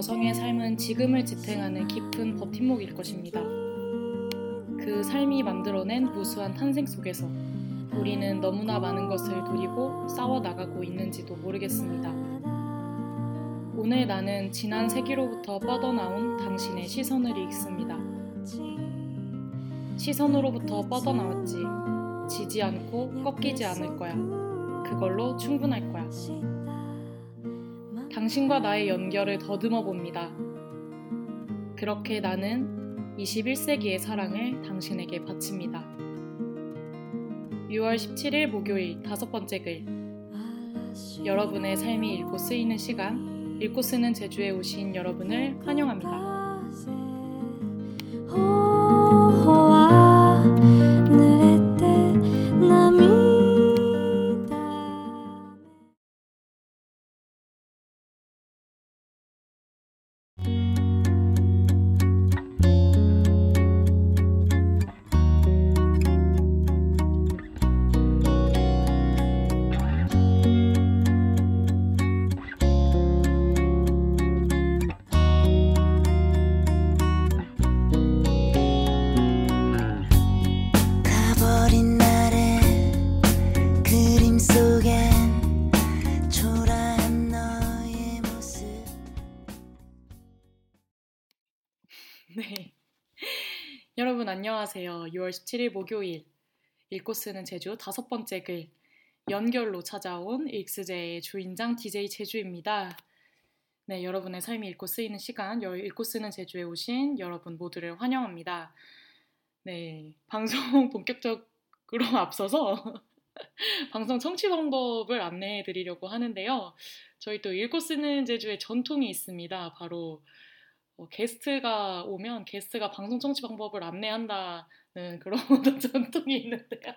여성의 삶은 지금을 지탱하는 깊은 버팀목일 것입니다. 그 삶이 만들어낸 무수한 탄생 속에서 우리는 너무나 많은 것을 누리고 싸워 나가고 있는지도 모르겠습니다. 오늘 나는 지난 세기로부터 뻗어나온 당신의 시선을 읽습니다. 시선으로부터 뻗어나왔지. 지지 않고 꺾이지 않을 거야. 그걸로 충분할 거야. 당신과 나의 연결을 더듬어 봅니다. 그렇게 나는 21세기의 사랑을 당신에게 바칩니다. 6월 17일 목요일 다섯 번째 글. 여러분의 삶이 읽고 쓰이는 시간, 읽고 쓰는 제주에 오신 여러분을 환영합니다. 안녕하세요. 6월 17일 목요일 읽고 쓰는 제주 다섯 번째 글 연결로 찾아온 익스제의 주인장 DJ 제주입니다. 네, 여러분의 삶이 읽고 쓰이는 시간, 여- 읽고 쓰는 제주에 오신 여러분 모두를 환영합니다. 네, 방송 본격적으로 앞서서 방송 청취 방법을 안내해 드리려고 하는데요. 저희 또 읽고 쓰는 제주의 전통이 있습니다. 바로 어, 게스트가 오면 게스트가 방송 청취 방법을 안내한다는 그런 전통이 있는데요.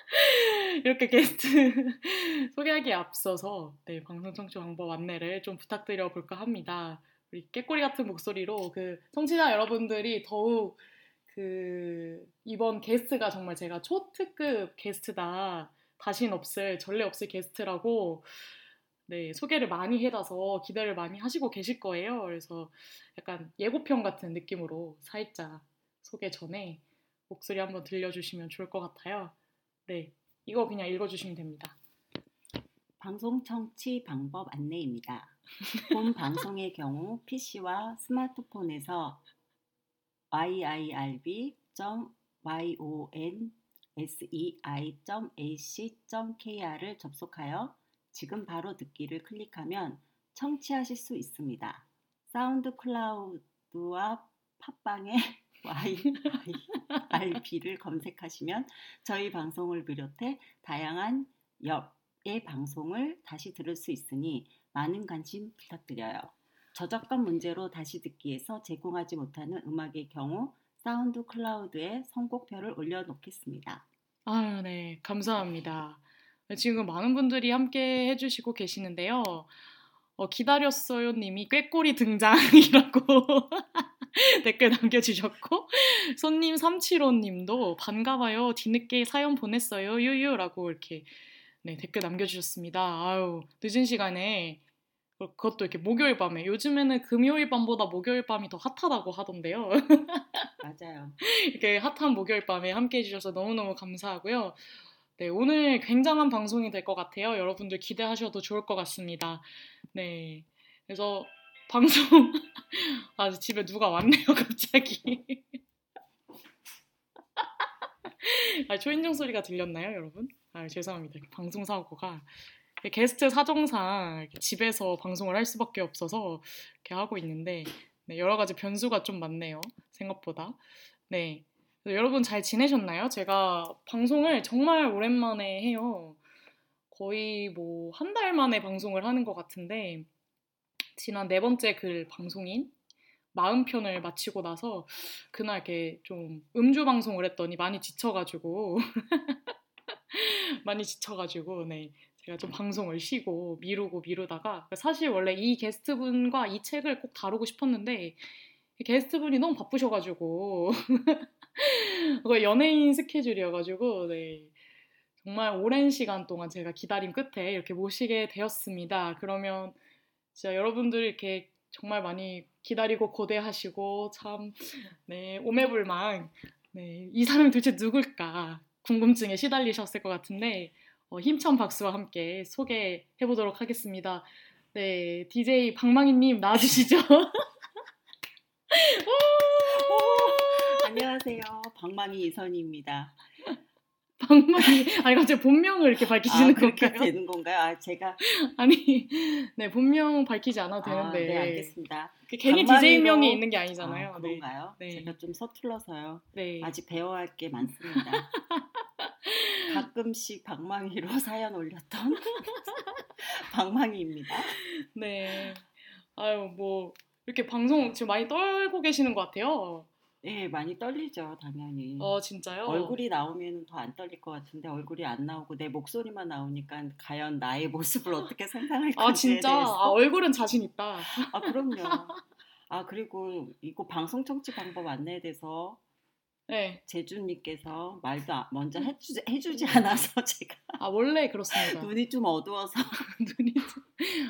이렇게 게스트 소개하기에 앞서서 네, 방송 청취 방법 안내를 좀 부탁드려 볼까 합니다. 우리 깨꼬리 같은 목소리로 그 청취자 여러분들이 더욱 그 이번 게스트가 정말 제가 초특급 게스트다. 다신 없을 전례 없을 게스트라고 네, 소개를 많이 해놔서 기대를 많이 하시고 계실 거예요. 그래서 약간 예고편 같은 느낌으로 살짝 소개 전에 목소리 한번 들려주시면 좋을 것 같아요. 네, 이거 그냥 읽어주시면 됩니다. 방송 청취 방법 안내입니다. 본 방송의 경우 PC와 스마트폰에서 yirb.yonsei.ac.kr을 접속하여 지금 바로 듣기를 클릭하면 청취하실 수 있습니다. 사운드 클라우드와 팟빵의 YIRB를 검색하시면 저희 방송을 비롯해 다양한 옆의 방송을 다시 들을 수 있으니 많은 관심 부탁드려요. 저작권 문제로 다시 듣기에서 제공하지 못하는 음악의 경우 사운드 클라우드에 선곡표를 올려놓겠습니다. 아유, 네, 감사합니다. 네, 지금 많은 분들이 함께 해주시고 계시는데요. 어, 기다렸어요 님이 꾀꼬리 등장이라고 댓글 남겨주셨고 손님 375 님도 반가워요 뒤늦게 사연 보냈어요 유유라고 이렇게 네, 댓글 남겨주셨습니다. 아유 늦은 시간에 그것도 이렇게 목요일 밤에 요즘에는 금요일 밤보다 목요일 밤이 더 핫하다고 하던데요. 맞아요. 이렇게 핫한 목요일 밤에 함께 해주셔서 너무너무 감사하고요. 네, 오늘 굉장한 방송이 될 것 같아요. 여러분들 기대하셔도 좋을 것 같습니다. 네. 그래서 방송, 아, 집에 누가 왔네요, 갑자기. 아, 초인종 소리가 들렸나요, 여러분? 아, 죄송합니다. 방송 사고가. 게스트 사정상 집에서 방송을 할 수밖에 없어서 이렇게 하고 있는데, 네, 여러 가지 변수가 좀 많네요. 생각보다. 네. 그래서 여러분 잘 지내셨나요? 제가 방송을 정말 오랜만에 해요. 거의 뭐 한 달 만에 방송을 하는 것 같은데 지난 네 번째 글 방송인 마음 편을 마치고 나서 그날 이렇게 좀 음주 방송을 했더니 많이 지쳐가지고 많이 지쳐가지고 네 제가 좀 방송을 쉬고 미루고 미루다가 사실 원래 이 게스트분과 이 책을 꼭 다루고 싶었는데 게스트분이 너무 바쁘셔가지고 그거 연예인 스케줄이어가지고 네. 정말 오랜 시간 동안 제가 기다림 끝에 이렇게 모시게 되었습니다. 그러면 진짜 여러분들 이렇게 정말 많이 기다리고 고대하시고 참 네, 오매불망 네, 이 사람이 도대체 누굴까 궁금증에 시달리셨을 것 같은데 어, 힘찬 박수와 함께 소개해 보도록 하겠습니다. 네, DJ 방망이님 나와주시죠. 안녕하세요. 방망이 이선희입니다. 방망이 아니 갑자기 본명을 이렇게 밝히시는 아, 그렇게 건가요? 되는 건가요? 아, 제가 아니 네 본명 밝히지 않아도 아, 되는데 네, 알겠습니다. 그 괜히 DJ 명이 있는 게 아니잖아요. 아, 네. 그런가요? 네. 제가 좀 서툴러서요. 네. 아직 배워야 할 게 많습니다. 가끔씩 방망이로 사연 올렸던 방망이입니다. 네. 아유 뭐 이렇게 방송 지금 많이 떨고 계시는 것 같아요. 네, 많이 떨리죠, 당연히. 어 진짜요? 얼굴이 나오면 더 안 떨릴 것 같은데 얼굴이 안 나오고 내 목소리만 나오니까 과연 나의 모습을 어떻게 상상할 건지에 아 진짜 대해서 아, 얼굴은 자신 있다. 아 그럼요. 아 그리고 이거 방송 청취 방법 안내에 대해서 네. 제주님께서 말도 아- 먼저 해주지, 해주지 않아서 제가 아 원래 그렇습니다. 눈이 좀 어두워서 눈이 좀-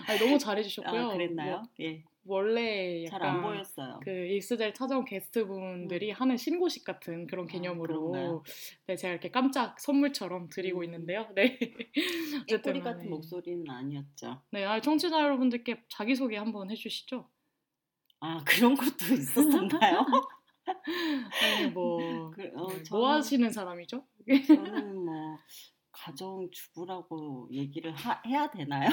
아니, 너무 잘해주셨고요. 아, 그랬나요? 뭐, 예, 원래 잘 약간 안 보였어요. 그 익스젤 찾아온 게스트분들이 하는 신고식 같은 그런 개념으로 음. 아? 네, 제가 이렇게 깜짝 선물처럼 드리고 음. 있는데요. 네. 깨꼬리 같은 네. 목소리는 아니었죠. 네, 아, 청취자 여러분들께 자기 소개 한번 해주시죠. 아 그런 것도 있었었나요? 아니 뭐, 그, 어, 네, 뭐 하시는 사람이죠? 저는 뭐 가정 주부라고 얘기를 하- 해야 되나요?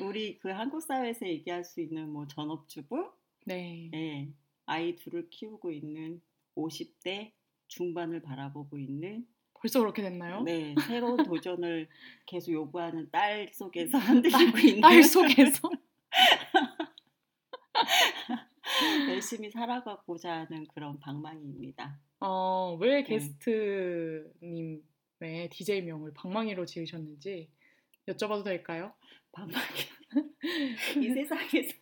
우리 그 한국 사회에서 얘기할 수 있는 뭐 전업주부, 네. 예, 아이 둘을 키우고 있는 50대 중반을 바라보고 있는 벌써 그렇게 됐나요? 네 새로운 도전을 계속 요구하는 딸 속에서 흔들리고 있는 딸 속에서 열심히 살아가고자 하는 그런 방망이입니다. 어, 왜 네. 게스트님의 DJ 명을 방망이로 지으셨는지 여쭤봐도 될까요? 방망이 이 세상에서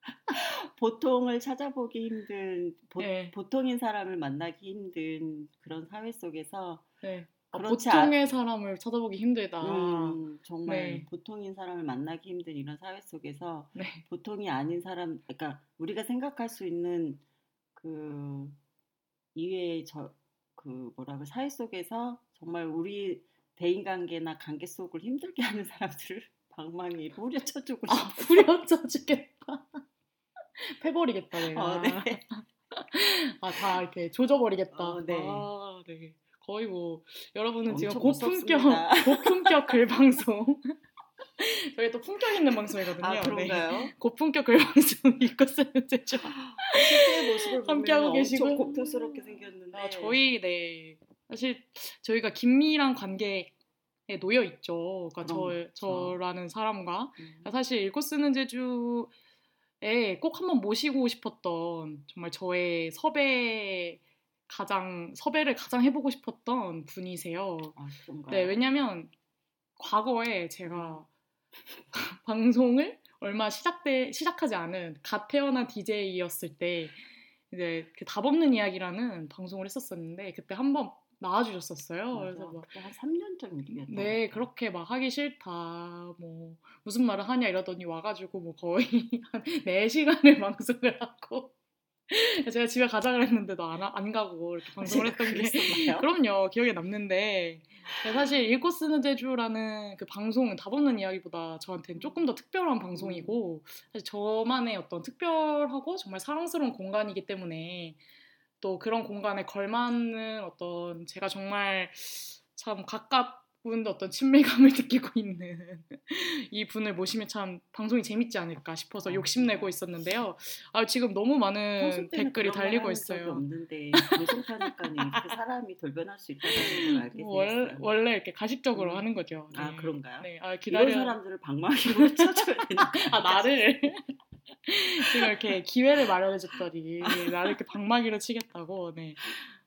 보통을 찾아보기 힘든 보, 네. 보통인 사람을 만나기 힘든 그런 사회 속에서 네. 어, 그렇지 보통의 사람을 찾아보기 힘들다. 음, 정말 네. 보통인 사람을 만나기 힘든 이런 사회 속에서 네. 보통이 아닌 사람, 그러니까 우리가 생각할 수 있는 그 이외의 저 그 뭐라고 사회 속에서 정말 우리 대인 관계나 관계 속을 힘들게 하는 사람들을 방망이로 후려쳐 주고 아, 싶어서 후려쳐 주겠다. 패버리겠다, 내가. 어, 네. 아, 다 이렇게 조져버리겠다. 어, 네. 아, 네. 거의 뭐, 여러분은 지금 고품격. 고품격 글 방송. 저희 또 품격 있는 방송이거든요. 아 네. 그런가요? 고품격 글방송 쓰는 제죠. 실제 모습을 함께하고 계시고. 고풍스럽게 생겼는데 아, 저희, 네. 사실 저희가 긴밀한 관계에 놓여 있죠. 그러니까 저, 그럼, 저라는 사람과. 음, 사실 읽고 쓰는 제주에 꼭 한번 모시고 싶었던 정말 저의 섭외 가장 섭외를 가장 해보고 싶었던 분이세요. 아? 네, 왜냐면 과거에 제가 방송을 얼마 시작돼 시작하지 않은 갓 태어난 DJ였을 때 이제 그 답 없는 이야기라는 방송을 했었었는데 그때 한번 나와주셨었어요. 맞아. 그래서 막 한 3년 전 일이었던 네. 그렇게 막 하기 싫다. 뭐 무슨 말을 하냐 이러더니 와가지고 뭐 거의 한 4시간을 방송을 하고 제가 집에 가자 그랬는데도 안, 와- 안 가고 이렇게 방송을 했던 게? 그럼요 기억에 남는데 사실 읽고 쓰는 제주라는 그 방송은 답 없는 이야기보다 저한테는 조금 더 특별한 방송이고 사실 저만의 어떤 특별하고 정말 사랑스러운 공간이기 때문에 또 그런 공간에 걸맞는 어떤 제가 정말 참 가깝은 어떤 친밀감을 느끼고 있는 이 분을 모시면 참 방송이 재밌지 않을까 싶어서 아, 욕심내고 있었는데요. 아, 지금 너무 많은 댓글이 달리고 있어요. 없는데 방송하니까 이렇게 사람이 돌변할 수 있다는 걸 알게 월, 되었어요. 원래 이렇게 가식적으로 음. 하는 거죠. 아, 네. 그런가요? 네, 아, 기다려. 이런 사람들을 방망이로 쳐줘야 되는 아 나를 지금 이렇게 기회를 마련해줬더니 나를 이렇게 방망이로 치겠다고 네.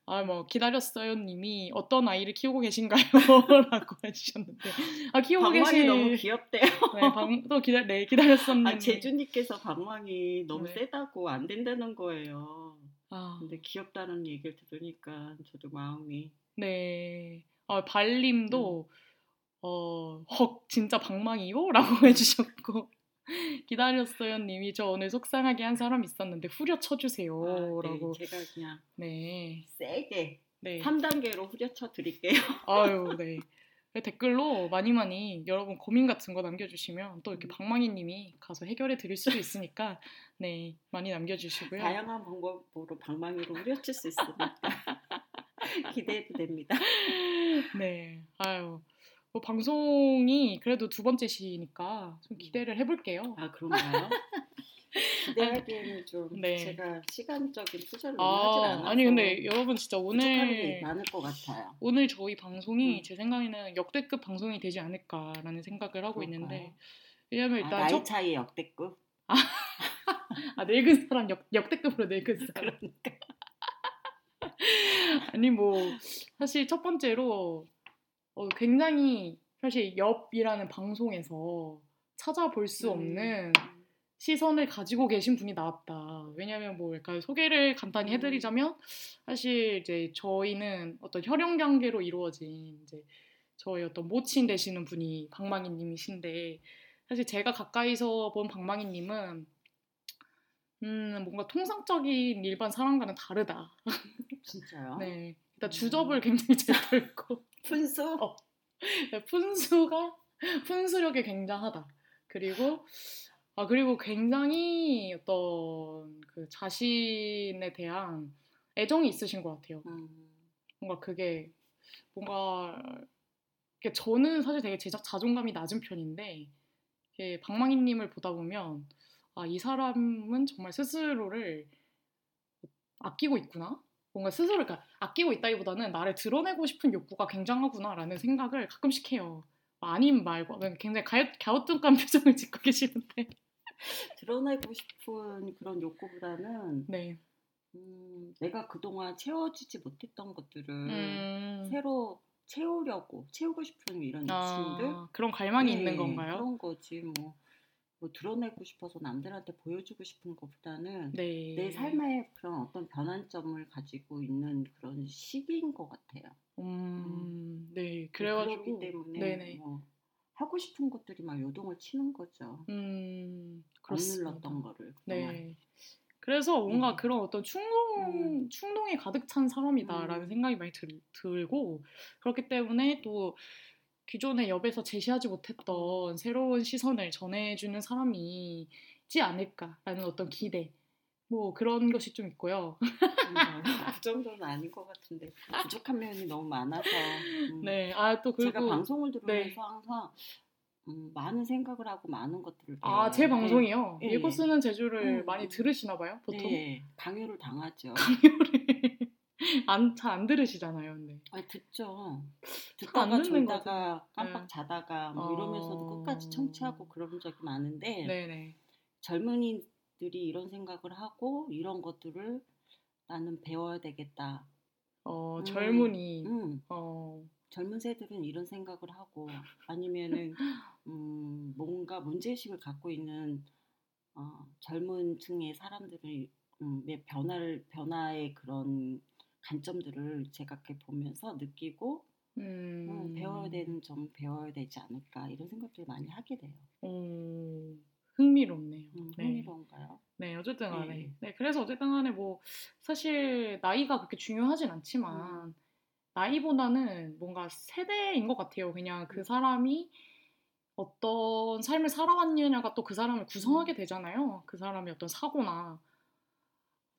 아 뭐 기다렸어요 님이 어떤 아이를 키우고 계신가요?라고 해주셨는데 아 키우고 방망이 계신 너무 귀엽대요. 네, 방, 또 기다 네 기다렸었님 아, 제주님께서 방망이 너무 네. 세다고 안 된다는 거예요. 아, 근데 귀엽다는 얘기를 들으니까 저도 마음이 네. 아, 발님도 음. 어, 헉, 진짜 방망이요? 라고 해주셨고. 기다렸어요 님이 저 오늘 속상하게 한 사람 있었는데 후려 쳐 주세요 아, 라고 네, 제가 그냥 네. 세게 네. 3단계로 후려쳐 드릴게요. 아유, 네. 댓글로 많이 많이 여러분 고민 같은 거 남겨주시면 또 이렇게 음. 방망이님이 가서 해결해 드릴 수도 있으니까 네 많이 남겨주시고요. 다양한 방법으로 방망이로 후려칠 수 있으니까 기대해도 됩니다. 네, 아유, 뭐 방송이 그래도 두 번째 시니까 좀 기대를 해볼게요. 아 그런가요? 기대하기에는 좀 네. 제가 시간적인 투자를 아, 않아서 아니 근데 여러분 진짜 오늘 많을 것 같아요. 오늘 저희 방송이 음. 제 생각에는 역대급 방송이 되지 않을까라는 생각을 하고 있는데 그럴까요? 왜냐면 아, 일단 나이 첫 차이 역대급 아, 늙은 사람 역, 역대급으로 늙은 사람. 그러니까 아니 뭐 사실 첫 번째로 어, 굉장히 사실 엽이라는 방송에서 찾아볼 수 없는 음. 시선을 가지고 계신 분이 나왔다. 왜냐하면 뭐 약간 소개를 간단히 음. 해드리자면 사실 이제 저희는 어떤 혈연 관계로 이루어진 이제 저희 어떤 모친 되시는 분이 방망이님이신데 사실 제가 가까이서 본 방망이님은 음 뭔가 통상적인 일반 사람과는 다르다. 진짜요? 네. 일단 음. 주접을 굉장히 잘 털고 푼수 어. 네, 푼수가 푼수력이 굉장하다. 그리고 아 그리고 굉장히 어떤 그 자신에 대한 애정이 있으신 것 같아요. 음. 뭔가 그게 뭔가 저는 사실 되게 제작 자존감이 낮은 편인데 이게 방망이님을 보다 보면 아 이 사람은 정말 스스로를 아끼고 있구나. 뭔가 스스로 그러니까 아끼고 있다기보다는 나를 드러내고 싶은 욕구가 굉장하구나라는 생각을 가끔씩 해요. 아님 말고 굉장히 갸, 갸우뚱한 표정을 짓고 계시는데 드러내고 싶은 그런 욕구보다는 네. 음, 내가 그동안 채워지지 못했던 것들을 음, 새로 채우려고 채우고 싶은 이런 욕심들 아, 그런 갈망이 네, 있는 건가요? 그런 거지 뭐, 뭐 드러내고 싶어서 남들한테 보여주고 싶은 것보다는 네. 내 삶에 그런 어떤 변환점을 가지고 있는 그런 시기인 것 같아요. 음, 네. 그래가지고 그러기 때문에 네네. 뭐 하고 싶은 것들이 막 요동을 치는 거죠. 음, 안 그렇습니다. 눌렀던 거를 그동안. 네. 그래서 뭔가 음. 그런 어떤 충동, 충동이 가득 찬 사람이다라는 음. 생각이 많이 들, 들고 그렇기 때문에 또 기존의 엽에서 제시하지 못했던 새로운 시선을 전해주는 사람이 있지 않을까라는 어떤 기대 뭐 그런 것이 좀 있고요. 그 정도는 아닌 것 같은데 부족한 면이 너무 많아서 음. 네, 아 또 그리고 제가 방송을 들으면서 네. 항상 음, 많은 생각을 하고 많은 것들을 아, 배워요. 제 방송이요. 네. 읽고 쓰는 제주를 음, 많이 음. 들으시나 봐요, 보통. 네, 강요를 당하죠. 안, 잘 안 들으시잖아요, 근데. 아, 듣죠. 안 듣다가 졸다가 깜빡 네. 자다가 뭐 어. 이러면서도 끝까지 청취하고 그런 적이 많은데 네네. 젊은이들이 이런 생각을 하고 이런 것들을 나는 배워야 되겠다. 어, 음. 젊은이. 음, 어, 젊은 세들은 이런 생각을 하고 아니면은 음, 뭔가 문제의식을 갖고 있는 어, 젊은 층의 사람들의 음, 의 변화를 변화의 그런 관점들을 제가 이렇게 보면서 느끼고 음. 음, 배워야 되는 점 배워야 되지 않을까 이런 생각들을 많이 하게 돼요. 어, 흥미롭네요. 음, 네. 흥미로운가요? 네, 어쨌든 간에. 네. 네, 그래서 어쨌든 간에 뭐, 사실, 나이가 그렇게 중요하진 않지만, 음. 나이보다는 뭔가 세대인 것 같아요. 그냥 음. 그 사람이 어떤 삶을 살아왔느냐가 또 그 사람을 음. 구성하게 되잖아요. 그 사람의 어떤 사고나,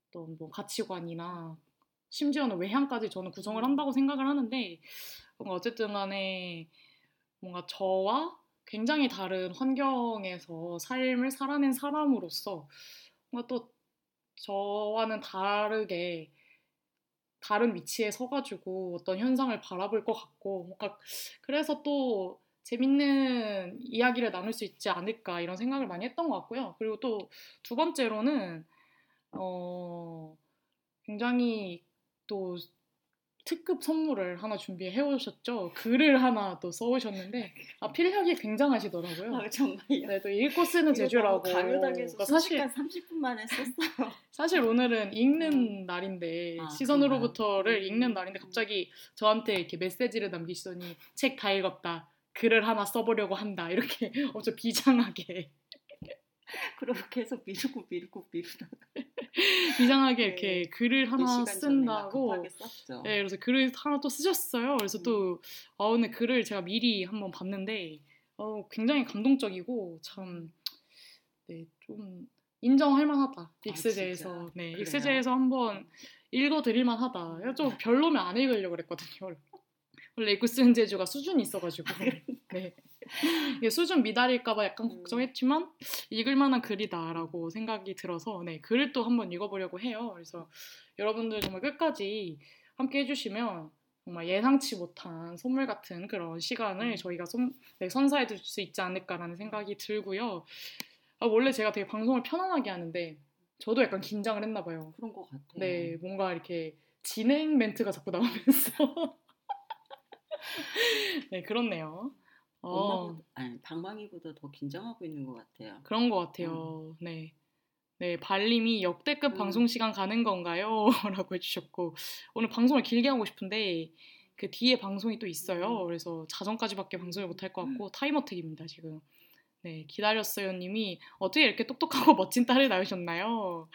어떤 뭐 가치관이나, 심지어는 외향까지 저는 구성을 한다고 생각을 하는데, 뭔가 어쨌든 간에 뭔가 저와 굉장히 다른 환경에서 삶을 살아낸 사람으로서 뭔가 또 저와는 다르게 다른 위치에 서가지고 어떤 현상을 바라볼 것 같고 뭔가 그래서 또 재밌는 이야기를 나눌 수 있지 않을까 이런 생각을 많이 했던 것 같고요. 그리고 또 두 번째로는 어 굉장히 또 특급 선물을 하나 준비해 오셨죠. 글을 하나 또 써오셨는데 아 필력이 굉장하시더라고요. 아, 정말요? 네, 또 읽고 쓰는 제주라고. 강요당해서 그러니까 사실 순식간 30분 만에 썼어요. 사실 오늘은 읽는 날인데 아, 시선으로부터를 그런가요? 읽는 날인데 갑자기 저한테 이렇게 메시지를 남기시더니 책 다 읽었다. 글을 하나 써보려고 한다. 이렇게 엄청 비장하게 그렇게 계속 미루고 미루고 미루다가 이상하게 네. 이렇게 글을 몇 하나 쓴다고. 네, 그래서 글을 하나 또 쓰셨어요. 그래서 음. 또 아, 오늘 글을 제가 미리 한번 봤는데 어, 굉장히 감동적이고 참 네, 좀 인정할 만하다. 익스제에서. 아? 네, 그래요? 익스제에서 한번 읽어 드릴 만하다. 좀 별로면 안 읽으려고 그랬거든요. 원래 읽고 쓰는 제주가 수준이 있어가지고. 네. 이게 수준 미달일까봐 약간 음. 걱정했지만 읽을 만한 글이다라고 생각이 들어서 네, 글을 또 한번 읽어보려고 해요. 그래서 여러분들 정말 끝까지 함께 해주시면 정말 예상치 못한 선물 같은 그런 시간을 음. 저희가 선, 네, 선사해 줄수 있지 않을까라는 생각이 들고요. 아, 원래 제가 되게 방송을 편안하게 하는데 저도 약간 긴장을 했나 봐요. 그런 것 같아요. 네, 뭔가 이렇게 진행 멘트가 자꾸 나오면서 네, 그렇네요. 어, 아니 방망이보다 더 긴장하고 있는 것 같아요. 그런 것 같아요. 네. 네, 발님이 역대급 음. 방송 시간 가는 건가요? 라고 해주셨고, 오늘 방송을 길게 하고 싶은데, 그 뒤에 방송이 또 있어요. 음. 그래서 자정까지밖에 방송을 못 할 것 같고, 타임어택입니다, 지금. 네, 기다렸어요 님이, 어떻게 이렇게 똑똑하고 멋진 딸을 낳으셨나요?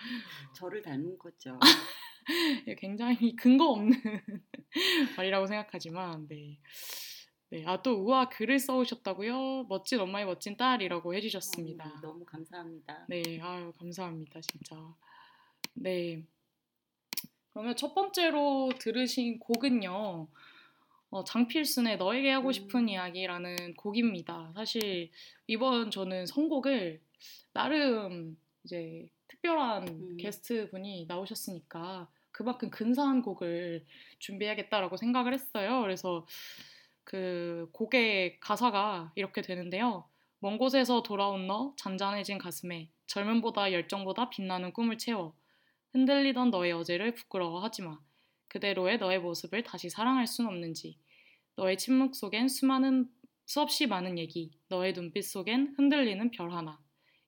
저를 닮은 거죠. 네, 굉장히 근거 없는 말이라고 생각하지만, 네. 네, 아, 또 우와 글을 써오셨다고요? 멋진 엄마의 멋진 딸이라고 해주셨습니다. 음, 너무 감사합니다. 네, 아유, 감사합니다, 진짜. 네. 그러면 첫 번째로 들으신 곡은요, 어, 장필순의 너에게 하고 싶은 음. 이야기라는 곡입니다. 사실 이번 저는 선곡을 나름 이제 특별한 음. 게스트 분이 나오셨으니까 그만큼 근사한 곡을 준비해야겠다라고 생각을 했어요. 그래서 그 곡의 가사가 이렇게 되는데요. 먼 곳에서 돌아온 너 잔잔해진 가슴에 젊음보다 열정보다 빛나는 꿈을 채워 흔들리던 너의 어제를 부끄러워하지 마. 그대로의 너의 모습을 다시 사랑할 순 없는지. 너의 침묵 속엔 수많은 수없이 많은 얘기. 너의 눈빛 속엔 흔들리는 별 하나.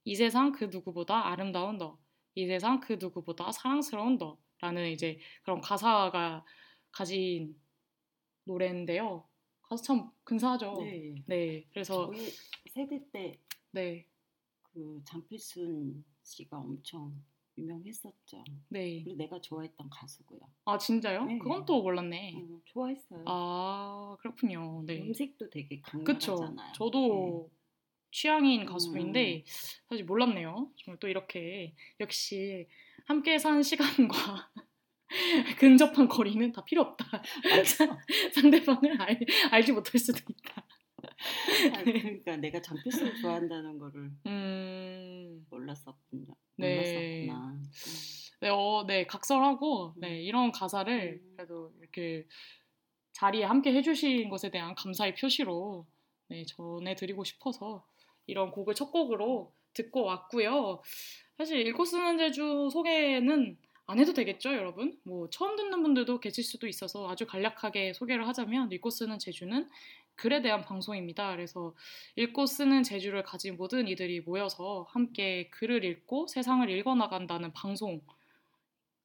이 세상 그 누구보다 아름다운 너. 이 세상 그 누구보다 사랑스러운 너. 라는 이제 그런 가사가 가진 노래인데요. 가사 참 근사하죠. 네. 네, 그래서 저희 세대 때 네, 그 장필순 씨가 엄청 유명했었죠. 네. 그리고 내가 좋아했던 가수고요. 아 진짜요? 네. 그건 또 몰랐네. 음, 좋아했어요. 아 그렇군요. 네. 음색도 되게 그쵸. 강렬하잖아요. 저도 취향인 음. 가수인데 사실 몰랐네요. 정말 또 이렇게 역시 함께 산 시간과 근접한 거리는 다 필요 없다. 상대방을 알, 알지 못할 수도 있다. 아, 그러니까 내가 장필순을 좋아한다는 거를 음, 몰랐었군요. 네. 몰랐었구나. 음. 네, 어, 네, 각설하고 네, 이런 가사를 음. 그래도 이렇게 자리에 함께 해주신 것에 대한 감사의 표시로 네, 전해드리고 싶어서 이런 곡을 첫 곡으로 듣고 왔고요. 사실 읽고 쓰는 제주 소개는 안 해도 되겠죠, 여러분? 뭐 처음 듣는 분들도 계실 수도 있어서 아주 간략하게 소개를 하자면 읽고 쓰는 제주는 글에 대한 방송입니다. 그래서 읽고 쓰는 제주를 가진 모든 이들이 모여서 함께 글을 읽고 세상을 읽어 나간다는 방송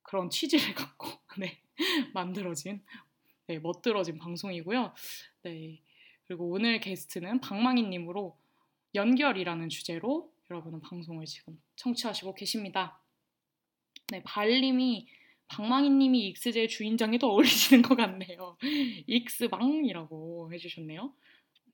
그런 취지를 갖고 네, 만들어진 네, 멋들어진 방송이고요. 네, 그리고 오늘 게스트는 박망희님으로 연결이라는 주제로 여러분은 방송을 지금 청취하시고 계십니다. 네, 발님이 박망희님이 익스제의 주인장이 더 어울리시는 것 같네요. 익스방이라고 해주셨네요.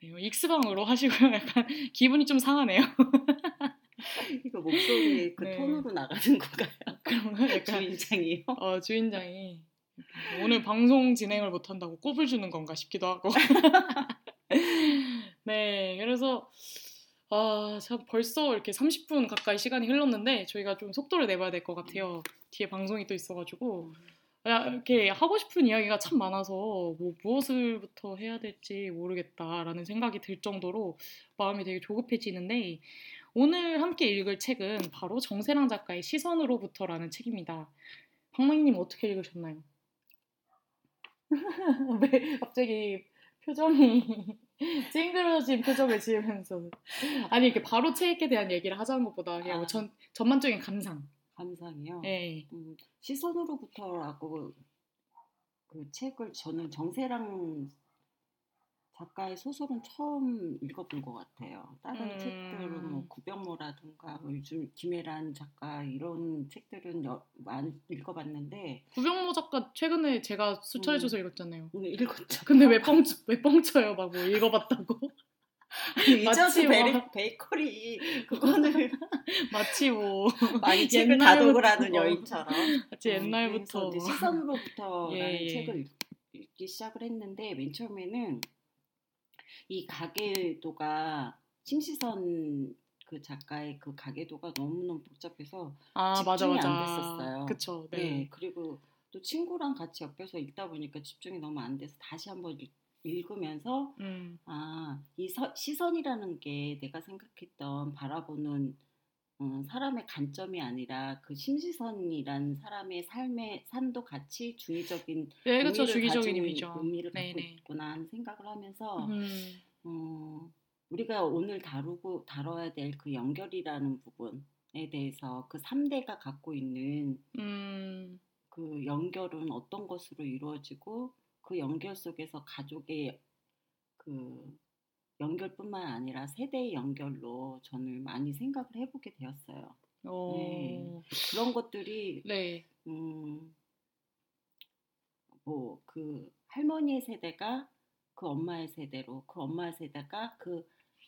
네, 익스방으로 하시고요. 약간 기분이 좀 상하네요. 이거 목소리 그 네. 톤으로 나가는 건가요? 그런가? 약간 주인장이요? 어, 주인장이 오늘 방송 진행을 못한다고 꼽을 주는 건가 싶기도 하고. 네, 그래서 아, 참 벌써 이렇게 30분 가까이 시간이 흘렀는데 저희가 좀 속도를 내봐야 될 것 같아요. 뒤에 방송이 또 있어가지고 야, 이렇게 하고 싶은 이야기가 참 많아서 뭐 무엇을부터 해야 될지 모르겠다라는 생각이 들 정도로 마음이 되게 조급해지는데 오늘 함께 읽을 책은 바로 정세랑 작가의 시선으로부터라는 책입니다. 박망희님 어떻게 읽으셨나요? 왜 갑자기 표정이 찡그러진 표정을 지으면서 아니 이렇게 바로 책에 대한 얘기를 하자는 것보다 그냥 아. 전 전반적인 감상. 감상이요. 예. 음, 시선으로부터라고 그 책을 저는 정세랑 작가의 소설은 처음 읽어본 것 같아요. 다른 음. 책들은 뭐 구병모라든가 뭐 요즘 김혜란 작가 이런 책들은 여- 많이 읽어봤는데 구병모 작가 최근에 제가 추천해줘서 음. 읽었잖아요. 오늘 읽었죠. 근데 왜 뻥, 왜 뻥쳐요? 막 뭐 읽어봤다고? 마치 베리, 막- 베이커리 그거는 마치 뭐 많이 책을 다독을 하는 어. 여인처럼 마치 어, 옛날부터 이제 시선으로부터라는 예, 예. 책을 읽- 읽기 시작을 했는데 맨 처음에는 이 가계도가 심시선 그 작가의 그 가계도가 너무너무 복잡해서 아 맞아 집중이 맞아 안 됐었어요. 그쵸 네. 네. 그리고 또 친구랑 같이 옆에서 읽다 보니까 집중이 너무 안 돼서 다시 한번 읽- 읽으면서 음. 아, 이 서- 시선이라는 게 내가 생각했던 바라보는 음, 사람의 관점이 아니라 그 심시선이란 사람의 삶의 삶도 같이 주의적인 네 의미를 주기적인 의미죠. 의미를 갖고 네네. 있구나 하는 생각을 하면서 음. 어, 우리가 오늘 다루고 다뤄야 될 그 연결이라는 부분에 대해서 그 3대가 갖고 있는 음. 그 연결은 어떤 것으로 이루어지고 그 연결 속에서 가족의 그 연결뿐만 아니라 세대의 연결로 저는 많이 생각을 해보게 되었어요. 어. 네. 그런 것들이 네. 음, 뭐 그 할머니의 세대가 그 엄마의 세대로 그 엄마의 세대가 그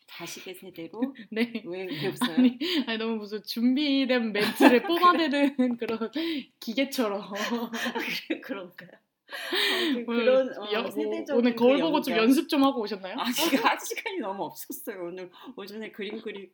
자식의 세대로 네. 왜, 왜 웃어요? 아니, 아니 너무 무슨 준비된 멘트를 뽑아내는 그런 기계처럼 그런가요? 어, 그, 오늘 그런 어, 여- 뭐, 세대적인 오늘 그 거울 보고 좀 연결. 연습 좀 하고 오셨나요? 아, 지금 할 시간이 너무 없었어요. 오늘 오전에 그림 그리고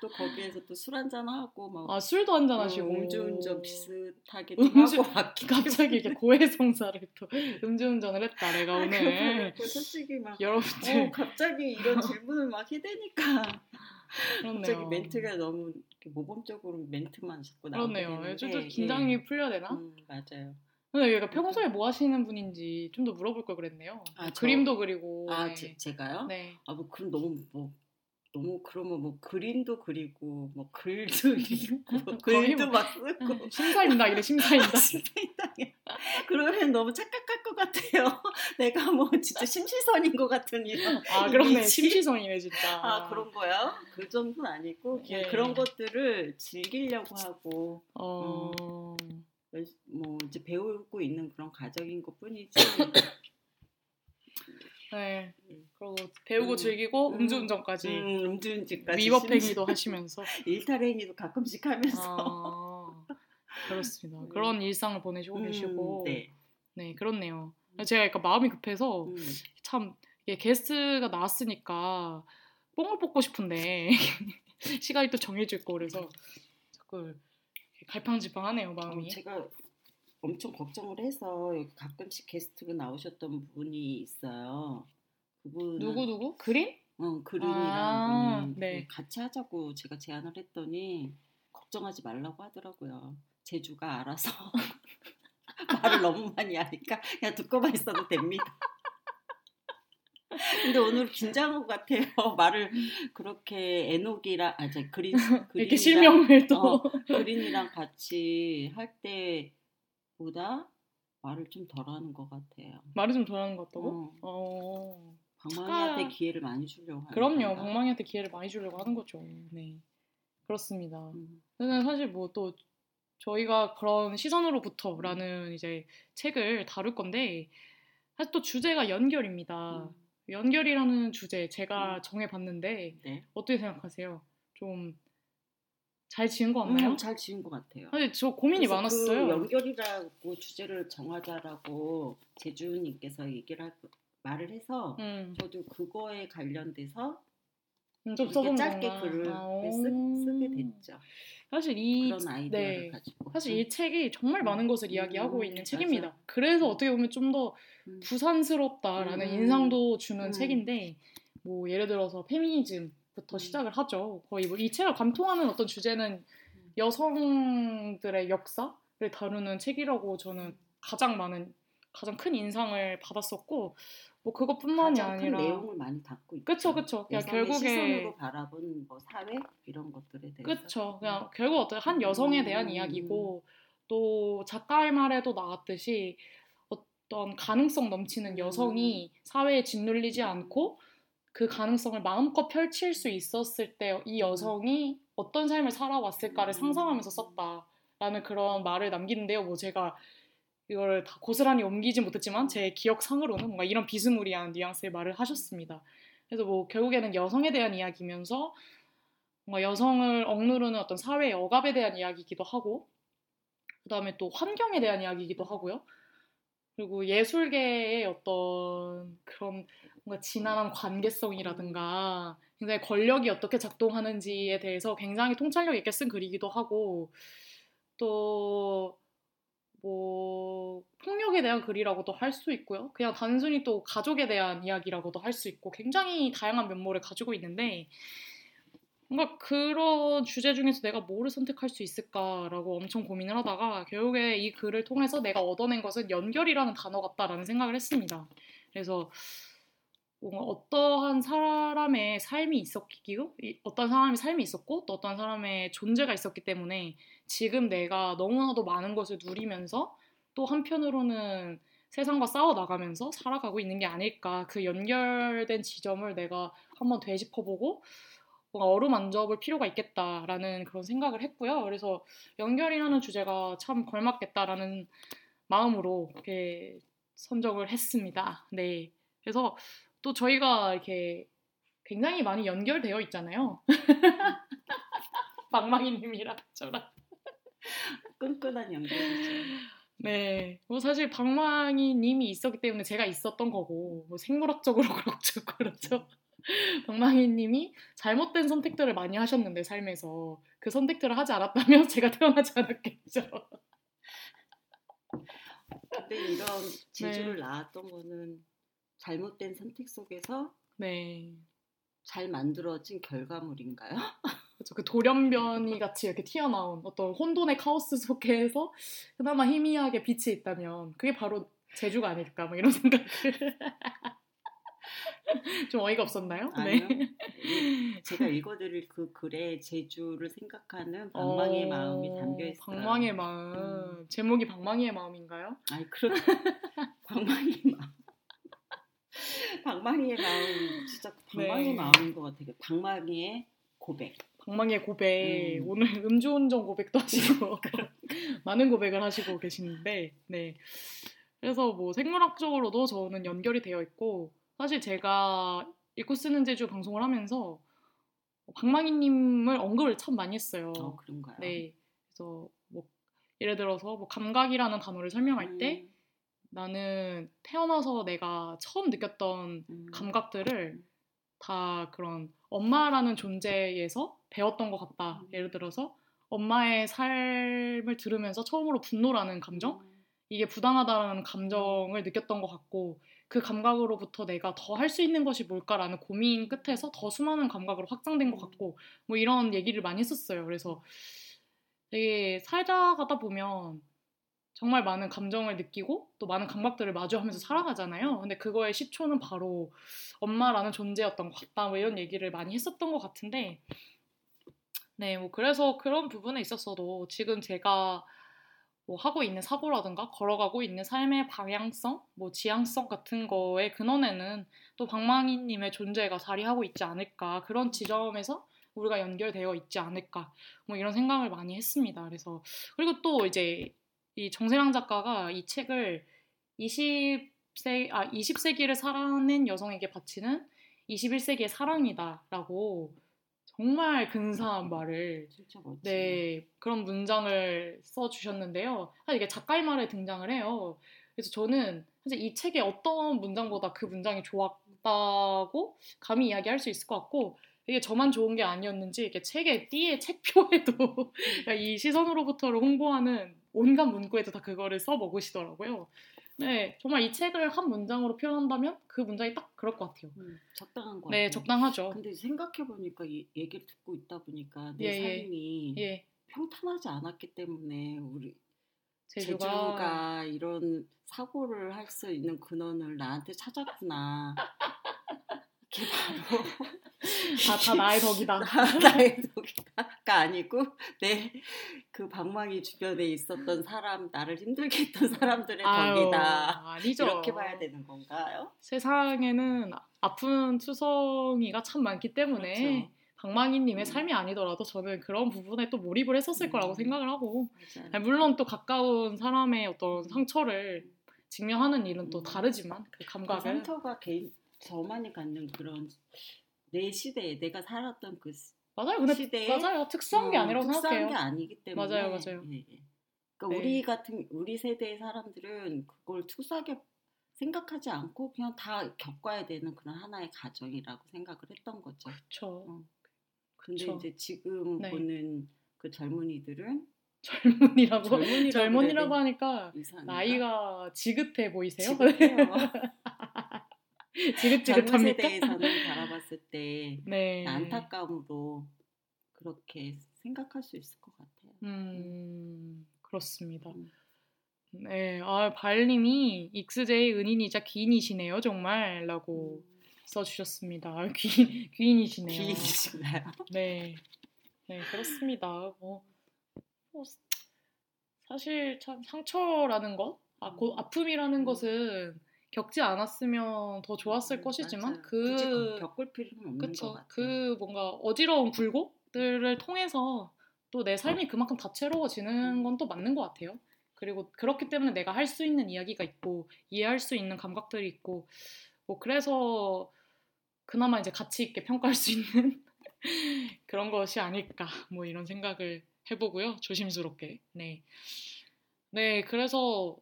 또 거기에서 또 술 한잔 하고 막 아 술도 한잔 하시고 어, 음주운전 비슷하게 좀 음주- 하고 갑자기 이렇게 고해성사를 또 음주운전을 했다 내가 오늘 그래갖고 솔직히 막 여러분들 어, 갑자기 이런 질문을 막 해대니까 그렇네요. 갑자기 멘트가 너무 모범적으로 멘트만 자꾸 그렇네요. 되는데 좀더 긴장이 예. 풀려야 되나? 음, 맞아요. 근데 얘가 평소에 뭐 하시는 분인지 좀 더 물어볼 걸 그랬네요. 아, 저- 그림도 그리고 아 네. 제, 제가요? 네. 아 뭐 그럼 너무 뭐 너무 그러면 뭐 그림도 그리고 뭐 글도 읽고 거의 글도 뭐- 막 쓰고 심사인당이래 심사인당. 심사인당에 그러면 너무 착각할 것 같아요. 내가 뭐 진짜 심시선인 것 같은 이런. 아 그러네 이미지? 심시성이네 진짜. 아 그런 거야? 그 정도는 아니고 그냥 예. 그런 것들을 즐기려고 하고 어. 뭐 이제 배우고 있는 그런 과정인 것 뿐이지. 네. 그리고 배우고 음. 즐기고 음. 음주운전까지 음, 음주운전까지 위법행위도 하시면서. 일탈행위도 가끔씩 하면서. 아, 그렇습니다. 음. 그런 일상을 보내시고 음, 계시고. 네. 네. 그렇네요. 제가 약간 마음이 급해서 음. 참 이게 게스트가 나왔으니까 뽕을 뽑고 싶은데 시간이 또 정해져 있고 그래서 자꾸 갈팡질팡하네요 어, 마음이. 제가 엄청 걱정을 해서 여기 가끔씩 게스트로 나오셨던 분이 있어요. 그분 누구 누구? 그린? 어, 그린이랑 아, 분이 네. 같이 하자고 제가 제안을 했더니 걱정하지 말라고 하더라고요. 제주가 알아서 말을 너무 많이 하니까 그냥 듣고만 있어도 됩니다. 근데 오늘 긴장한 것 같아요. 말을 그렇게 에녹이랑 아, 저 그린 이렇게 그린이랑- 실명을 또. 어, 그린이랑 같이 할 때보다 말을 좀 덜하는 것 같아요. 말을 좀 덜하는 것 같다고? 어, 어. 방망이한테. 기회를 많이 주려고 하는 그럼요. 건가? 방망이한테 기회를 많이 주려고 하는 거죠. 네. 그렇습니다. 음, 근데 사실 뭐 또 저희가 그런 시선으로부터라는 이제 책을 다룰 건데 사실 또 주제가 연결입니다. 음, 연결이라는 주제 제가 음. 정해봤는데 네. 어떻게 생각하세요? 좀 잘 지은 거 같나요? 음, 잘 지은 것 같아요. 사실 저 고민이 그래서 많았어요. 그 연결이라고 주제를 정하자라고 제주님께서 얘기를 할, 말을 해서 음, 저도 그거에 관련돼서 음, 좀 짧게 건가? 글을 아, 쓰, 쓰게 오. 됐죠. 사실 이 네. 사실 이 책이 정말 많은 것을 이야기하고 음, 있는. 책입니다. 그래서 어떻게 보면 좀더 음. 부산스럽다라는 음. 인상도 주는 음. 책인데 뭐 예를 들어서 페미니즘부터 음. 시작을 하죠. 거의 뭐 이 책을 관통하는 어떤 주제는 여성들의 역사를 다루는 책이라고 저는 가장 많은 가장 큰 인상을 받았었고 뭐 그것뿐만이 아니라 내용을 많이 담고 있죠. 그쵸 그쵸 그냥 결국에 시선으로 바라본 뭐 사회 이런 것들에 대해서 그쵸. 그냥 결국 어떤 한 여성에 대한 음. 이야기고 또 작가의 말에도 나왔듯이 어, 어떤 가능성 넘치는 여성이 사회에 짓눌리지 않고 그 가능성을 마음껏 펼칠 수 있었을 때 이 여성이 어떤 삶을 살아왔을까를 상상하면서 썼다라는 그런 말을 남기는데요. 뭐 제가 이거를 다 고스란히 옮기진 못했지만 제 기억상으로는 뭔가 이런 비스무리한 뉘앙스의 말을 하셨습니다. 그래서 뭐 결국에는 여성에 대한 이야기면서 뭔가 여성을 억누르는 어떤 사회의 억압에 대한 이야기이기도 하고 그다음에 또 환경에 대한 이야기이기도 하고요. 그리고 예술계의 어떤 그런 뭔가 진한한 관계성이라든가 굉장히 권력이 어떻게 작동하는지에 대해서 굉장히 통찰력 있게 쓴 글이기도 하고 또 뭐 폭력에 대한 글이라고도 할 수 있고요. 그냥 단순히 또 가족에 대한 이야기라고도 할 수 있고 굉장히 다양한 면모를 가지고 있는데 뭔가 그런 주제 중에서 내가 뭐를 선택할 수 있을까라고 엄청 고민을 하다가 결국에 이 글을 통해서 내가 얻어낸 것은 연결이라는 단어 같다라는 생각을 했습니다. 그래서 뭔가 어떠한 사람의 삶이 있었기고 어떤 사람의 삶이 있었고 또 어떤 사람의 존재가 있었기 때문에 지금 내가 너무나도 많은 것을 누리면서 또 한편으로는 세상과 싸워 나가면서 살아가고 있는 게 아닐까 그 연결된 지점을 내가 한번 되짚어보고 뭔가 어루만져 볼 필요가 있겠다라는 그런 생각을 했고요. 그래서 연결이라는 주제가 참 걸맞겠다라는 마음으로 이렇게 선정을 했습니다. 네. 그래서 또 저희가 이렇게 굉장히 많이 연결되어 있잖아요. 방망이님이랑 저랑. 끈끈한 연결이죠. 네. 뭐 사실 방망이님이 있었기 때문에 제가 있었던 거고, 뭐 생물학적으로 그렇죠. 그렇죠. 방망이님이 잘못된 선택들을 많이 하셨는데 삶에서 그 선택들을 하지 않았다면 제가 태어나지 않았겠죠. 근데 이런 제주를 네. 낳았던 거는 잘못된 선택 속에서 네. 잘 만들어진 결과물인가요? 그렇죠. 그 돌연변이 같이 이렇게 튀어나온 어떤 혼돈의 카오스 속에서 그나마 희미하게 빛이 있다면 그게 바로 제주가 아닐까 뭐 이런 생각을 좀 어이가 없었나요? 아니요. 네. 제가 읽어드릴 그 글에 제주를 생각하는 방망이의 어, 마음이 담겨 있어요. 방망이의 마음. 음. 제목이 방망이의 마음인가요? 아니 그렇. 방망이 마음. 방망이의 마음 진짜 방망이의 네. 마음인 것 같아요. 방망이의 고백. 방망이의 고백. 음. 오늘 음주운전 고백도 하시고 많은 고백을 하시고 계시는데, 네. 그래서 뭐 생물학적으로도 저는 연결이 되어 있고 사실 제가 읽고 쓰는 제주 방송을 하면서 방망이님을 언급을 참 많이 했어요. 어, 그런가요? 네. 그래서 뭐 예를 들어서 뭐 감각이라는 단어를 설명할 음. 때 나는 태어나서 내가 처음 느꼈던 음. 감각들을 음. 다 그런 엄마라는 존재에서 배웠던 것 같다. 음. 예를 들어서 엄마의 삶을 들으면서 처음으로 분노라는 감정, 음. 이게 부당하다는 감정을 느꼈던 것 같고 그 감각으로부터 내가 더 할 수 있는 것이 뭘까라는 고민 끝에서 더 수많은 감각으로 확장된 것 같고 뭐 이런 얘기를 많이 했었어요. 그래서 되게 살다 가다 보면 정말 많은 감정을 느끼고 또 많은 감각들을 마주하면서 살아가잖아요. 근데 그거의 시초는 바로 엄마라는 존재였던 것 같다. 뭐 이런 얘기를 많이 했었던 것 같은데 네, 뭐 그래서 그런 부분에 있어서도 지금 제가 뭐 하고 있는 사고라든가 걸어가고 있는 삶의 방향성, 뭐 지향성 같은 거의 근원에는 또 방망이님의 존재가 자리하고 있지 않을까 그런 지점에서 우리가 연결되어 있지 않을까 뭐 이런 생각을 많이 했습니다. 그래서 그리고 또 이제 이 정세랑 작가가 이 책을 20세 아 20세기를 살아낸 여성에게 바치는 21세기의 사랑이다라고 정말 근사한 말을 네 그런 문장을 써 주셨는데요. 사실 이게 작가의 말에 등장을 해요. 그래서 저는 사실 이 책의 어떤 문장보다 그 문장이 좋았다고 감히 이야기할 수 있을 것 같고 이게 저만 좋은 게 아니었는지 이게 책의 띠의 책표에도 이 시선으로부터를 홍보하는 온갖 문구에도 다 그거를 써 먹으시더라고요. 네, 정말 이 책을 한 문장으로 표현한다면 그 문장이 딱 그럴 것 같아요. 음, 적당한 거 네, 같아요. 적당하죠. 근데 생각해 보니까 이 얘기를 듣고 있다 보니까 내 예, 예. 삶이 예. 평탄하지 않았기 때문에 우리 제주가... 제주가 이런 사고를 할 수 있는 근원을 나한테 찾았구나. 이게 바로 다, 다 나의 덕이다. 나의 덕이다가 아니고 내그그 방망이 주변에 있었던 사람, 나를 힘들게 했던 사람들의 아유, 덕이다. 아니죠. 이렇게 봐야 되는 건가요? 세상에는 아픈 투성이가 참 많기 때문에 그렇죠. 방망이님의 음. 삶이 아니더라도 저는 그런 부분에 또 몰입을 했었을 음. 거라고 생각을 하고 맞아요. 아니, 물론 또 가까운 사람의 어떤 상처를 직면하는 일은 또 음. 다르지만 그그 감각을 상처가 개인 저만이 갖는 그런 내 시대에 내가 살았던 그 시- 맞아요. 근데 시대에 맞아요. 특수한 게 어, 아니라고 특수한 생각해요. 게 아니기 때문에 맞아요, 맞아요. 예, 예. 그러니까 네. 우리 같은 우리 세대의 사람들은 그걸 특수하게 생각하지 않고 그냥 다 겪어야 되는 그런 하나의 가정이라고 생각을 했던 거죠. 그렇죠. 어. 근데 그쵸. 이제 지금 네. 보는 그 젊은이들은 젊은이라고 젊은이라고 젊은이라고 하니까 이상한가? 나이가 지긋해 보이세요? 지긋해요. 젊은 지긋지긋합니까? 세대에서는 바라봤을 때 네. 안타까움으로 그렇게 생각할 수 있을 것 같아요. 음, 그렇습니다. 음. 네, 아, 발님이 익스제의 은인이자 귀인이시네요, 정말. 라고 써주셨습니다. 아, 귀, 귀인이시네요. 귀이신가요? 네. 네, 그렇습니다. 뭐, 뭐, 사실 참 상처라는 것, 아, 고, 아픔이라는 음. 것은 겪지 않았으면 더 좋았을 음, 것이지만 맞아요. 그 겪을 필요는 없는 그쵸. 것 같아요. 그 뭔가 어지러운 굴곡들을 통해서 또 내 삶이 그만큼 다채로워지는 건 또 맞는 것 같아요. 그리고 그렇기 때문에 내가 할 수 있는 이야기가 있고 이해할 수 있는 감각들이 있고 뭐 그래서 그나마 이제 가치 있게 평가할 수 있는 그런 것이 아닐까 뭐 이런 생각을 해보고요. 조심스럽게. 네. 네, 그래서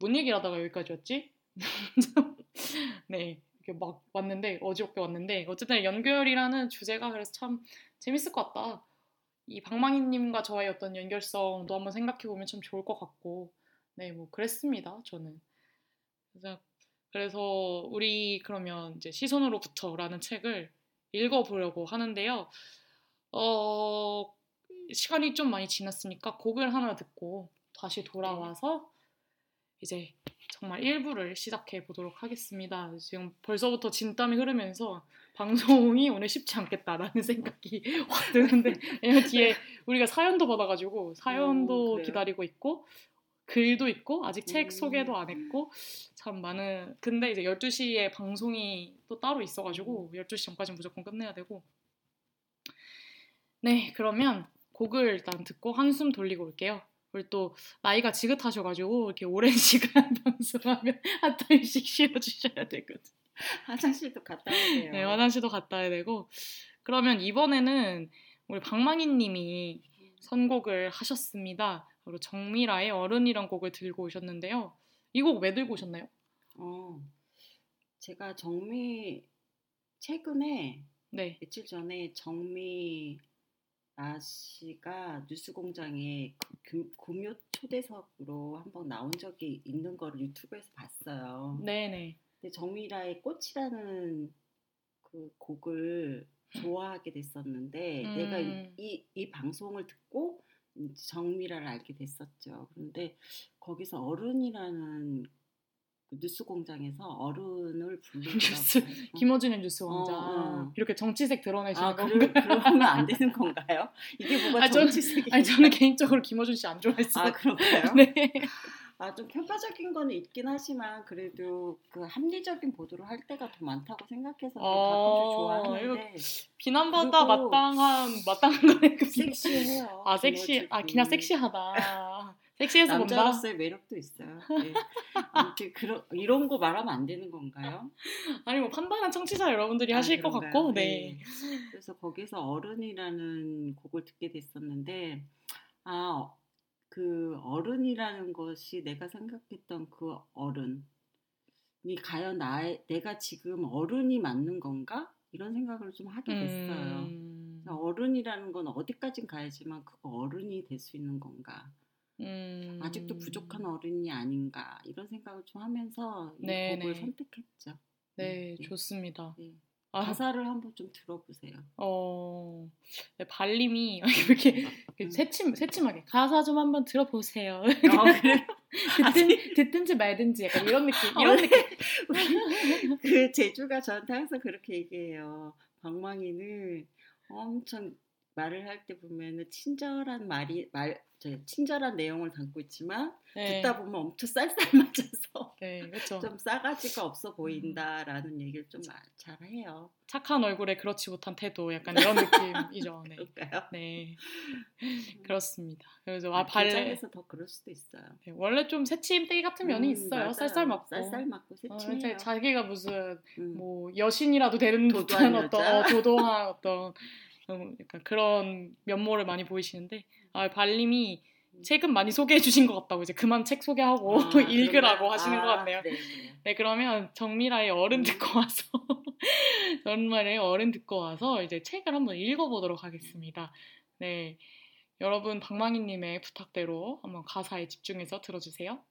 뭔 얘기를 하다가 여기까지 왔지? 네, 이렇게 막 왔는데 어지럽게 왔는데 어쨌든 연결이라는 주제가 그래서 참 재밌을 것 같다. 이 방망이님과 저의 어떤 연결성도 한번 생각해 보면 참 좋을 것 같고, 네, 뭐 그랬습니다. 저는. 그래서, 그래서 우리 그러면 이제 시선으로부터라는 책을 읽어보려고 하는데요. 어, 시간이 좀 많이 지났으니까 곡을 하나 듣고 다시 돌아와서 이제 정말 1부를 시작해 보도록 하겠습니다. 지금 벌써부터 진땀이 흐르면서 방송이 오늘 쉽지 않겠다라는 생각이 확 드는데 왜냐면 뒤에 우리가 사연도 받아가지고 사연도 음, 그래요? 기다리고 있고 글도 있고 아직 책 음. 소개도 안 했고 참 많은 근데 이제 12시에 방송이 또 따로 있어가지고 12시 전까지 무조건 끝내야 되고 네 그러면 곡을 일단 듣고 한숨 돌리고 올게요. 그리고 또 나이가 지긋하셔가지고 이렇게 오랜 시간 방송하면 한 타임씩 쉬어주셔야 되거든요. 화장실도 갔다 오세요. 네, 화장실도 갔다 와야 되고 그러면 이번에는 우리 방망이님이 선곡을 하셨습니다. 그리고 정미라의 어른이란 곡을 들고 오셨는데요. 이 곡 왜 들고 오셨나요? 어, 제가 정미 최근에 네, 며칠 전에 정미 아 씨가 뉴스공장에 그 금요 초대석으로 한번 나온 적이 있는 거를 유튜브에서 봤어요. 네네. 근데 정미라의 꽃이라는 그 곡을 좋아하게 됐었는데 음. 내가 이, 이, 이 방송을 듣고 정미라를 알게 됐었죠. 그런데 거기서 어른이라는 그 뉴스 공장에서 어른을 뉴스, 부르더라고요. 김어준의 뉴스 왕자 어, 어. 이렇게 정치색 드러내시는 아, 건가요? 그러, 그러면 안 되는 건가요? 이게 뭐가 아, 정치색이 아니 저는 개인적으로 김어준 씨 안 좋아했어요. 아 그런가요? 네. 아 좀 편파적인 거는 있긴 하지만 그래도 그 합리적인 보도를 할 때가 더 많다고 생각해서 어, 가끔씩 좋아하는데 그리고- 마땅한 마땅한 거네. 그 섹시해요. 아 섹시 아 그냥 섹시하다. 섹시해서. 남자로서의 매력도 있어요. 네. 아무튼 그런 이런 거 말하면 안 되는 건가요? 아니 뭐 판단한 청취자 여러분들이 아, 하실 것 그런가요? 같고 네. 그래서 거기서 어른이라는 곡을 듣게 됐었는데 아 그 어른이라는 것이 내가 생각했던 그 어른 이 과연 나의 내가 지금 어른이 맞는 건가 이런 생각을 좀 하게 됐어요. 음, 어른이라는 건 어디까진 가야지만 그거 어른이 될 수 있는 건가? 음. 아직도 부족한 어른이 아닌가 이런 생각을 좀 하면서 이 네, 곡을 네. 선택했죠. 네, 네. 좋습니다. 네. 아, 가사를 한번 좀 들어보세요. 어, 네, 발림이 이렇게 음. 새침 새침하게 가사 좀 한번 들어보세요. 아, 그래? 듣든 듣든지 말든지 약간 이런 느낌, 아, 이런 느낌. 그 제주가 저한테 항상 그렇게 얘기해요. 방망이는 엄청 말을 할 때 보면은 친절한 말이 말 저, 친절한 내용을 담고 있지만 네. 듣다 보면 엄청 쌀쌀맞아서 네, 그렇죠. 좀 싸가지가 없어 보인다라는 얘기를 좀 마- 잘해요. 착한 얼굴에 그렇지 못한 태도 약간 이런 느낌이죠. 네. 그럴까요? 네. 그렇습니다. 그래서 아, 아, 발레 긴장해서 더 그럴 수도 있어요. 네, 원래 좀 새침대기 같은 면이 음, 있어요. 맞아요. 쌀쌀 맞고. 쌀쌀 맞고 어, 새침해요. 이제 자기가 무슨 음. 뭐 여신이라도 되는 듯한 어떤? 어, 도도한 어떤 음, 약간 그런 면모를 많이 보이시는데 아, 발님이 책은 많이 소개해 주신 것 같다고 이제 그만 책 소개하고 아, 읽으라고 그런가요? 하시는 것 아, 같네요. 네, 네. 네 그러면 정미라의 어른 음. 듣고 와서 정미라의 어른 듣고 와서 이제 책을 한번 읽어보도록 하겠습니다. 네 여러분 박망희님의 부탁대로 한번 가사에 집중해서 들어주세요.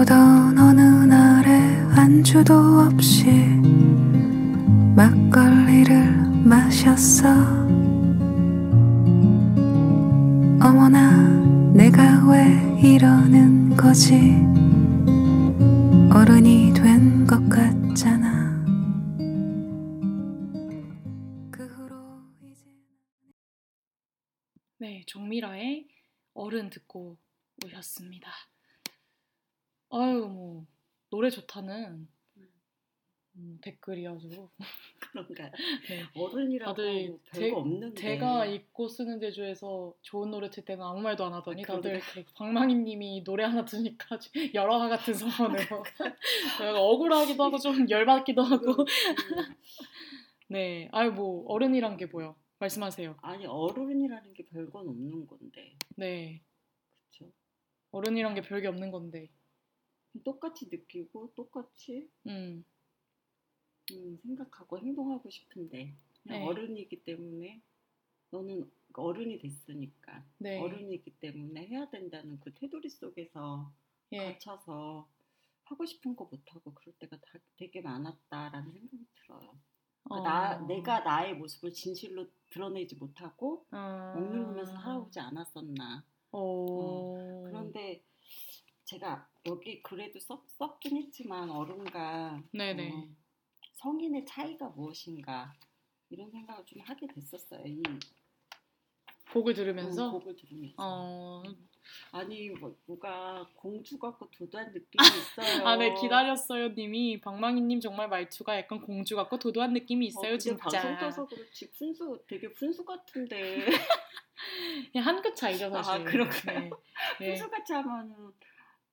오던 어느 날에 안주도 없이 막걸리를 마셨어. 어머나 내가 왜 이러는 거지? 어른이 된 것 같잖아. 그 후로 이제 네, 정미라의 어른 듣고 오셨습니다. 아유, 뭐 노래 좋다는 음, 댓글이 아주 그런가요? 네. 어른이라고 다들 제- 없는데 제가 읽고 쓰는 제주에서 좋은 노래 틀 때는 아무 말도 안 하더니 아, 다들 방망이님이 노래 하나 드니까 열화와 같은 성원으로 제가 억울하기도 하고 좀 열받기도 하고 음, 음. 네, 아유 뭐 어른이란 게 뭐요? 말씀하세요. 아니 어른이라는 게 별건 없는 건데 네, 그렇죠? 어른이란 게 별게 없는 건데, 똑같이 느끼고 똑같이 음, 음, 생각하고 행동하고 싶은데 그냥 네. 어른이기 때문에 너는 어른이 됐으니까 네, 어른이기 때문에 해야 된다는 그 테두리 속에서 예, 갇혀서 하고 싶은 거 못하고 그럴 때가 다, 되게 많았다라는 생각이 들어요. 그러니까 나 어, 내가 나의 모습을 진실로 드러내지 못하고 어, 먹는 거면서 살아오지 않았었나. 어, 그런데 제가 여기 글에도 써, 썼긴 했지만 어른과 네네, 어, 성인의 차이가 무엇인가 이런 생각을 좀 하게 됐었어요. 이 곡을 음, 들으면서, 곡을 들으면서. 어, 아니 뭐, 누가 공주 같고 도도한 느낌이 있어요. 아, 네, 기다렸어요, 님이. 방망이님 정말 말투가 약간 공주 같고 도도한 느낌이 있어요, 어, 진짜. 방송 떠서 그렇지 분수 되게 분수 같은데 그냥 한끗 차이죠, 사실. 아, 그런가요? 네. 네. 분수 같이 하면은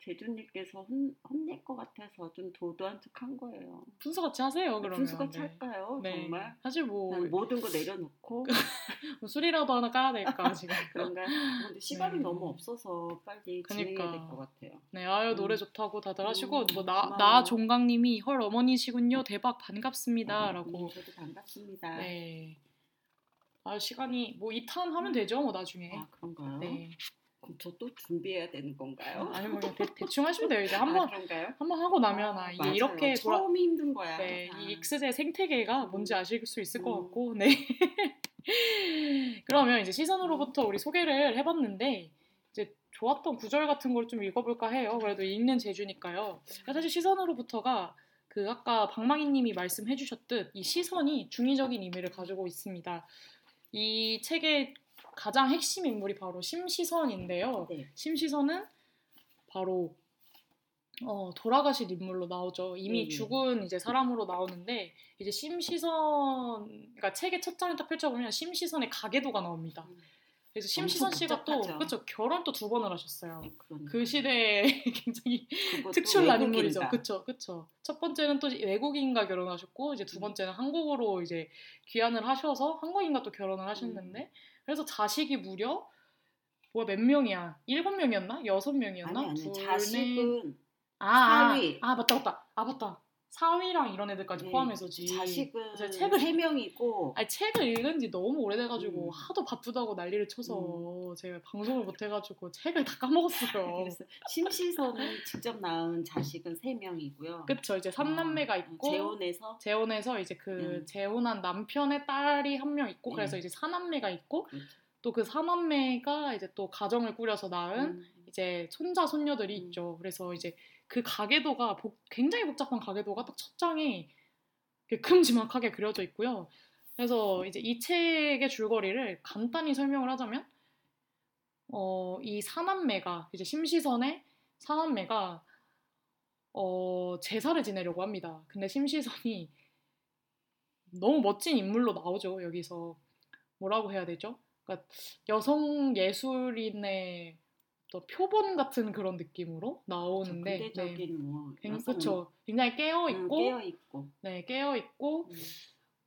제주님께서 혼, 혼낼 것 같아서 좀 도도한 척 한 거예요. 분수 같이 하세요, 그러면. 분수 같이 네. 할까요? 네. 정말? 사실 뭐, 난 모든 거 내려놓고 뭐 술이라도 하나 까야 될까, 지금. 그런가? 근데 시간이 네. 너무 없어서 빨리 그러니까. 진행해야 될 것 같아요. 네, 아유, 노래 음. 좋다고 다들 하시고, 음, 뭐, 나, 고마워요. 나 종강님이 헐, 어머니시군요. 대박, 반갑습니다. 음, 라고. 저도 반갑습니다. 네. 아, 시간이, 뭐, 2탄 하면 되죠, 뭐, 나중에. 아 그런가요? 네. 저 또 준비해야 되는 건가요? 아니, 뭐, 그냥 대, 충 하시면 돼요. 이제 아, 한번, 그런가요? 한번 하고 나면, 아, 이게 맞아요. 이렇게 돌아, 처음이 힘든 거야. 네, 항상. 이 익스제 생태계가 뭔지 음. 아실 수 있을 것 음. 같고, 네. 그러면 이제 시선으로부터 우리 소개를 해봤는데, 이제 좋았던 구절 같은 걸 좀 읽어볼까 해요. 그래도 읽는 재주니까요. 사실 시선으로부터가 그 아까 방망이님이 말씀해주셨듯 이 시선이 중의적인 의미를 가지고 있습니다. 이 책의 가장 핵심 인물이 바로 심시선인데요. 네. 심시선은 바로 어, 돌아가신 인물로 나오죠. 이미 네. 죽은 이제 사람으로 나오는데 이제 심시선 그러니까 책의 첫 장을 딱 펼쳐보면 심시선의 가계도가 나옵니다. 음. 그래서 심시선 씨가 또 복잡하죠. 그쵸 결혼 또 두 번을 하셨어요. 그러니까. 그 시대에 굉장히 특출난. 인물이죠. 그쵸, 그쵸. 첫 번째는 또 외국인과 결혼하셨고, 이제 두 음. 번째는 한국으로 이제 귀환을 하셔서 한국인과 또 결혼을 하셨는데, 음. 그래서 자식이 무려, 뭐야, 몇 명이야? 일곱 명이었나? 여섯 명이었나? 아니 아니 둘. 자식은 아, 아, 사위. 아, 맞다, 맞다. 아, 맞다. 사위랑 이런 애들까지 네, 포함해서지. 자식은 그래서 책을 세 명이고 아니 책을 읽은 지 너무 오래돼가지고 음. 하도 바쁘다고 난리를 쳐서 제가 방송을 못해가지고 책을 다 까먹었어요. 그래서 심시선은 직접 낳은 자식은 세 명이고요. 그쵸 이제 삼남매가 있고 어, 재혼해서 재혼해서 이제 그 음. 재혼한 남편의 딸이 한 명 있고 그래서 음. 이제 사남매가 있고 그렇죠. 또그 사남매가 이제 또 가정을 꾸려서 낳은 음. 이제 손자 손녀들이 음. 있죠. 그래서 이제 그 가계도가 복- 굉장히 복잡한 가계도가 딱 첫 장에 큼지막하게 그려져 있고요. 그래서 이제 이 책의 줄거리를 간단히 설명을 하자면 어, 이 사남매가 이제 심시선의 사남매가 어, 제사를 지내려고 합니다. 근데 심시선이 너무 멋진 인물로 나오죠. 여기서 뭐라고 해야 되죠? 그러니까 여성 예술인의 또 표본 같은 그런 느낌으로 나오는데 그렇죠. 근대적인 뭐 굉- 여성- 그쵸. 굉장히 깨어 음, 있고 깨어 있고 네 깨어 있고 음.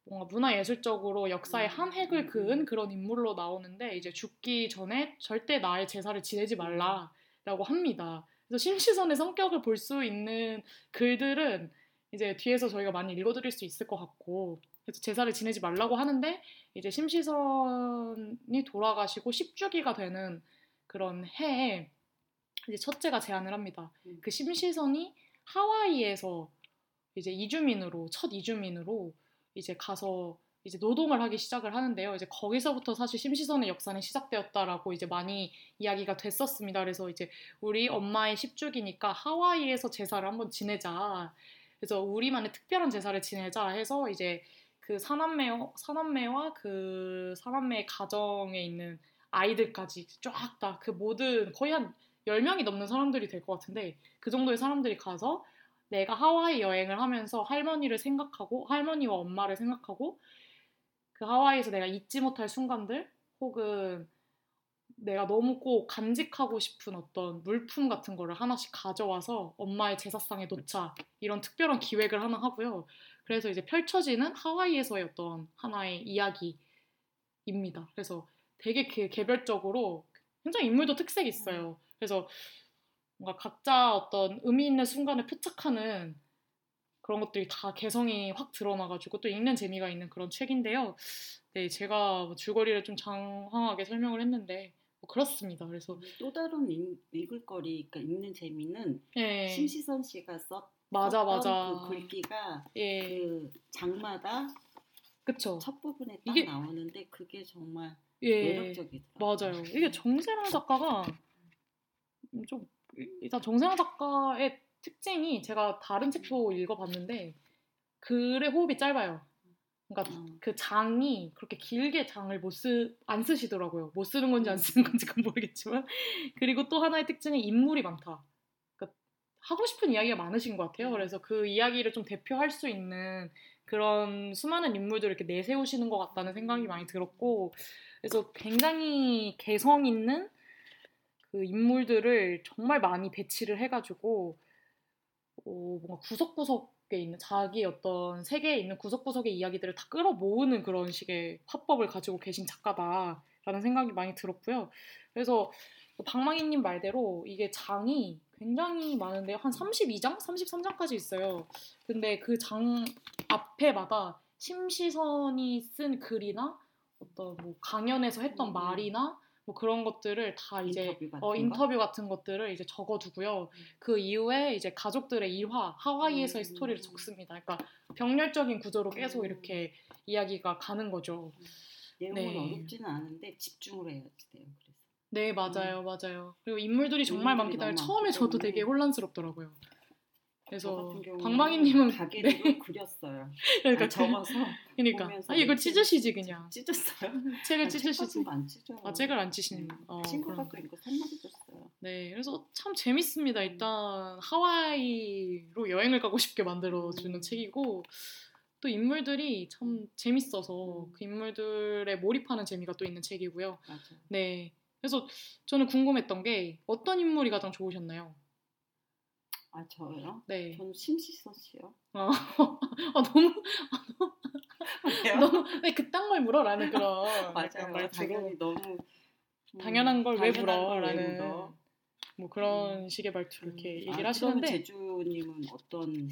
뭔가 문화 예술적으로 역사의 음, 한 획을 음, 그은 음. 그런 인물로 나오는데 이제 죽기 전에 절대 나의 제사를 지내지 말라라고 합니다. 그래서 심시선의 성격을 볼 수 있는 글들은 이제 뒤에서 저희가 많이 읽어드릴 수 있을 것 같고 그래서 제사를 지내지 말라고 하는데 이제 심시선이 돌아가시고 10주기가 되는 그런 해에 이제 첫째가 제안을 합니다. 음. 그 심시선이 하와이에서 이제 이주민으로 첫 이주민으로 이제 가서 이제 노동을 하기 시작을 하는데요. 이제 거기서부터 사실 심시선의 역사는 시작되었다라고 이제 많이 이야기가 됐었습니다. 그래서 이제 우리 엄마의 10주기니까 하와이에서 제사를 한번 지내자. 그래서 우리만의 특별한 제사를 지내자 해서 이제 그 사남매 사남매와 그 사남매 가정에 있는 아이들까지 쫙 다 그 모든 거의 한 10명이 넘는 사람들이 될 것 같은데 그 정도의 사람들이 가서 내가 하와이 여행을 하면서 할머니를 생각하고 할머니와 엄마를 생각하고 그 하와이에서 내가 잊지 못할 순간들 혹은 내가 너무 꼭 간직하고 싶은 어떤 물품 같은 거를 하나씩 가져와서 엄마의 제사상에 놓자 이런 특별한 기획을 하나 하고요. 그래서 이제 펼쳐지는 하와이에서의 어떤 하나의 이야기입니다. 그래서 되게 개, 개별적으로 굉장히 인물도 특색이 있어요. 그래서 뭔가 각자 어떤 의미 있는 순간을 포착하는 그런 것들이 다 개성이 확 드러나가지고 또 읽는 재미가 있는 그런 책인데요. 네, 제가 뭐 줄거리를 좀 장황하게 설명을 했는데 뭐 그렇습니다. 그래서 또 다른 읽, 읽을 거리, 그러니까 읽는 재미는 예, 심시선 씨가 썼 맞아 맞아, 그 글귀가 예, 그 장마다 그쵸, 첫 부분에 딱 이게- 나오는데 그게 정말 예, 매력적이더라고요. 맞아요. 이게 정세랑 작가가 좀 일단 정세랑 작가의 특징이 제가 다른 책도 읽어봤는데 글의 호흡이 짧아요. 그러니까 음. 그 장이 그렇게 길게 장을 못 쓰, 안 쓰시더라고요. 못 쓰는 건지 안 쓰는 건지 그건 모르겠지만. 그리고 또 하나의 특징이 인물이 많다. 그러니까 하고 싶은 이야기가 많으신 것 같아요. 음. 그래서 그 이야기를 좀 대표할 수 있는 그런 수많은 인물들을 이렇게 내세우시는 것 같다는 생각이 많이 들었고, 그래서 굉장히 개성 있는 그 인물들을 정말 많이 배치를 해가지고, 어, 뭔가 구석구석에 있는 자기 어떤 세계에 있는 구석구석의 이야기들을 다 끌어 모으는 그런 식의 화법을 가지고 계신 작가다라는 생각이 많이 들었고요. 그래서 박망희님 말대로 이게 장이 굉장히 많은데요. 한 32장, 33장까지 있어요. 근데 그 장 앞에마다 심시선이 쓴 글이나 어떤 뭐 강연에서 했던 음. 말이나 뭐 그런 것들을 다 이제 인터뷰 같은 어, 거? 인터뷰 같은 것들을 이제 적어두고요. 그 이후에 이제 가족들의 일화, 하와이에서의 음. 스토리를 적습니다. 그러니까 병렬적인 구조로 계속 음. 이렇게 이야기가 가는 거죠. 내용은 네. 어렵지는 않은데 집중을 해야지 돼요. 그래서 네, 맞아요, 맞아요. 그리고 인물들이 정말 많기 때문에 처음에 저도. 되게 혼란스럽더라고요. 저 그래서 방망이님은 가게를 네. 그렸어요. 그러니까 아니, 적어서 그러니까 아 이걸 이렇게 찢으시지 그냥 찢었어요. 책을 책 찢으시지. 거안 찢어. 아 책을 안 찢으시는. 어, 친구가 그런 그린 거 선물해 줬어요. 네, 그래서 참 재밌습니다. 음. 일단 하와이로 여행을 가고 싶게 만들어 주는 음. 책이고 또 인물들이 참 재밌어서 음. 그 인물들에 몰입하는 재미가 또 있는 책이고요. 맞아. 네, 그래서 저는 궁금했던 게 어떤 인물이 가장 좋으셨나요? 아 저요? 네, 저는 심시서 씨요. 어, 아, 너무 왜요? 너무 네, 그딴 걸 물어라는 그런 맞아요. 말투로 당연히 너무 음, 당연한 걸 왜 물어라는 물어? 뭐 그런 식의 말투로 이렇게 음. 얘기를 아, 하시는데 제주님은 어떤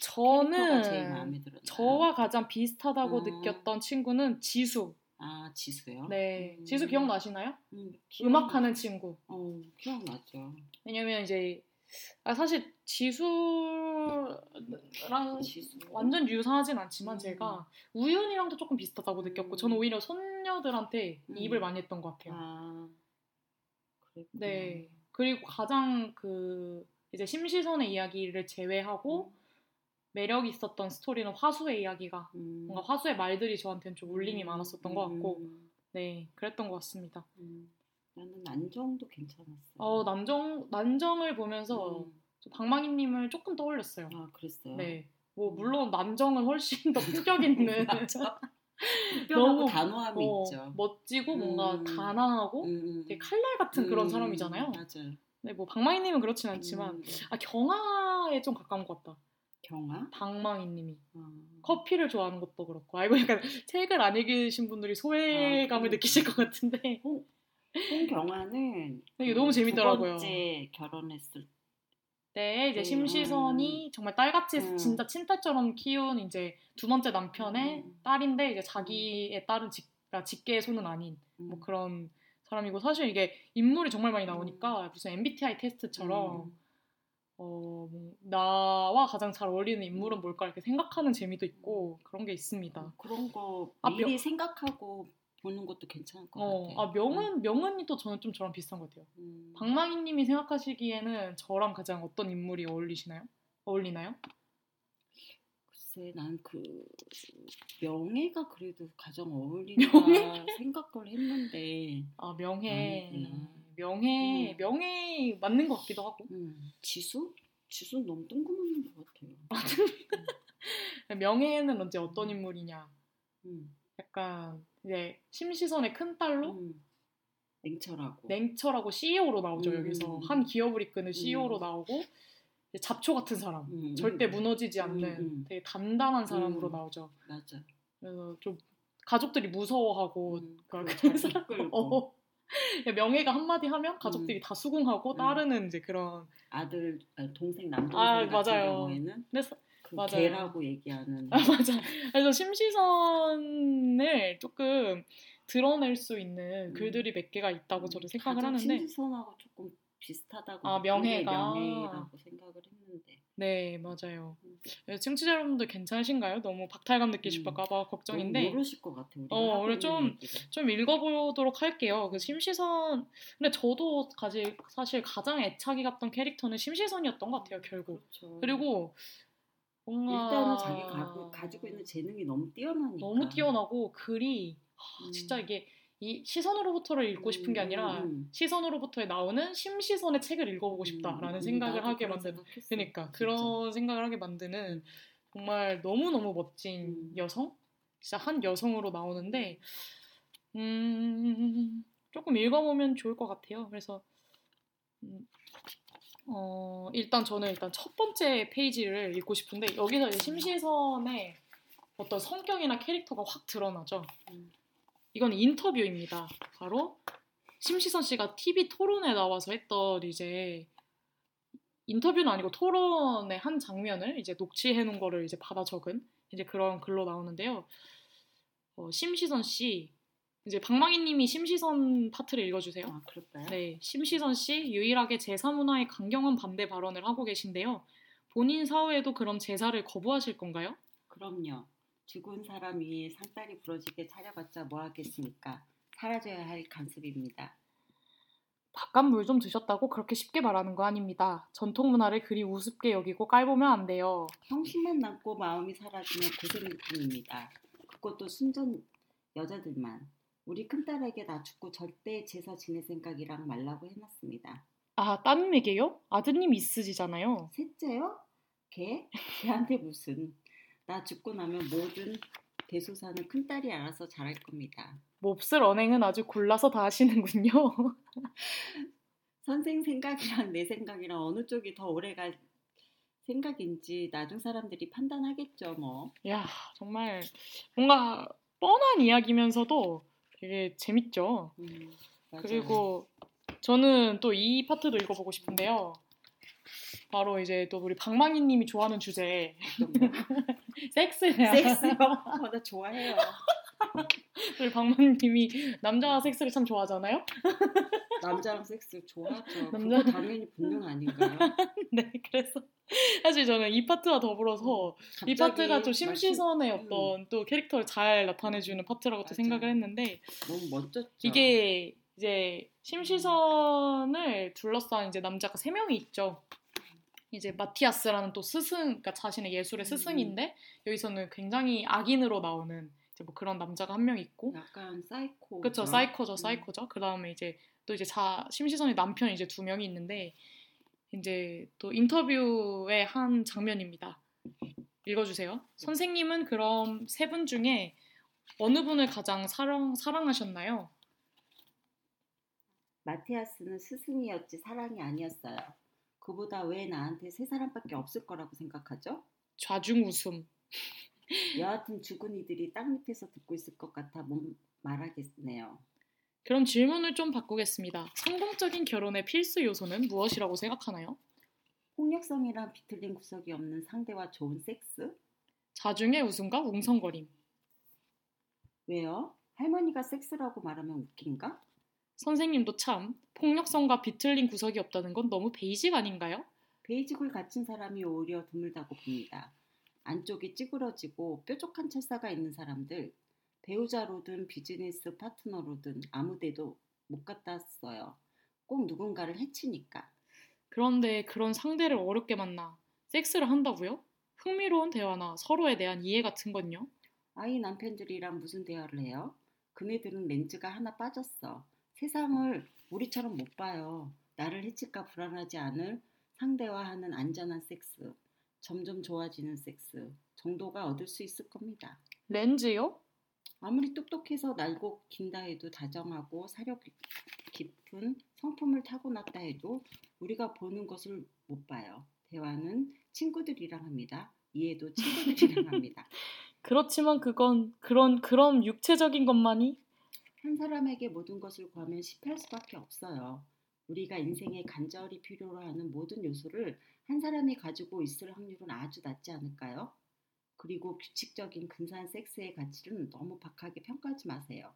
저는? 저와 가장 비슷하다고 음. 느꼈던 친구는 지수. 아 지수요? 네, 음. 지수 기억나시나요? 음, 음악하는 친구. 어 기억나죠. 왜냐면 이제 아, 사실 지수랑 지수. 완전 유사하진 않지만 음. 제가 우윤이랑도 조금 비슷하다고 느꼈고 음. 저는 오히려 손녀들한테 음. 입을 많이 했던 것 같아요. 아. 네. 그리고 가장 그 이제 심시선의 이야기를 제외하고 매력 있었던 스토리는 화수의 이야기가 음. 뭔가 화수의 말들이 저한테는 좀 울림이 많았었던 것 같고 음, 네 그랬던 것 같습니다. 음. 나는 난정도 괜찮았어. 어 난정 난정을 보면서 음. 저 방망이님을 조금 떠올렸어요. 아 그랬어요. 네. 뭐 음. 물론 난정은 훨씬 더 품격 있는. 너무, 단호함이 어, 있죠. 멋지고 뭔가 음. 단아하고 음, 음. 되게 칼날 같은 그런 음, 사람이잖아요. 맞아요. 네, 뭐 방망이님은 그렇진 않지만 음, 아 경아에 좀 가까운 것 같다. 경아. 방망이님이 어. 커피를 좋아하는 것도 그렇고 알고 약간 책을 안 읽으신 분들이 소외감을 아, 느끼실 것 같은데 홍경아는 이게 너무 재밌더라고요. 두 번째 결혼했을 네 이제 음, 심시선이 정말 딸같이 음. 진짜 친딸처럼 키운 이제 두 번째 남편의 음. 딸인데 이제 자기의 딸은 직, 그러니까 직계의 손은 아닌 음. 뭐 그런 사람이고 사실 이게 인물이 정말 많이 나오니까 무슨 MBTI 테스트처럼 음. 어, 뭐, 나와 가장 잘 어울리는 인물은 뭘까 이렇게 생각하는 재미도 있고 그런 게 있습니다. 그런 거 아, 미리 명- 생각하고 보는 것도 괜찮을 것 어, 같아. 아 명은 명은이 또 저는 좀 저랑 비슷한 것 같아요. 음. 방망이님이 생각하시기에는 저랑 가장 어떤 인물이 어울리시나요? 어울리나요? 글쎄, 난그 명예가 그래도 가장 어울린다 생각을 했는데, 아 명예, 아니구나. 명예, 음. 명예 맞는 것 같기도 하고 음, 지수? 지수는 너무 뜬금없는 것 같아요. 명예는 언제 어떤 인물이냐? 음, 약간 이제 심시선의 큰 딸로 음. 냉철하고. 냉철하고 CEO로 나오죠 음. 여기서 한 기업을 이끄는 CEO로 나오고 이제 잡초 같은 사람 음, 절대 음. 무너지지 않는 음, 음. 되게 단단한 사람으로 음. 나오죠 맞아. 그래서 좀 가족들이 무서워하고 음, 그- 그걸 그런 잘 사람- 이끌고. 어. 명예가 한마디 하면 가족들이 음. 다 수긍하고 음. 따르는 이제 그런 아들, 아니, 동생, 남동생 아, 같은 맞아요. 경우에는 근데 사- 그 맞아요. 개라고 얘기하는. 아 맞아 그래서 심시선을 조금 드러낼 수 있는 음. 글들이 몇 개가 있다고 저는 생각을 가장 하는데 신지선하고 조금 비슷하다고 아, 명예가. 명예라고 생각을 했는데 네 맞아요 음. 네, 청취자 여러분들 괜찮으신가요? 너무 박탈감 느끼실까봐 너무 걱정인데 모르실 것 같아 우리 어, 오늘 좀-. 좀 읽어보도록 할게요. 그 심시선 근데 저도 사실 사실 가장 애착이 갔던 캐릭터는 심시선이었던 것 같아요 결국. 그렇죠. 그리고 뭔가 일단은 자기 가고, 가지고 있는 재능이 너무 뛰어나니까 너무 뛰어나고 글이 하, 음. 진짜 이게 이 시선으로부터를 읽고 싶은 게 음, 아니라 음, 음. 시선으로부터에 나오는 심시선의 책을 읽어보고 싶다라는 음, 생각을 하게 만드는 그러니까. 그런 생각을 하게 만드는 정말 너무 너무 멋진 음. 여성 진짜 한 여성으로 나오는데 음 조금 읽어보면 좋을 것 같아요. 그래서 음, 어 일단 저는 일단 첫 번째 페이지를 읽고 싶은데 여기서 심시선의 어떤 성격이나 캐릭터가 확 드러나죠. 음. 이건 인터뷰입니다. 바로 심시선 씨가 TV 토론에 나와서 했던 이제 인터뷰는 아니고 토론의 한 장면을 이제 녹취해 놓은 거를 이제 받아 적은 이제 그런 글로 나오는데요. 어, 심시선 씨 이제 방망이님이 심시선 파트를 읽어주세요. 아 그럴까요? 네, 심시선 씨 유일하게 제사 문화에 강경한 반대 발언을 하고 계신데요. 본인 사후에도 그럼 제사를 거부하실 건가요? 그럼요. 죽은 사람 위에 상다리 부러지게 차려봤자 뭐 하겠습니까? 사라져야 할 간섭입니다. 바깥 물 좀 드셨다고 그렇게 쉽게 말하는 거 아닙니다. 전통 문화를 그리 우습게 여기고 깔보면 안 돼요. 형식만 남고 마음이 사라지면 고생일 뿐입니다. 그것도 순전 여자들만. 우리 큰딸에게 나 죽고 절대 제사 지낼 생각이랑 말라고 해놨습니다. 아, 따님에게요? 아드님 있으시잖아요. 셋째요? 걔? 걔한테 무슨. 나 죽고 나면 모든 대소사는 큰딸이 알아서 잘할 겁니다. 몹쓸 언행은 아주 골라서 다 하시는군요. 선생 생각이랑 내 생각이랑 어느 쪽이 더 오래갈 생각인지 나중 사람들이 판단하겠죠 뭐. 야, 정말 뭔가 뻔한 이야기면서도 되게 재밌죠. 음. 그리고 저는 또 이 파트도 읽어보고 싶은데요. 바로 이제 또 우리 박망희님이 좋아하는 주제? 섹스예요. 섹스요? 어, 나 좋아해요. 우리 박망희님이 남자와 섹스를 참 좋아하잖아요. 남자랑 섹스 좋아하죠. 남자- 당연히 본능 아닌가요? 네, 그래서 사실 저는 이 파트와 더불어서 이 갑자기 파트가 좀 심시선의 음, 어떤 또 캐릭터를 잘 나타내주는 파트라고 또. 생각을 했는데 너무 멋졌죠. 이게 이제 심시선을 둘러싼 이제 남자가 세 명이 있죠. 이제 마티아스라는 또 스승, 그러니까 자신의 예술의 음. 스승인데 여기서는 굉장히 악인으로 나오는 이제 뭐 그런 남자가 한 명 있고, 약간 사이코. 그렇죠, 사이코죠, 사이코죠. 그 다음에 이제 또 이제 자 심시선의 남편 이제 두 명이 있는데 이제 또 인터뷰의 한 장면입니다. 읽어주세요. 선생님은 그럼 세 분 중에 어느 분을 가장 사랑 사랑하셨나요? 마티아스는 스승이었지 사랑이 아니었어요. 그보다 왜 나한테 세 사람밖에 없을 거라고 생각하죠? 좌중 웃음. 여하튼 죽은 이들이 땅 밑에서 듣고 있을 것 같아 못 말하겠네요. 그럼 질문을 좀 바꾸겠습니다. 성공적인 결혼의 필수 요소는 무엇이라고 생각하나요? 폭력성이란 비틀린 구석이 없는 상대와 좋은 섹스? 자중의 웃음과 웅성거림. 왜요? 할머니가 섹스라고 말하면 웃긴가? 선생님도 참 폭력성과 비틀린 구석이 없다는 건 너무 basic 아닌가요? basic을 갖춘 사람이 오히려 드물다고 봅니다. 안쪽이 찌그러지고 뾰족한 철사가 있는 사람들, 배우자로든 비즈니스 파트너로든 아무 데도 못 갖다 써요. 꼭 누군가를 해치니까. 그런데 그런 상대를 어렵게 만나 섹스를 한다고요? 흥미로운 대화나 서로에 대한 이해 같은 건요? 아이 남편들이랑 무슨 대화를 해요? 그네들은 렌즈가 하나 빠졌어. 세상을 우리처럼 못 봐요. 나를 해칠까 불안하지 않을 상대와 하는 안전한 섹스. 점점 좋아지는 섹스. 정도가 얻을 수 있을 겁니다. 렌즈요? 아무리 똑똑해서 날고 긴다 해도 다정하고 사력 깊은 성품을 타고났다 해도 우리가 보는 것을 못 봐요. 대화는 친구들이랑 합니다. 이해도 친구들이랑 합니다. 그렇지만 그건 그런 그런 육체적인 것만이 한 사람에게 모든 것을 구하면 실패할 수밖에 없어요. 우리가 인생에 간절히 필요로 하는 모든 요소를 한 사람이 가지고 있을 확률은 아주 낮지 않을까요? 그리고 규칙적인 근사한 섹스의 가치는 너무 박하게 평가하지 마세요.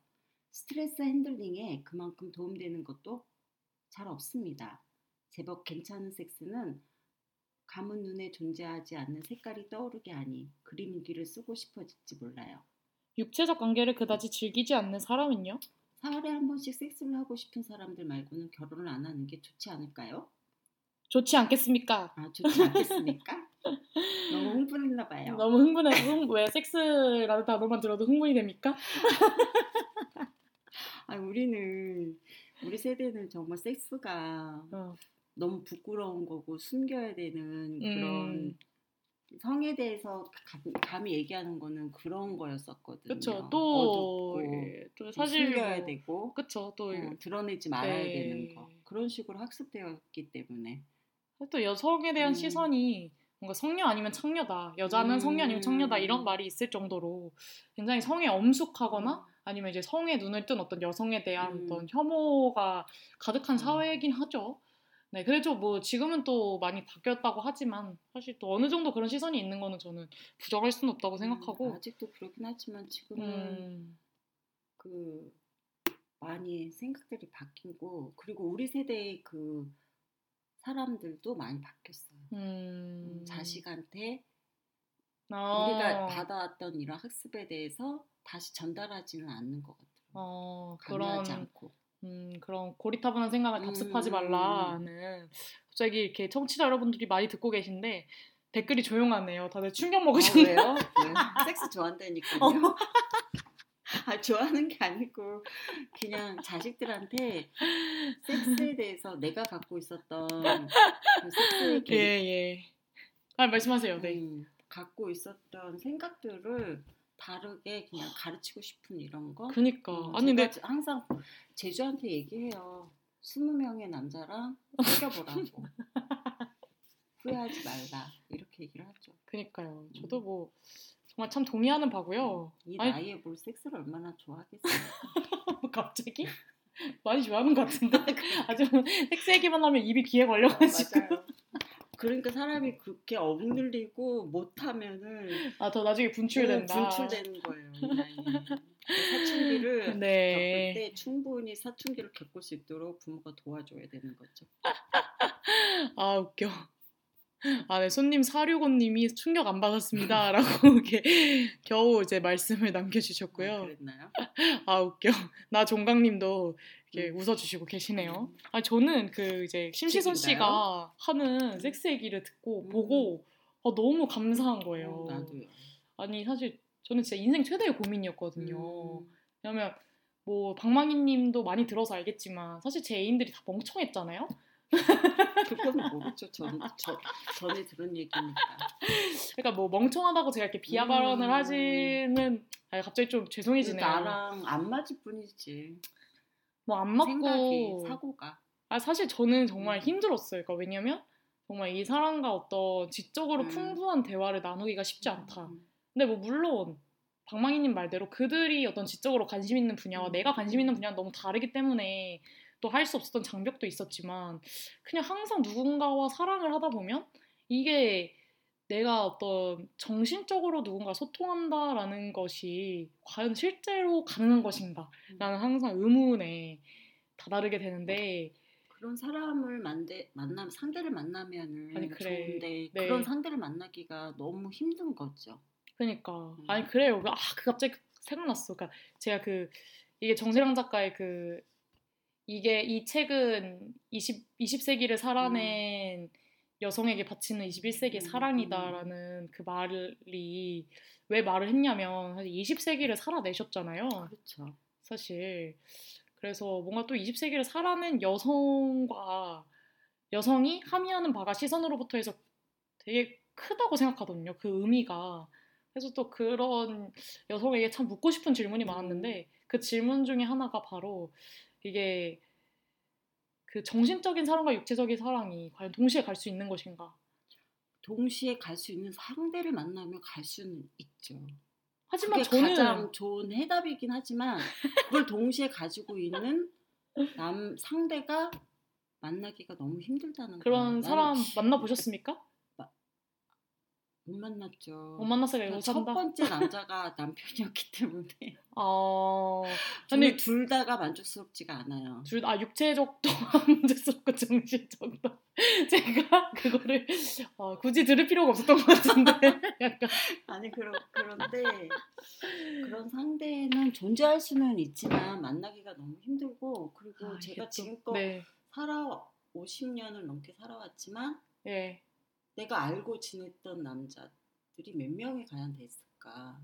스트레스 핸들링에 그만큼 도움되는 것도 잘 없습니다. 제법 괜찮은 섹스는 감은 눈에 존재하지 않는 색깔이 떠오르게 하니 그림 일기를 쓰고 싶어질지 몰라요. 육체적 관계를 그다지 즐기지 않는 사람은요? 사흘에 한 번씩 섹스를 하고 싶은 사람들 말고는 결혼을 안 하는 게 좋지 않을까요? 좋지 않겠습니까? 아, 좋지 않겠습니까? 너무 흥분했나 봐요. 너무 흥분해서 흥- 왜 섹스라는 단어만 들어도 흥분이 됩니까? 아, 우리는 우리 세대는 정말 섹스가 어. 너무 부끄러운 거고 숨겨야 되는 그런 음. 성에 대해서 감, 감히 얘기하는 거는 그런 거였었거든요. 그렇죠. 또, 어둡고 예, 또 사실 숨겨야 뭐- 되고 그쵸. 또, 어, 드러내지 말아야 네. 되는 거 그런 식으로 학습되었기 때문에 또 여성에 대한 음. 시선이 뭔가 성녀 아니면 창녀다. 여자는 음. 성녀 아니면 창녀다. 이런 말이 있을 정도로 굉장히 성에 엄숙하거나 아니면 이제 성에 눈을 뜬 어떤 여성에 대한 음. 어떤 혐오가 가득한 음. 사회이긴 하죠. 네, 그래도 뭐 지금은 또 많이 바뀌었다고 하지만 사실 또 어느 정도 그런 시선이 있는 거는 저는 부정할 수는 없다고 생각하고. 음, 아직도 그렇긴 하지만 지금은 음, 그 많이 생각들이 바뀌고 그리고 우리 세대의 그 사람들도 많이 바뀌었어요. 음, 자식한테 어, 우리가 받아왔던 이런 학습에 대해서 다시 전달하지는 않는 것 같아요. 어, 그런 강요하지 않고. 음, 그런 고리타분한 생각을 답습하지 음. 말라는 갑자기 이렇게 청취자 여러분들이 많이 듣고 계신데 댓글이 조용하네요. 다들 충격 먹으셨네요. 아, 왜요? 왜? 섹스 좋아한다니까요. 어. 아, 좋아하는 게 아니고 그냥 자식들한테 섹스에 대해서 내가 갖고 있었던 그 섹스의 예, 개 예. 아, 말씀하세요. 네. 음, 갖고 있었던 생각들을 다르게 그냥 가르치고 싶은 이런 거. 그니까. 어, 아니, 근데 항상 제주한테 얘기해요. 스무 명의 남자랑 사귀어보라고. 후회하지 말라. 이렇게 얘기를 하죠. 그니까요. 저도 뭐 정말 참 동의하는 바고요. 이 아니- 나이에 뭘 섹스를 얼마나 좋아하겠어요. 갑자기 많이 좋아하는 것 같은데 아주 섹스 얘기만 하면 입이 귀에 걸려가지고. 맞아요. 그러니까 사람이 그렇게 억눌리고 못하면은 아, 더 나중에 분출된다. 음, 분출되는 거예요. 그 사춘기를 네. 겪을 때 충분히 사춘기를 겪을 수 있도록 부모가 도와줘야 되는 거죠. 아, 웃겨. 아, 네, 손님 465님이 충격 안 받았습니다. 라고 이렇게 겨우 이제 말씀을 아, 남겨주셨고요. 그랬나요? 아, 웃겨. 나 종강님도 이렇게 음. 웃어주시고 계시네요. 아, 저는 그 이제 심시선 씨가 하는 섹스 얘기를 듣고 음. 보고 아, 너무 감사한 거예요. 어, 나도요. 아니, 사실 저는 진짜 인생 최대의 고민이었거든요. 음, 왜냐면 뭐 방망이님도 많이 들어서 알겠지만 사실 제 애인들이 다 멍청했잖아요. 그거는 모르죠. 전, 저, 전에 들은 얘기니까. 그러니까 뭐 멍청하다고 제가 이렇게 비하 발언을 음. 하지는 아 갑자기 좀 죄송해지네요. 나랑 안 맞을 뿐이지. 뭐 안 맞고 생각이 사고가. 아 사실 저는 정말 음. 힘들었어요. 그러니까 왜냐면 정말 이 사람과 어떤 지적으로 음. 풍부한 대화를 나누기가 쉽지 않다. 음, 근데 뭐 물론 방망이님 말대로 그들이 어떤 지적으로 관심 있는 분야와 음. 내가 관심 있는 분야는 너무 다르기 때문에 또 할 수 없었던 장벽도 있었지만 그냥 항상 누군가와 사랑을 하다 보면 이게 내가 어떤 정신적으로 누군가 소통한다라는 것이 과연 실제로 가능한 것인가 라는 항상 의문에 다다르게 되는데 그런 사람을 만대, 만나 상대를 만나면은 아니, 그래. 좋은데 네. 그런 상대를 만나기가 너무 힘든 거죠. 그러니까 음. 아니 그래요. 아, 그 갑자기 생각났어. 그러니까 제가 그 이게 정세랑 작가의 그 이게 이 책은 20 20세기를 살아낸 여성에게 바치는 21세기의 음, 사랑이다라는 그 말이 왜 말을 했냐면 사실 20세기를 살아내셨잖아요. 그렇죠. 사실 그래서 뭔가 또 20세기를 살아낸 여성과 여성이 함의하는 바가 시선으로부터 해서 되게 크다고 생각하거든요. 그 의미가. 그래서 또 그런 여성에게 참 묻고 싶은 질문이 많았는데 그 질문 중에 하나가 바로 이게 그 정신적인 사랑과 육체적인 사랑이 과연 동시에 갈 수 있는 것인가? 동시에 갈 수 있는 상대를 만나면 갈 수는 있죠. 하지만 저는 가장 좋은 해답이긴 하지만 그걸 동시에 가지고 있는 남 상대가 만나기가 너무 힘들다는 거예요. 그런 사람 만나 보셨습니까? 못 만났죠. 못 만났어요. 첫 산다. 번째 남자가 남편이었기 때문에 아, 근데 둘 다가 만족스럽지가 않아요. 둘, 아, 육체적도 만족스럽고 정신적도. 제가 그거를 어, 굳이 들을 필요가 없었던 것 같은데. 약간. 아니 그런 그런데 그런 상대는 존재할 수는 있지만 만나기가 너무 힘들고 그리고 아, 제가 또- 지금껏 네. 살아 50년을 넘게 살아왔지만 예. 내가 알고 지냈던 남자들이 몇 명이 과연 됐을까?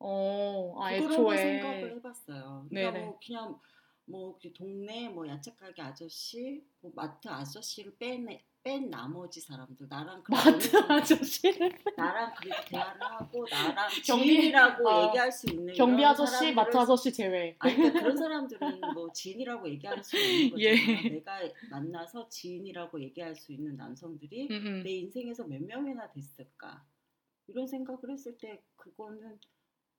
어, 아, 애초에. 생각을 해봤어요. 그러니까 네네. 뭐 그냥 뭐그 동네 뭐 야채 가게 아저씨, 뭐 마트 아저씨를 뺀, 뺀 나머지 사람들 나랑 마트 아저씨를. 나랑 그래도 대화를 하고 나랑 경비- 지인이라고 아, 얘기할 수 있는 경비 아저씨, 사람들을- 마트 아저씨 제외. 아니 그러니까 그런 사람들은 뭐 지인이라고 얘기할 수 있는 거잖아. 예. 내가 만나서 지인이라고 얘기할 수 있는 남성들이 음, 음. 내 인생에서 몇 명이나 됐을까? 이런 생각을 했을 때 그거는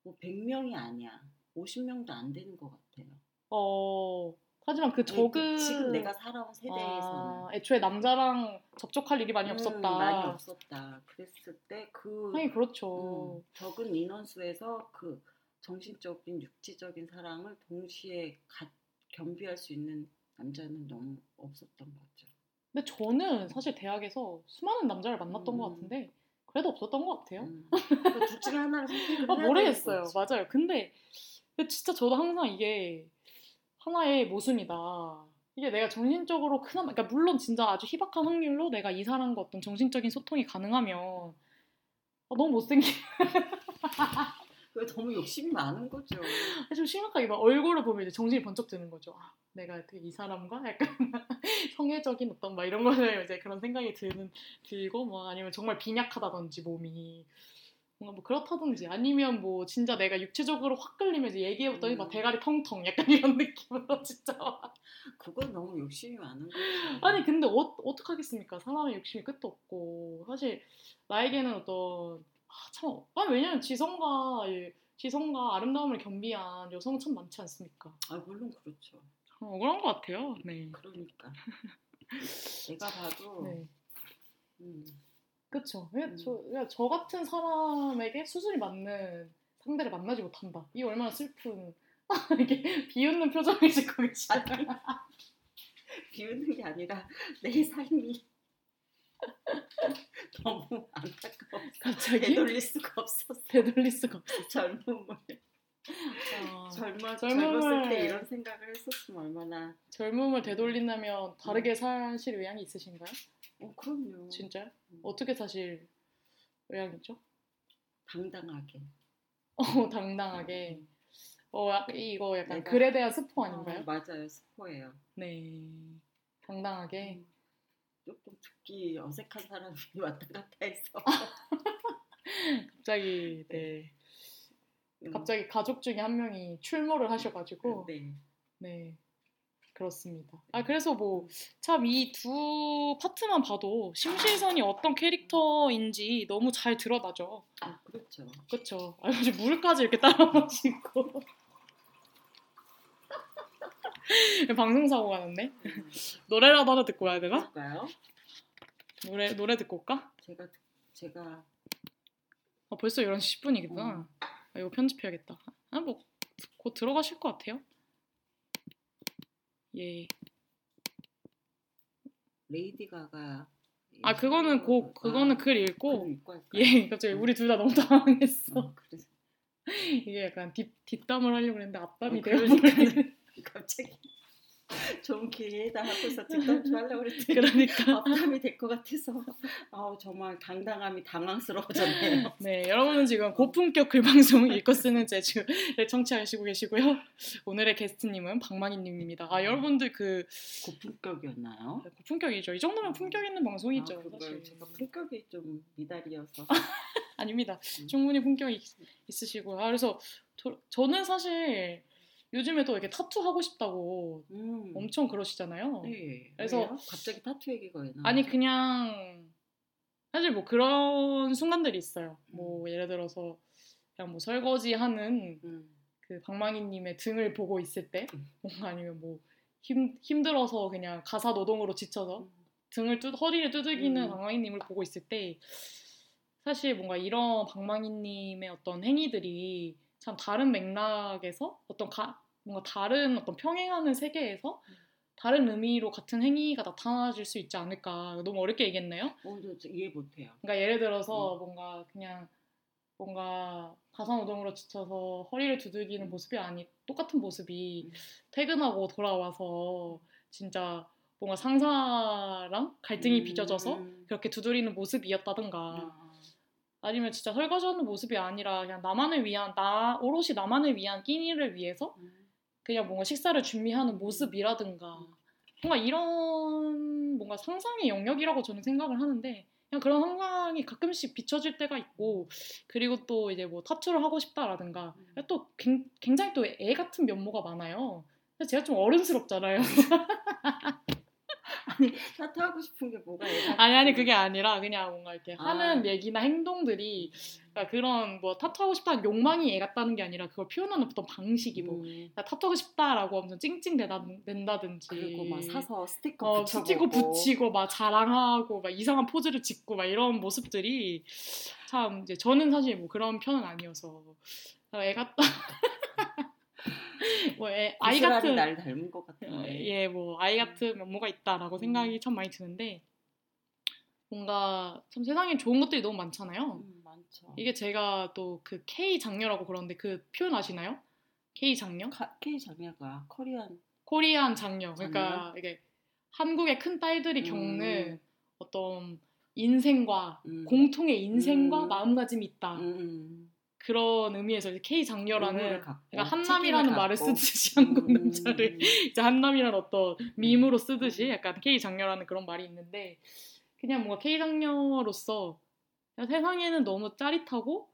뭐 100명이 아니야. 50명도 안 되는 것 같아요. 어, 하지만 그그 적은. 지금 내가 살아온 세대에서는 아, 애초에 남자랑 접촉할 일이 많이 음, 없었다. 많이 없었다. 그랬을 때그 하긴 그렇죠. 음, 적은 인원수에서 그 정신적인 육체적인 사랑을 동시에 가, 겸비할 수 있는 남자는 너무 없었던 거죠. 근데 저는 사실 대학에서 수많은 남자를 만났던 것 음. 같은데 그래도 없었던 것 같아요. 음, 그둘 중에 하나를 선택을 아, 모르겠어요. 맞아요. 근데, 근데 진짜 저도 항상 이게 하나의 모순이다. 이게 내가 정신적으로 그나마, 그러니까 물론 진짜 아주 희박한 확률로 내가 이 사람과 어떤 정신적인 소통이 가능하면 아, 너무 못생긴, 그게 너무 욕심이 많은 거죠. 좀 심각하게 막 얼굴을 보면 이제 정신이 번쩍 드는 거죠. 아, 내가 어떻게 이 사람과 약간 성애적인 어떤 막 이런 거를 이제 그런 생각이 드는 들고 뭐 아니면 정말 빈약하다든지 몸이 뭔가 뭐 그렇다든지 아니면 뭐 진짜 내가 육체적으로 확 끌리면서 얘기해봤더니 음. 막 대가리 텅텅 약간 이런 느낌으로 진짜 그건 너무 욕심이 많은 거죠. 아니 근데 어, 어떡하겠습니까 사람의 욕심이 끝도 없고 사실 나에게는 어떤 아, 참 아니 왜냐면 지성과 이- 지성과 아름다움을 겸비한 여성은 참 많지 않습니까? 아 물론 그렇죠. 참 억울한 것 같아요. 네. 그러니까 내가 봐도 네. 음. 왜 음. 저, 왜저 같은 사람에게 수준이 맞는 상대를 만나지 못한다. 이 얼마나 슬픈 이게 비웃는 표정을 짓고 계시죠. 비웃는 게 아니라 내 삶이 너무 안타까워. 갑자기 되돌릴 수가 없었어. 되돌릴 수가 없어. 젊음을 아, 젊어 젊음을- 젊었을 때 이런 생각을 했었으면 얼마나 젊음을 되돌린다면 다르게 사실 의향이 있으신가요? 어 그럼요. 진짜요? 음. 어떻게 사실 의향이죠? 당당하게. 어, 당당하게. 어, 약- 이거 약간 내가- 글에 대한 스포 아닌가요? 어, 맞아요. 스포예요. 네. 당당하게. 조금 듣기 어색한 사람이 왔다 갔다 해서 갑자기 네. 음, 갑자기 가족 중에 한 명이 출몰을 하셔가지고 네. 네 그렇습니다. 아 그래서 뭐 참 이 두 파트만 봐도 심시선이 어떤 캐릭터인지 너무 잘 드러나죠. 아, 그렇죠. 그렇죠. 아 요즘 물까지 이렇게 따라 마시고 방송 사고가 났네. 음, 노래라도 하나 듣고 와야 되나? 그럴까요? 노래 노래 듣고 올까? 제가 제가 아 벌써 11시 10분이구나. 어. 아, 이거 편집해야겠다. 아뭐곧 들어가실 것 같아요. 예. 레이디 가가 아 그거는 곡 그거는 글 읽고 글 읽고? 예 갑자기 우리 둘 다 너무 당황했어. 어, 그래서 이게 약간 뒷 뒷담을 하려고 했는데 앞담이 어, 되어 그러니까는. 갑자기 좋은 기회다 하고서 뒷담 좀 하려고 그랬더니 그러니까 앞담이 될 것 같아서 아우 정말 당당함이 당황스러워졌네요. 네 여러분은 지금 고품격 글방송 읽고 쓰는 제주를 청취하시고 계시고요. 오늘의 게스트님은 박만희님입니다. 아 여러분들 그 고품격이었나요? 고품격이죠. 이 정도면 품격 있는 방송이죠. 아, 그걸 사실. 제가 품격이 좀 미달이어서 아닙니다. 음. 충분히 품격이 있- 있으시고요. 아, 그래서 저, 저는 사실 요즘에도 이렇게 타투 하고 싶다고 음. 엄청 그러시잖아요. 네. 그래서- 왜요? 갑자기 타투 얘기가 왜 나? 아니 그냥 사실 뭐 그런 순간들이 있어요. 뭐 예를 들어서 그냥 뭐 설거지 하는 음. 그 방망이님의 등을 보고 있을 때 음. 뭔가 아니면 뭐 힘, 힘들어서 그냥 가사 노동으로 지쳐서 등을 뚜, 허리를 두들기는 음. 방망이님을 보고 있을 때 사실 뭔가 이런 방망이님의 어떤 행위들이 참 다른 맥락에서 어떤 가, 뭔가 다른 어떤 평행하는 세계에서 다른 의미로 같은 행위가 나타나질 수 있지 않을까 너무 어렵게 얘기했나요? 어, 저, 이해 못해요. 그러니까 예를 들어서 뭔가 그냥 뭔가 가사노동으로 지쳐서 허리를 두들기는 모습이 아니 똑같은 모습이 음. 퇴근하고 돌아와서 진짜 뭔가 상사랑 갈등이 음. 빚어져서 그렇게 두드리는 모습이었다든가 아, 아니면 진짜 설거지하는 모습이 아니라 그냥 나만을 위한 나 오롯이 나만을 위한 끼니를 위해서 음. 그냥 뭔가 식사를 준비하는 모습이라든가 음. 뭔가 이런 뭔가 상상의 영역이라고 저는 생각을 하는데 그냥 그런 상상이 가끔씩 비춰질 때가 있고 그리고 또 이제 뭐 타투를 하고 싶다라든가 음. 또 굉- 굉장히 또 애 같은 면모가 많아요. 제가 좀 어른스럽잖아요. 아니 타투 하고 싶은 게 뭐가 아니 아니 그게 아니라 그냥 뭔가 이렇게 아. 하는 얘기나 행동들이 그러니까 그런 뭐 타투하고 싶다는 욕망이 애 같다는 게 아니라 그걸 표현하는 어떤 방식이 뭐 음. 나 타투하고 싶다라고 하면서 찡찡 대다, 낸다든지 그리고 막 사서 스티커 어, 붙여보고 스티커 붙이고 막 자랑하고 막 이상한 포즈를 짓고 막 이런 모습들이 참 이제 저는 사실 뭐 그런 편은 아니어서 어, 애 같다 뭐 애, 아이 같은 날 닮은 것 어, 같은데. 예, 뭐 아이 같은 면모가 있다라고 음. 생각이 참 많이 드는데 뭔가 참 세상에 좋은 것들이 너무 많잖아요. 음, 많죠. 이게 제가 또 그 K 장녀라고 그러는데 그 표현 아시나요? K 장녀? 카- K 장녀가 코리안 코리안 장녀. 그러니까 이게 한국의 큰 딸들이 음. 겪는 어떤 인생과 음. 공통의 인생과 음. 마음가짐이 있다. 음, 그런 의미에서 K 장녀라는 그러니까 한남이라는 말을. 쓰듯이 한국 음, 남자를 이제 한남이라는 어떤 밈으로 쓰듯이 약간 K 장녀라는 그런 말이 있는데 그냥 뭔가 K 장녀로서 세상에는 너무 짜릿하고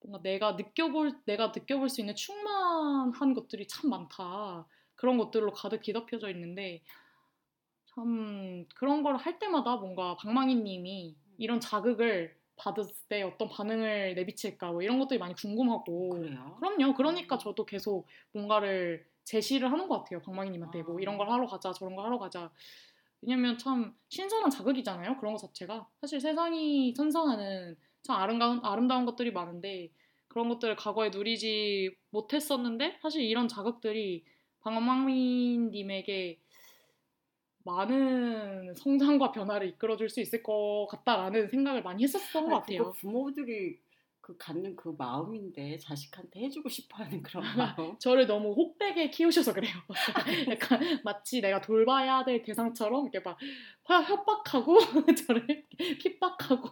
뭔가 내가 느껴볼 내가 느껴볼 수 있는 충만한 것들이 참 많다. 그런 것들로 가득 뒤덮여져 있는데 참 그런 걸 할 때마다 뭔가 박망희님이 이런 자극을 받았을 때 어떤 반응을 내비칠까 뭐 이런 것들이 많이 궁금하고 그래요? 그럼요. 그러니까 저도 계속 뭔가를 제시를 하는 것 같아요. 박망희님한테 뭐 아. 이런 걸 하러 가자, 저런 걸 하러 가자. 왜냐면 참 신선한 자극이잖아요. 그런 것 자체가 사실 세상이 선사하는 참 아름다운 아름다운 것들이 많은데 그런 것들을 과거에 누리지 못했었는데 사실 이런 자극들이 방망민님에게 많은 성장과 변화를 이끌어줄 수 있을 것 같다라는 생각을 많이 했었던 것 아니, 같아요. 그거 부모들이 그 갖는 그 마음인데 자식한테 해주고 싶어하는 그런 마음. 저를 너무 혹되게 키우셔서 그래요. 약간 마치 내가 돌봐야 될 대상처럼 이렇게 막 화- 협박하고 저를 핍박하고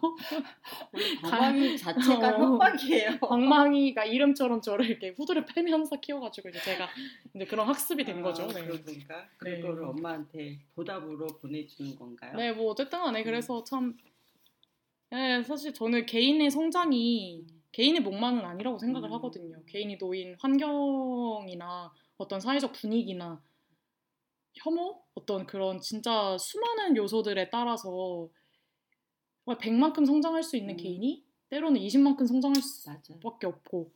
방황이 자체가 어. 협박이에요. 방망이가 이름처럼 저를 이렇게 후드를 패면서 키워가지고 이제 제가 이제 그런 학습이 된 거죠. 아, 네. 그러니까 네. 그거를 엄마한테 보답으로 보내주는 건가요? 네, 뭐 어쨌든 간에 음. 그래서 참 네, 사실 저는 개인의 성장이 음. 개인의 목만은 아니라고 생각을 음. 하거든요. 개인이 놓인 환경이나 어떤 사회적 분위기나 혐오? 어떤 그런 진짜 수많은 요소들에 따라서 정말 100만큼 성장할 수 있는 음. 개인이 때로는 20만큼 성장할. 수밖에 없고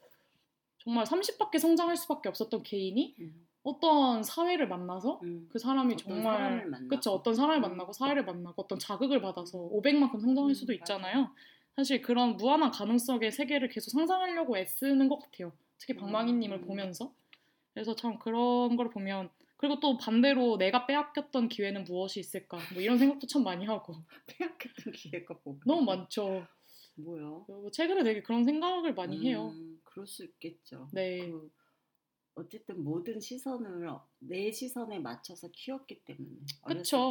정말 30밖에 성장할 수밖에 없었던 개인이 음, 어떤 사회를 만나서 음. 그 사람이 정말. 그쵸 어떤 사람을 음. 만나고 사회를 만나고 어떤 자극을 받아서 500만큼 성장할 음, 수도. 있잖아요. 사실 그런 무한한 가능성의 세계를 계속 상상하려고 애쓰는 것 같아요. 특히 방망이님을 음. 보면서 그래서 참 그런 걸 보면 그리고 또 반대로 내가 빼앗겼던 기회는 무엇이 있을까 뭐 이런 생각도 참 많이 하고 빼앗겼던 기회가 뭐 너무 많죠. 그리고 최근에 되게 그런 생각을 많이 해요. 음, 그럴 수 있겠죠. 네. 그 어쨌든 모든 시선을 내 시선에 맞춰서 키웠기 때문에.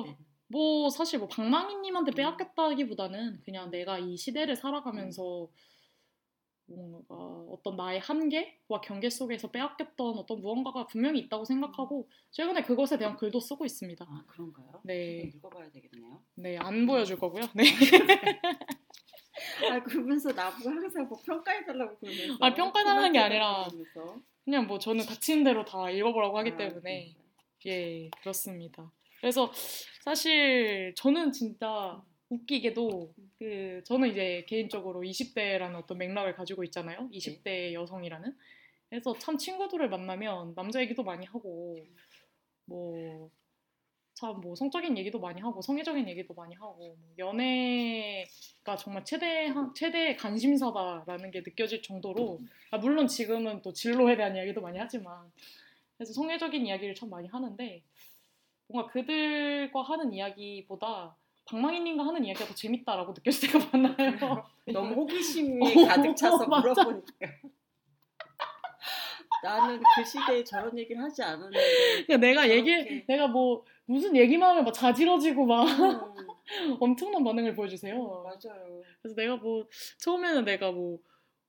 때는. 뭐 사실 뭐 방망이님한테 음. 빼앗겼다기보다는 그냥 내가 이 시대를 살아가면서 뭔가 어떤 나의 한계와 경계 속에서 빼앗겼던 어떤 무언가가 분명히 있다고 생각하고 최근에 그것에 대한 글도 쓰고 있습니다. 아 그런가요? 네. 읽어봐야 되겠네요. 네, 안 보여줄 거고요. 네. 아 그러면서 나보고 항상 뭐 평가해달라고 그러면서. 아, 평가해달라는 게 아니라 그러면서. 그냥 뭐 저는 닥치는 대로 다 읽어보라고 하기 아, 때문에 그러니까요. 예, 그렇습니다. 그래서 사실 저는 진짜 웃기게도 그 저는 이제 개인적으로 20대라는 어떤 맥락을 가지고 있잖아요. 20대 여성이라는. 그래서 참 친구들을 만나면 남자 얘기도 많이 하고 뭐 참 뭐 성적인 얘기도 많이 하고 성애적인 얘기도 많이 하고 뭐 연애가 정말 최대 최대의 관심사다라는 게 느껴질 정도로 아, 물론 지금은 또 진로에 대한 이야기도 많이 하지만 그래서 성애적인 이야기를 참 많이 하는데 뭔가 그들과 하는 이야기보다 방망이님과 하는 이야기가 더 재밌다라고 느껴질 때가 많아요. 너무 호기심이 어, 가득 차서. 물어보니까. 나는 그 시대에 저런 얘기를 하지 않았는데. 그러니까 내가 얘기 저렇게. 내가 뭐 무슨 얘기만 하면 막 자지러지고 막 음, 엄청난 반응을 보여주세요. 맞아요. 그래서 내가 뭐 처음에는 내가 뭐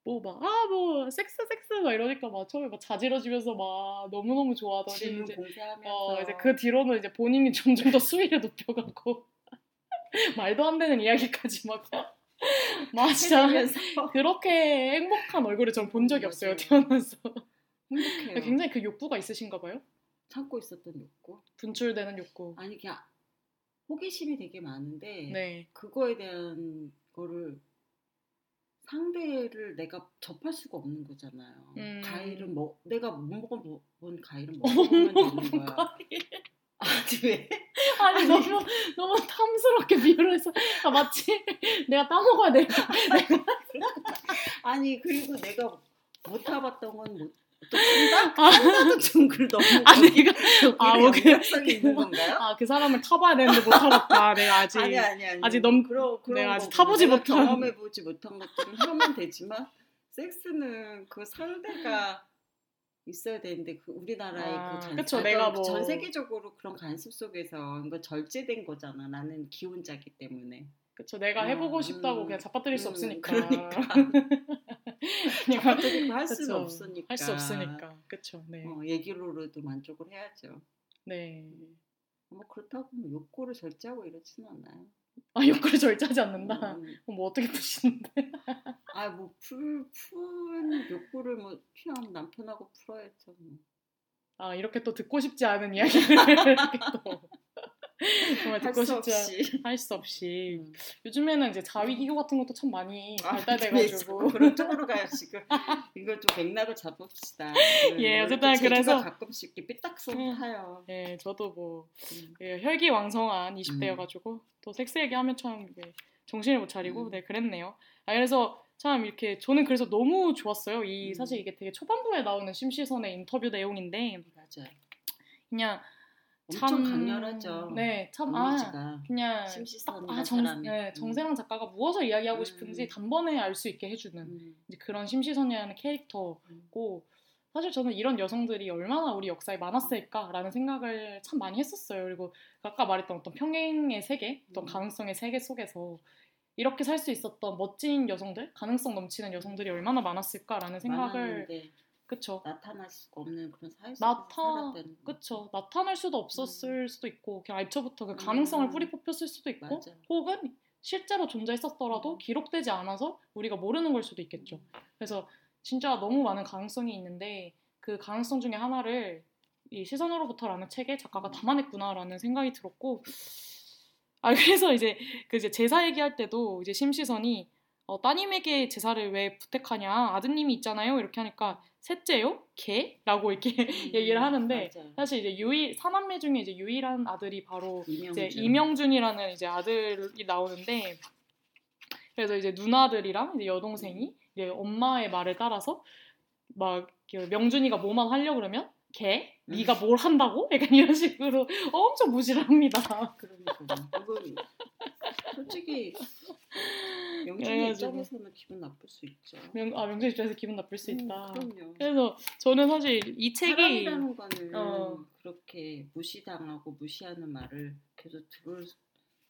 뭐막아뭐 섹스 섹스 막 이러니까 막 처음에 막 자지러지면서 막 너무 너무 좋아하더니 이제. 어 이제 그 뒤로는 이제 본인이 점점 더 수위를 높여가고 말도 안 되는 이야기까지 막. 해주면서 그렇게 행복한 얼굴을 전 본 적이 없어요 맞아요. 태어나서 행복해요. 굉장히 그 욕구가 있으신가 봐요 참고 있었던 욕구. 분출되는 욕구 아니 그냥 호기심이 되게 많은데 네 그거에 대한 거를 상대를 내가 접할 수가 없는 거잖아요. 음. 과일은 뭐 내가 못 먹어본 먹어보면 되는 거야. 아니 왜? 아니 너무 너무 탐스럽게 비유를 해서 아, 마치 내가 따먹어야 돼 아니 그리고 내가 못 타봤던 건 못 또 중글 너무 아 내가 아, 아, 뭐 그-? 아그 사람을 타봐야 되는데 못 타봤다 내가 아직 아니 아니 아니 아직 넘- 그런 그런 내가 아직. 타보지 못한- 경험해 보지 못한 것들은 하면 되지만 섹스는 그 상대가 있어야 되는데 그 우리나라의 아, 그 간, 그쵸, 아, 내가 그 뭐- 전 세계적으로 그런 간섭 속에서 이거 절제된 거잖아. 나는 기혼자기 때문에. 그쵸 내가 해보고 음, 싶다고 그냥 잡아뜨릴 수 음, 없으니까 그러니까. 그냥 그리고 할 수는 그쵸. 없으니까. 할 수 없으니까 그쵸 네 어, 얘기로라도 만족을 해야죠. 네. 뭐 그렇다고 뭐 욕구를 절제하고 이러지는 않아요. 아 욕구를 절제하지 않는다 음, 뭐 어떻게 푸시는데 아뭐풀푼 욕구를 뭐 필요하면 남편하고 풀어야죠. 뭐. 아 이렇게 또 듣고 싶지 않은 이야기를 이렇게 또 정말 할 듣고 수 싶지 없이. 할수 없이 음. 요즘에는 이제 자위 기교 같은 것도 참 많이 아, 발달돼가지고 왜 자꾸 그런 쪽으로 가요 지금. 이걸 좀 맥락을 잡읍시다. 예, 어쨌든 그래서- 가끔씩 이렇게 삐딱선 음. 예, 저도 뭐 음. 예, 혈기왕성한 20대여가지고 또 섹스 얘기하면 참 이게 정신을 못 차리고 음. 네 그랬네요. 아 그래서 참 이렇게 저는 그래서 너무 좋았어요. 이 음. 사실 이게 되게 초반부에 나오는 심시선의 인터뷰 내용인데 맞아요. 그냥 엄청 참 강렬하죠. 네, 참 아. 그냥 심시선이라는 아, 정, 사람이. 네, 음. 정세랑 작가가 무엇을 이야기하고 음. 싶은지 단번에 알 수 있게 해주는 음. 이제 그런 심시선이라는 캐릭터고 사실 저는 이런 여성들이 얼마나 우리 역사에 많았을까라는 생각을 참 많이 했었어요. 그리고 아까 말했던 어떤 평행의 세계, 어떤 음. 가능성의 세계 속에서 이렇게 살 수 있었던 멋진 여성들, 가능성 넘치는 여성들이 얼마나 많았을까라는 생각을 많았는데 그쵸. 나타날 수가 없는 그런 사회 속에서 나타 살았다는 거. 그쵸. 나타날 수도 없었을 수도 있고 그냥 애초부터 그 음. 가능성을 뿌리 뽑혔을 수도 있고 맞아. 혹은 실제로 존재했었더라도 음. 기록되지 않아서 우리가 모르는 걸 수도 있겠죠. 그래서 진짜 너무 많은 가능성이 있는데 그 가능성 중에 하나를 이 시선으로부터라는 책에 작가가 음. 담아냈구나라는 생각이 들었고 아 그래서 이제 그 이제 제사 얘기할 때도 이제 심시선이 어, 따님에게 제사를 왜 부택하냐 아드님이 있잖아요 이렇게 하니까 셋째요 개 라고 이렇게 얘기를 하는데 음, 맞아요. 사실 이제 유일 사남매 중에 이제 유일한 아들이 바로 이명준. 이제 이명준이라는 이제 아들이 나오는데 그래서 이제 누나들이랑 이제 여동생이 이제 엄마의 말을 따라서 막 명준이가 뭐만 하려 그러면 걔 음. 네가 뭘 한다고 약간 이런 식으로 엄청 무시를 합니다. 그러니까 솔직히 명준이 그래가지고. 입장에서는 기분 나쁠 수 있죠. 명, 아 명준 입장에서 기분 나쁠 수 있다. 음, 그럼요. 그래서 저는 사실 이 책이 사람이라는 거는 어. 그렇게 무시당하고 무시하는 말을 계속 들을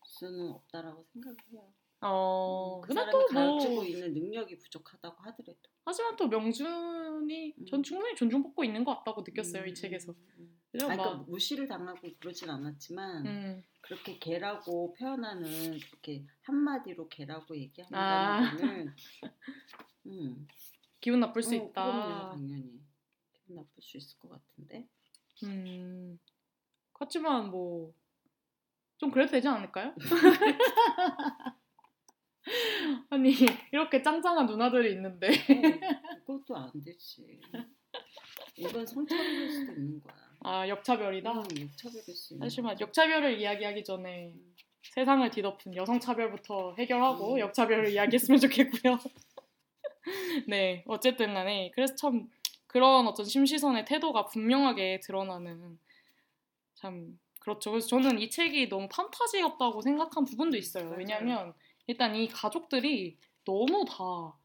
수는 없다라고 생각을 해요. 어그 근데 사람이 또 가지고 뭐 있는 능력이 부족하다고 하더라도 하지만 또 명준이 전 음. 충분히 존중받고 있는 것 같다고 느꼈어요 이 음, 책에서. 음. 그래서 막 그러니까 무시를 당하고 그러진 않았지만 음, 그렇게 개라고 표현하는 그렇게 한마디로 개라고 아. 얘기한다는 거는 음, 기분 나쁠 수 어, 있다. 그럼요, 당연히 기분 나쁠 수 있을 것 같은데. 음, 그렇지만 뭐 좀 그래도 되지 않을까요? 아니 이렇게 짱짱한 누나들이 있는데 어, 그것도 안 되지. 이건 성차별일 수도 있는 거야. 아 역차별이다. 음, 차별일 수 있는. 하지만 거지. 역차별을 이야기하기 전에 음. 세상을 뒤덮은 여성 차별부터 해결하고 음. 역차별을 이야기했으면 좋겠고요. 네, 어쨌든 간에 그래서 참 그런 어떤 심시선의 태도가 분명하게 드러나는 참 그렇죠. 그래서 저는 이 책이 너무 판타지 같다고 생각한 부분도 있어요. 맞아요. 왜냐하면 일단 이 가족들이 너무 다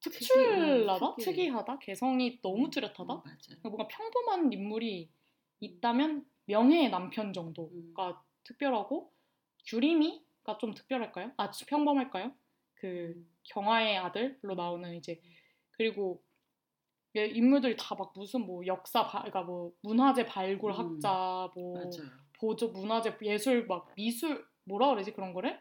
특이, 특출나다, 음, 특이해. 특이하다, 개성이 너무 음, 뚜렷하다. 음, 맞아. 뭔가 평범한 인물이 있다면 명예의 남편 정도가 음. 특별하고 규림이가 좀 특별할까요? 아 평범할까요? 그 음. 경화의 아들로 나오는 이제 그리고 얘 인물들이 다 막 무슨 뭐 역사 바, 그러니까 뭐 문화재 발굴 음. 학자 뭐 맞아요. 보조 문화재 예술 막 미술 뭐라 그러지 그런 거를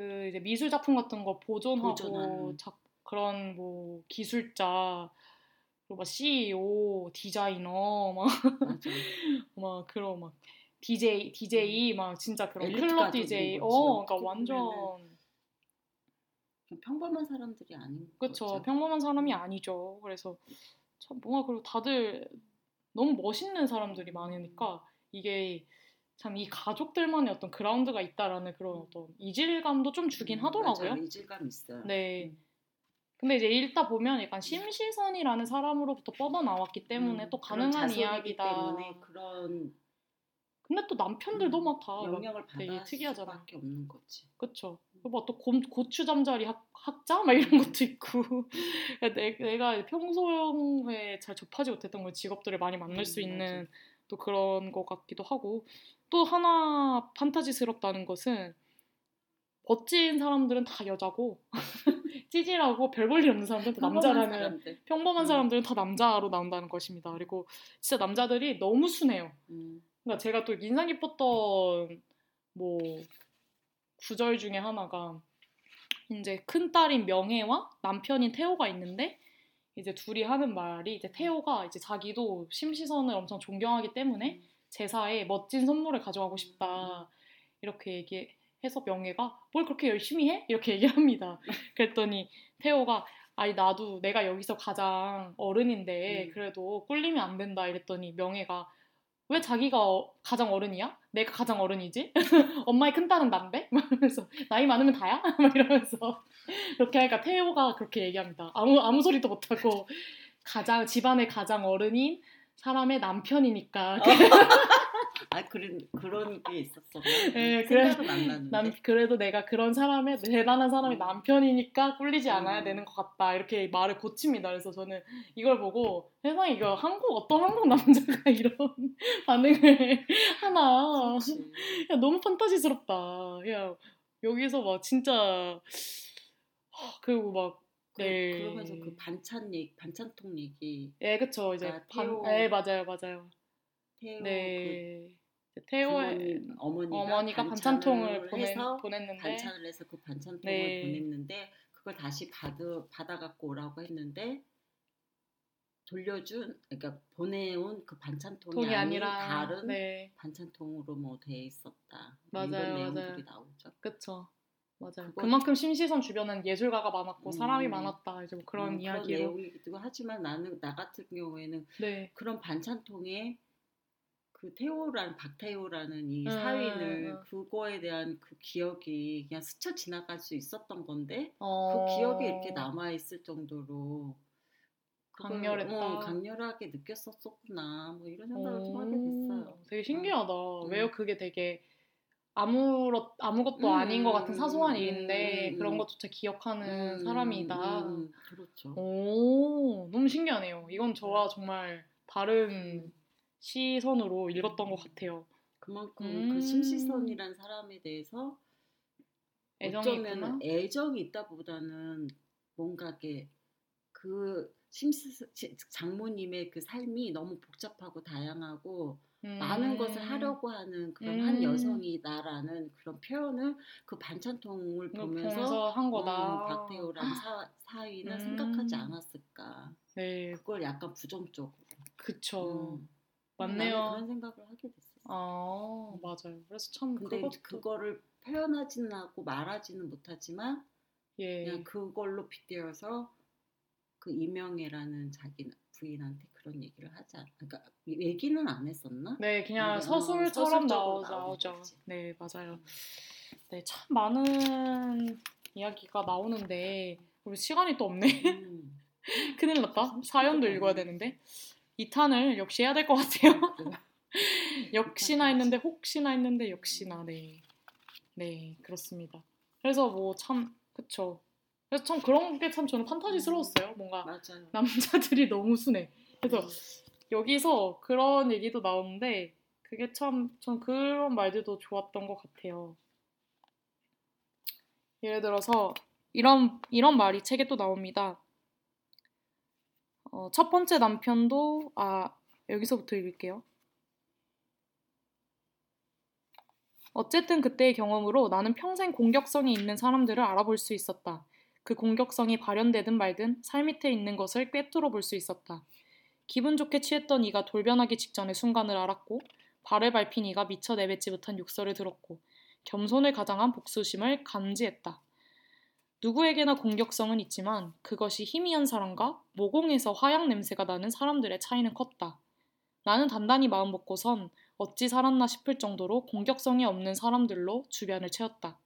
그 이제 미술 작품 같은 거 보존하고 보존하는. 작, 그런 뭐 기술자 그리고 막 CEO 디자이너 막 맞아. 막 그런 막 DJ DJ 막 진짜 그런 클럽 DJ. 어 그러니까 어떻게 완전 평범한 사람들이 아닌 그쵸 거죠. 평범한 사람이 아니죠 그래서 참 뭔가 그리고 다들 너무 멋있는 사람들이 많으니까 이게 참 이 가족들만의 어떤 그라운드가 있다라는 그런 어떤 이질감도 좀 주긴 음, 하더라고요. 맞아요. 이질감 있어요. 네. 음. 근데 이제 읽다 보면 약간 심시선이라는 사람으로부터 뻗어 나왔기 때문에 음, 또 가능한 이야기다. 때문에 그런 근데 또 남편들도 음, 막다 영향을 받을 특이하잖아. 수밖에 없는 거지. 그쵸. 뭐또 고추 잠자리 학, 학자 막 이런 것도 있고 내, 내가 평소에 잘 접하지 못했던 직업들을 많이 만날 수 음, 있는 또 그런 것 같기도 하고 또 하나 판타지스럽다는 것은 멋진 사람들은 다 여자고 찌질하고 별 볼 일 없는 사람들은 다 남자라는 사람들. 평범한 음. 사람들은 다 남자로 나온다는 것입니다. 그리고 진짜 남자들이 너무 순해요. 음, 그러니까 제가 또 인상 깊었던 뭐 구절 중에 하나가 이제 큰 딸인 명혜와 남편인 태호가 있는데 이제 둘이 하는 말이 이제 태호가 이제 자기도 심시선을 엄청 존경하기 때문에 제사에 멋진 선물을 가져가고 싶다. 이렇게 얘기해서 명예가 뭘 그렇게 열심히 해? 이렇게 얘기합니다. 그랬더니 태호가 아니 나도 내가 여기서 가장 어른인데 음. 그래도 꿀리면 안 된다 이랬더니 명예가 왜 자기가 어- 가장 어른이야? 내가 가장 어른이지? 엄마의 큰 딸은 난데? 막 이러면서 나이 많으면 다야? 막 이러면서 그렇게 하니까 태호가 그렇게 얘기합니다. 아무 아무 소리도 못하고 가장 집안의 가장 어른인 사람의 남편이니까 아 그런 그런 게 있었어. 예, 그래. 남, 그래도 내가 그런 사람의 대단한 사람의 음. 남편이니까 꿀리지 않아야 음. 되는 것 같다 이렇게 말을 고칩니다. 그래서 저는 이걸 보고 세상에 이거 한국 어떤 한국 남자가 이런 반응을 하나. 야, 너무 판타지스럽다. 야 여기서 막 진짜 하, 그리고 막 그, 네. 그러면서 그 반찬 얘기, 반찬통 얘기, 예, 그쵸. 이제 그러니까 반, 태호- 예, 맞아요, 맞아요. 태호 네. 그 부모님, 어머니가, 어머니가 반찬통을 보내, 보냈는데 반찬을 해서 그 반찬통을 네. 보냈는데 그걸 다시 받아 받아 갖고 오라고 했는데 돌려준 그러니까 보내온 그 반찬통이 아니라 다른 네, 반찬통으로 뭐 돼 있었다. 맞아요, 이런 맞아요. 내용들이 나오죠. 그쵸. 맞아요. 그거- 그만큼 심시선 주변은 예술가가 많았고 음. 사람이 많았다. 이제 뭐 그런 음, 이야기로. 내용이기도 하지만 나는 나 같은 경우에는 네. 그런 반찬통에 그 태호라는 박태호라는 이 음, 사위는 음, 음. 그거에 대한 그 기억이 그냥 스쳐 지나갈 수 있었던 건데 어... 그 기억이 이렇게 남아 있을 정도로 강렬했다. 어, 강렬하게 느꼈었었구나 뭐 이런 생각을 좀 하게 됐어요. 오, 되게 신기하다. 음. 왜요? 그게 되게 아무렇, 아무것도 음, 아닌 것 같은 사소한 음, 일인데 음, 그런 음. 것조차 기억하는 음, 사람이다. 음, 음, 그렇죠. 오, 너무 신기하네요. 이건 저와 정말 다른 음. 시선으로 읽었던 것 같아요. 그만큼 음. 그 심시선이란 사람에 대해서 애정이 어쩌면 있구나. 애정이 있다보다는 뭔가 게그 심시 장모님의 그 삶이 너무 복잡하고 다양하고 많은 것을 하려고 하는 그런 한 음. 여성이다라는 그런 표현을 그 반찬통을 이걸 보면서 보면서 한 거다. 어, 박태호라는 사, 사위는 음. 생각하지 않았을까 네, 그걸 약간 부정적으로 그쵸. 음. 맞네요. 그런 생각을 하게 됐어. 아, 맞아요. 그래서 참 근데 그것도 그거를 표현하지는 않고 말하지는 못하지만 예. 그냥 그걸로 빗대어서 그 이명애라는 자기 부인한테 그런 얘기를 하지 않. 그러니까 얘기는 안 했었나? 네, 그냥 어, 서술처럼 나오, 나오죠. 거지. 네, 맞아요. 네, 참 많은 이야기가 나오는데 우리 시간이 또 없네. 음. 큰일 났다. 30 사연도 읽어야. 되는데 2탄을 역시 해야 될 것 같아요. 그래. 역시나 했는데 혹시나 했는데 역시나 네. 네, 그렇습니다. 그래서 뭐 참 그쵸. 그래서 참 그런 게 참 저는 판타지스러웠어요. 뭔가 맞아요. 남자들이 너무 순해. 그래서 음. 여기서 그런 얘기도 나오는데 그게 참 전 그런 말들도 좋았던 것 같아요. 예를 들어서 이런 이런 말이 책에 또 나옵니다. 어, 첫 번째 남편도 아 여기서부터 읽을게요. 어쨌든 그때의 경험으로 나는 평생 공격성이 있는 사람들을 알아볼 수 있었다. 그 공격성이 발현되든 말든 살 밑에 있는 것을 꿰뚫어 볼 수 있었다. 기분 좋게 취했던 이가 돌변하기 직전의 순간을 알았고 발을 밟힌 이가 미처 내뱉지 못한 욕설을 들었고 겸손을 가장한 복수심을 감지했다. 누구에게나 공격성은 있지만 그것이 희미한 사람과 모공에서 화약 냄새가 나는 사람들의 차이는 컸다. 나는 단단히 마음 먹고선 어찌 살았나 싶을 정도로 공격성이 없는 사람들로 주변을 채웠다.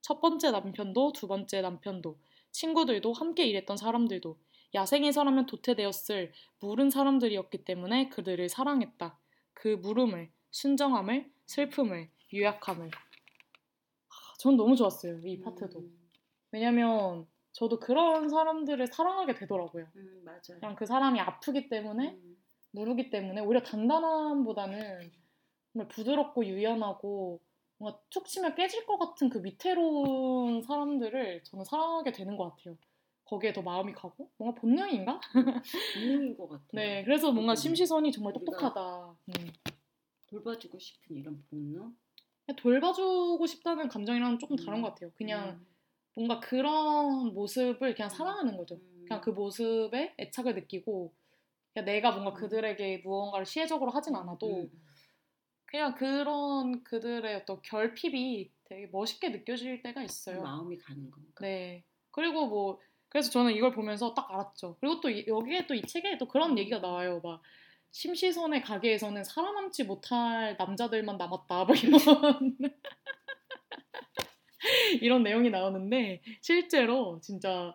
첫 번째 남편도 두 번째 남편도 친구들도 함께 일했던 사람들도 야생에서라면 도태되었을 물은 사람들이었기 때문에 그들을 사랑했다. 그 물음을, 순정함을, 슬픔을, 유약함을. 하, 전 너무 좋았어요, 이 파트도. 음, 왜냐면 저도 그런 사람들을 사랑하게 되더라고요. 음, 맞아요. 그냥 그 사람이 아프기 때문에, 음, 무르기 때문에 오히려 단단함보다는 정말 부드럽고 유연하고 뭔가 툭 치면 깨질 것 같은 그 위태로운 사람들을 저는 사랑하게 되는 것 같아요. 거기에 더 마음이 가고 뭔가 본능인가? 본능인 것 같아요. 네, 그래서 뭔가 심시선이 정말 똑똑하다. 음. 돌봐주고 싶은 이런 본능. 돌봐주고 싶다는 감정이랑은 조금 다른 음, 것 같아요. 그냥 음, 뭔가 그런 모습을 그냥 사랑하는 거죠. 음. 그냥 그 모습에 애착을 느끼고 내가 뭔가 음. 그들에게 무언가를 시혜적으로 하진 않아도 음, 그냥 그런 그들의 어떤 결핍이 되게 멋있게 느껴질 때가 있어요. 마음이 가는 건가? 네. 그리고 뭐 그래서 저는 이걸 보면서 딱 알았죠. 그리고 또 이- 여기에 또 이 책에 또 그런 얘기가 나와요. 막 심시선의 가게에서는 살아남지 못할 남자들만 남았다. 뭐 이런 이런 내용이 나오는데 실제로 진짜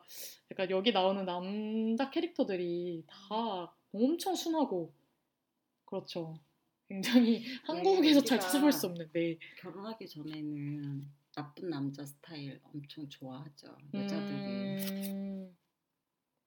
약간 여기 나오는 남자 캐릭터들이 다 엄청 순하고 그렇죠. 굉장히 한국에서 잘 찾아볼 수 없는데 결혼하기 전에는 나쁜 남자 스타일 엄청 좋아하죠. 여자들이 음,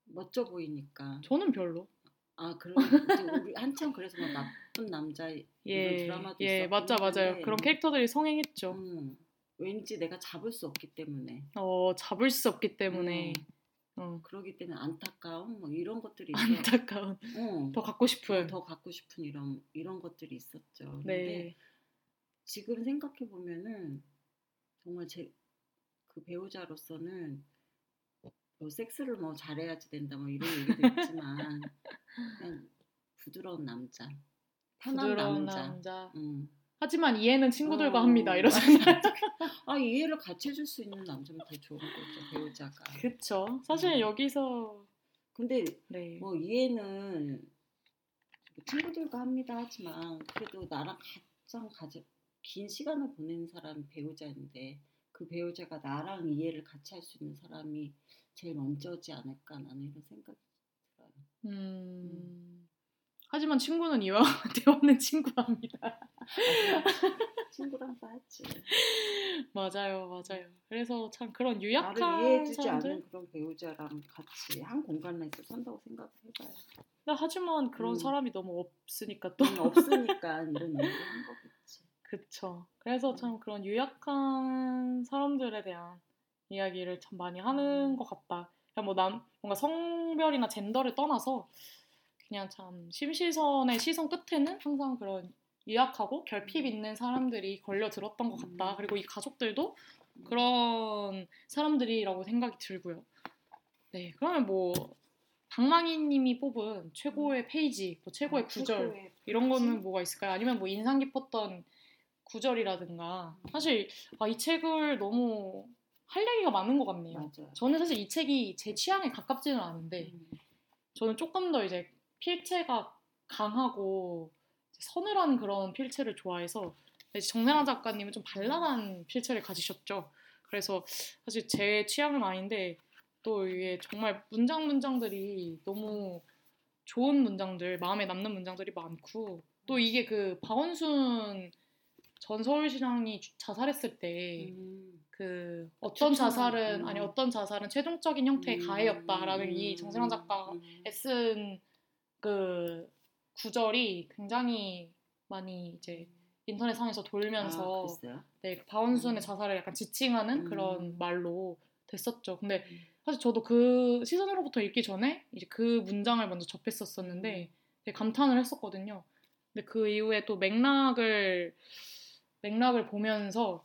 멋져 보이니까. 저는 별로. 아 이제 우리 한참 그래서 막 나쁜 남자 이런 예, 드라마도 예, 있었긴 맞아, 맞아요. 그런 캐릭터들이 성행했죠. 음, 왠지 내가 잡을 수 없기 때문에 어, 잡을 수 없기 때문에 음, 어, 그러기 때문에 안타까움 뭐 이런 것들이 있어. 안타까운, 어, 더 갖고 싶은. 더 갖고 싶은 이런 이런 것들이 있었죠. 근데 네, 지금 생각해 보면은 정말 제 그 배우자로서는 뭐 섹스를 뭐 잘해야지 된다 뭐 이런 얘기도 있지만 그냥 부드러운 남자, 편한 부드러운 남자. 남자. 음. 하지만 이해는 친구들과 어, 합니다. 이러잖아요. 아 이해를 같이 해줄 수 있는 남자면 더 좋은 거죠 배우자가. 그쵸. 사실 음. 여기서 근데 네, 뭐 이해는 친구들과 합니다 하지만 그래도 나랑 가장 가장 긴 시간을 보낸 사람이 배우자인데 그 배우자가 나랑 이해를 같이 할 수 있는 사람이 제일 먼저지 않을까 나는 이런 생각이 들어요. 음, 하지만 친구는 이와 대화는 친구합니다. 아, 친구랑 싸웠지. 맞아요, 맞아요. 그래서 참 그런 나를 유약한 이해해주지 사람들. 않은 그런 배우자랑 같이 한 공간에서 산다고 생각을 해봐요. 하지만 그런 음. 사람이 너무 없으니까 또돈 없으니까 이런 얘기를 한 거겠지. 그쵸. 그래서 참 그런 유약한 사람들에 대한 이야기를 참 많이 하는 것 같다. 그냥 뭐 남, 뭔가 성별이나 젠더를 떠나서 그냥 참 심시선의 시선 끝에는 항상 그런 유약하고 결핍 있는 사람들이 걸려 들었던 것 같다. 그리고 이 가족들도 그런 사람들이라고 생각이 들고요. 네, 그러면 뭐 박망희님이 뽑은 최고의 페이지, 뭐 최고의 아, 구절 이런? 거는 뭐가 있을까요? 아니면 뭐 인상 깊었던 구절이라든가 사실 아, 이 책을 너무 할 얘기가 많은 것 같네요. 맞아요. 저는 사실 이 책이 제 취향에 가깝지는 않은데 음. 저는 조금 더 이제 필체가 강하고 서늘한 그런 필체를 좋아해서 이제 정세나 작가님은 좀 발랄한 필체를 가지셨죠. 그래서 사실 제 취향은 아닌데 또 이게 정말 문장 문장들이 너무 좋은 문장들, 마음에 남는 문장들이 많고 또 이게 그 박원순 전 서울시장이 주- 자살했을 때 음. 그 어떤 자살은 음. 아니 어떤 자살은 최종적인 형태의 음, 가해였다라는 음, 이 정세랑 작가가 음. 애쓴 그 구절이 굉장히 많이 이제 인터넷상에서 돌면서 아. 네, 그 박원순의 음. 자살을 약간 지칭하는 음. 그런 말로 됐었죠. 근데 음. 사실 저도 그 시선으로부터 읽기 전에 이제 그 문장을 먼저 접했었었는데 되게 감탄을 했었거든요. 근데 그 이후에 또 맥락을 맥락을 보면서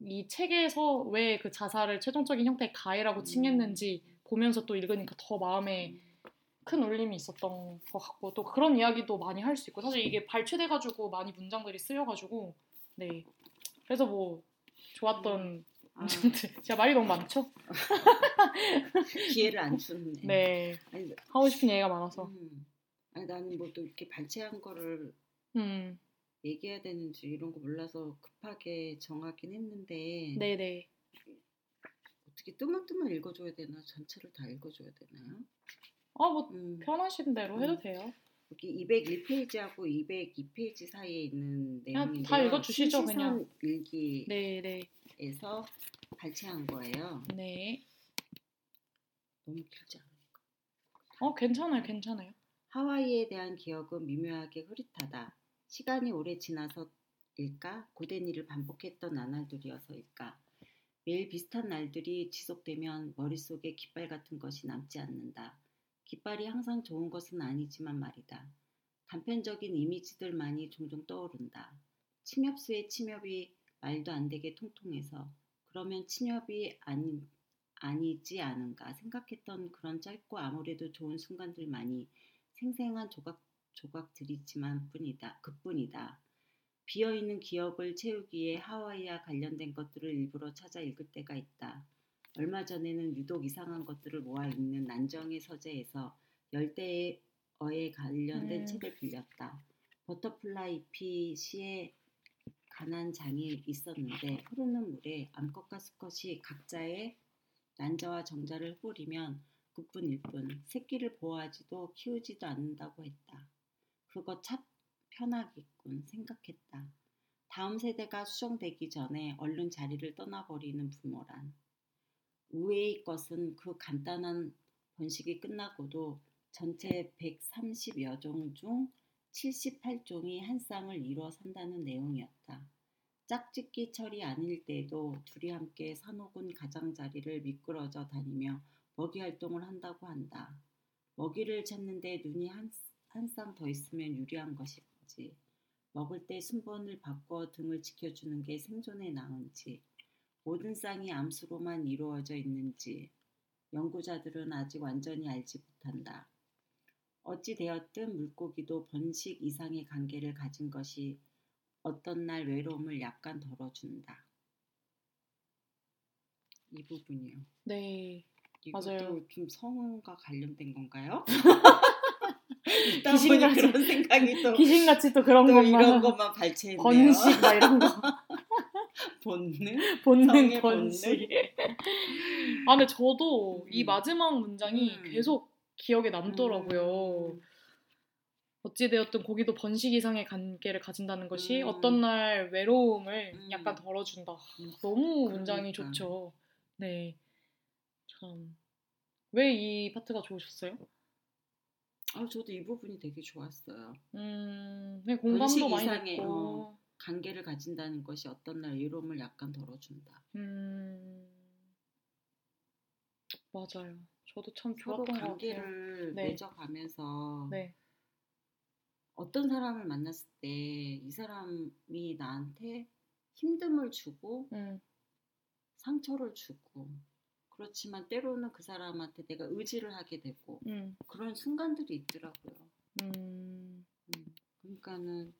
이 책에서 왜 그 자살을 최종적인 형태의 가해라고 음. 칭했는지 보면서 또 읽으니까 더 마음에 음. 큰 울림이 있었던 것 같고 또 그런 이야기도 많이 할 수 있고 사실 이게 발췌돼가지고 많이 문장들이 쓰여가지고 네 그래서 뭐 좋았던 아, 문장들 제가 말이 너무 많죠? 기회를 안 주는데. 네 아니, 하고 싶은 얘기가 많아서 음. 아니 나는 뭐 또 이렇게 발췌한 거를 음 얘기해야 되는지 이런 거 몰라서 급하게 정하긴 했는데 네네 어떻게 뜨문뜨문 읽어줘야 되나 전체를 다 읽어줘야 되나요? 아뭐 음, 편하신 대로 해도 음. 돼요 여기 201페이지하고 202페이지 사이에 있는 그냥 내용인데요. 다 읽어주시죠, 그냥. 일기에서 네네 발췌한 거예요. 네. 너무 길지 않아요. 어 괜찮아요 괜찮아요 하와이에 대한 기억은 미묘하게 흐릿하다. 시간이 오래 지나서일까? 고된 일을 반복했던 나날들이어서일까? 매일 비슷한 날들이 지속되면 머릿속에 깃발 같은 것이 남지 않는다. 깃발이 항상 좋은 것은 아니지만 말이다. 단편적인 이미지들만이 종종 떠오른다. 침엽수의 침엽이 말도 안 되게 통통해서 그러면 침엽이 아니, 아니지 않은가 생각했던 그런 짧고 아무래도 좋은 순간들만이 생생한 조각 조각들이지만 뿐이다. 그뿐이다. 비어있는 기억을 채우기에 하와이와 관련된 것들을 일부러 찾아 읽을 때가 있다. 얼마 전에는 유독 이상한 것들을 모아 읽는 난정의 서재에서 열대어에 관련된 음. 책을 빌렸다. butterfly fish에 관한 장이 있었는데 흐르는 물에 암컷과 수컷이 각자의 난자와 정자를 뿌리면 그뿐일 뿐 새끼를 보호하지도 키우지도 않는다고 했다. 그거 참 편하겠군 생각했다. 다음 세대가 수정되기 전에 얼른 자리를 떠나버리는 부모란. 우회의 것은 그 간단한 번식이 끝나고도 전체 130여 종 중 78종이 한 쌍을 이루어 산다는 내용이었다. 짝짓기 철이 아닐 때에도 둘이 함께 산호군 가장자리를 미끄러져 다니며 먹이 활동을 한다고 한다. 먹이를 찾는데 눈이 한 쌍 더 있으면 유리한 것인지, 먹을 때 순번을 바꿔 등을 지켜주는 게 생존에 나은지, 모든 쌍이 암수로만 이루어져 있는지, 연구자들은 아직 완전히 알지 못한다. 어찌 되었든 물고기도 번식 이상의 관계를 가진 것이 어떤 날 외로움을 약간 덜어준다. 이 부분이요. 네. 이것도 맞아요. 좀 성과 관련된 건가요? 귀신 귀신 같이- 그런 생각이 또, 귀신같이 또 그런 또 것만 이런 것만 발췌했네요. 번식 막 이런 거 본능? 본능 번식. 아 근데 저도 이 음. 마지막 문장이 음. 계속 기억에 남더라고요. 음, 어찌되었든 고기도 번식 이상의 관계를 가진다는 것이 음. 어떤 날 외로움을 음. 약간 덜어준다. 음. 너무 문장이 그러니까. 좋죠. 네. 참. 왜 이 파트가 좋으셨어요? 아, 저도 이 부분이 되게 좋았어요. 음, 네, 공감도 많이 이상의. 어. 관계를 가진다는 것이 어떤 날 외로움을 약간 덜어준다. 음, 맞아요. 저도 참 좋았던 것 같아요. 관계를 네. 맺어가면서 네. 어떤 사람을 만났을 때 이 사람이 나한테 힘듦을 주고 음, 상처를 주고 그렇지만 때로는 그 사람한테 내가 의지를 하게 되고 음, 그런 순간들이 있더라고요. 음, 음, 그러니까는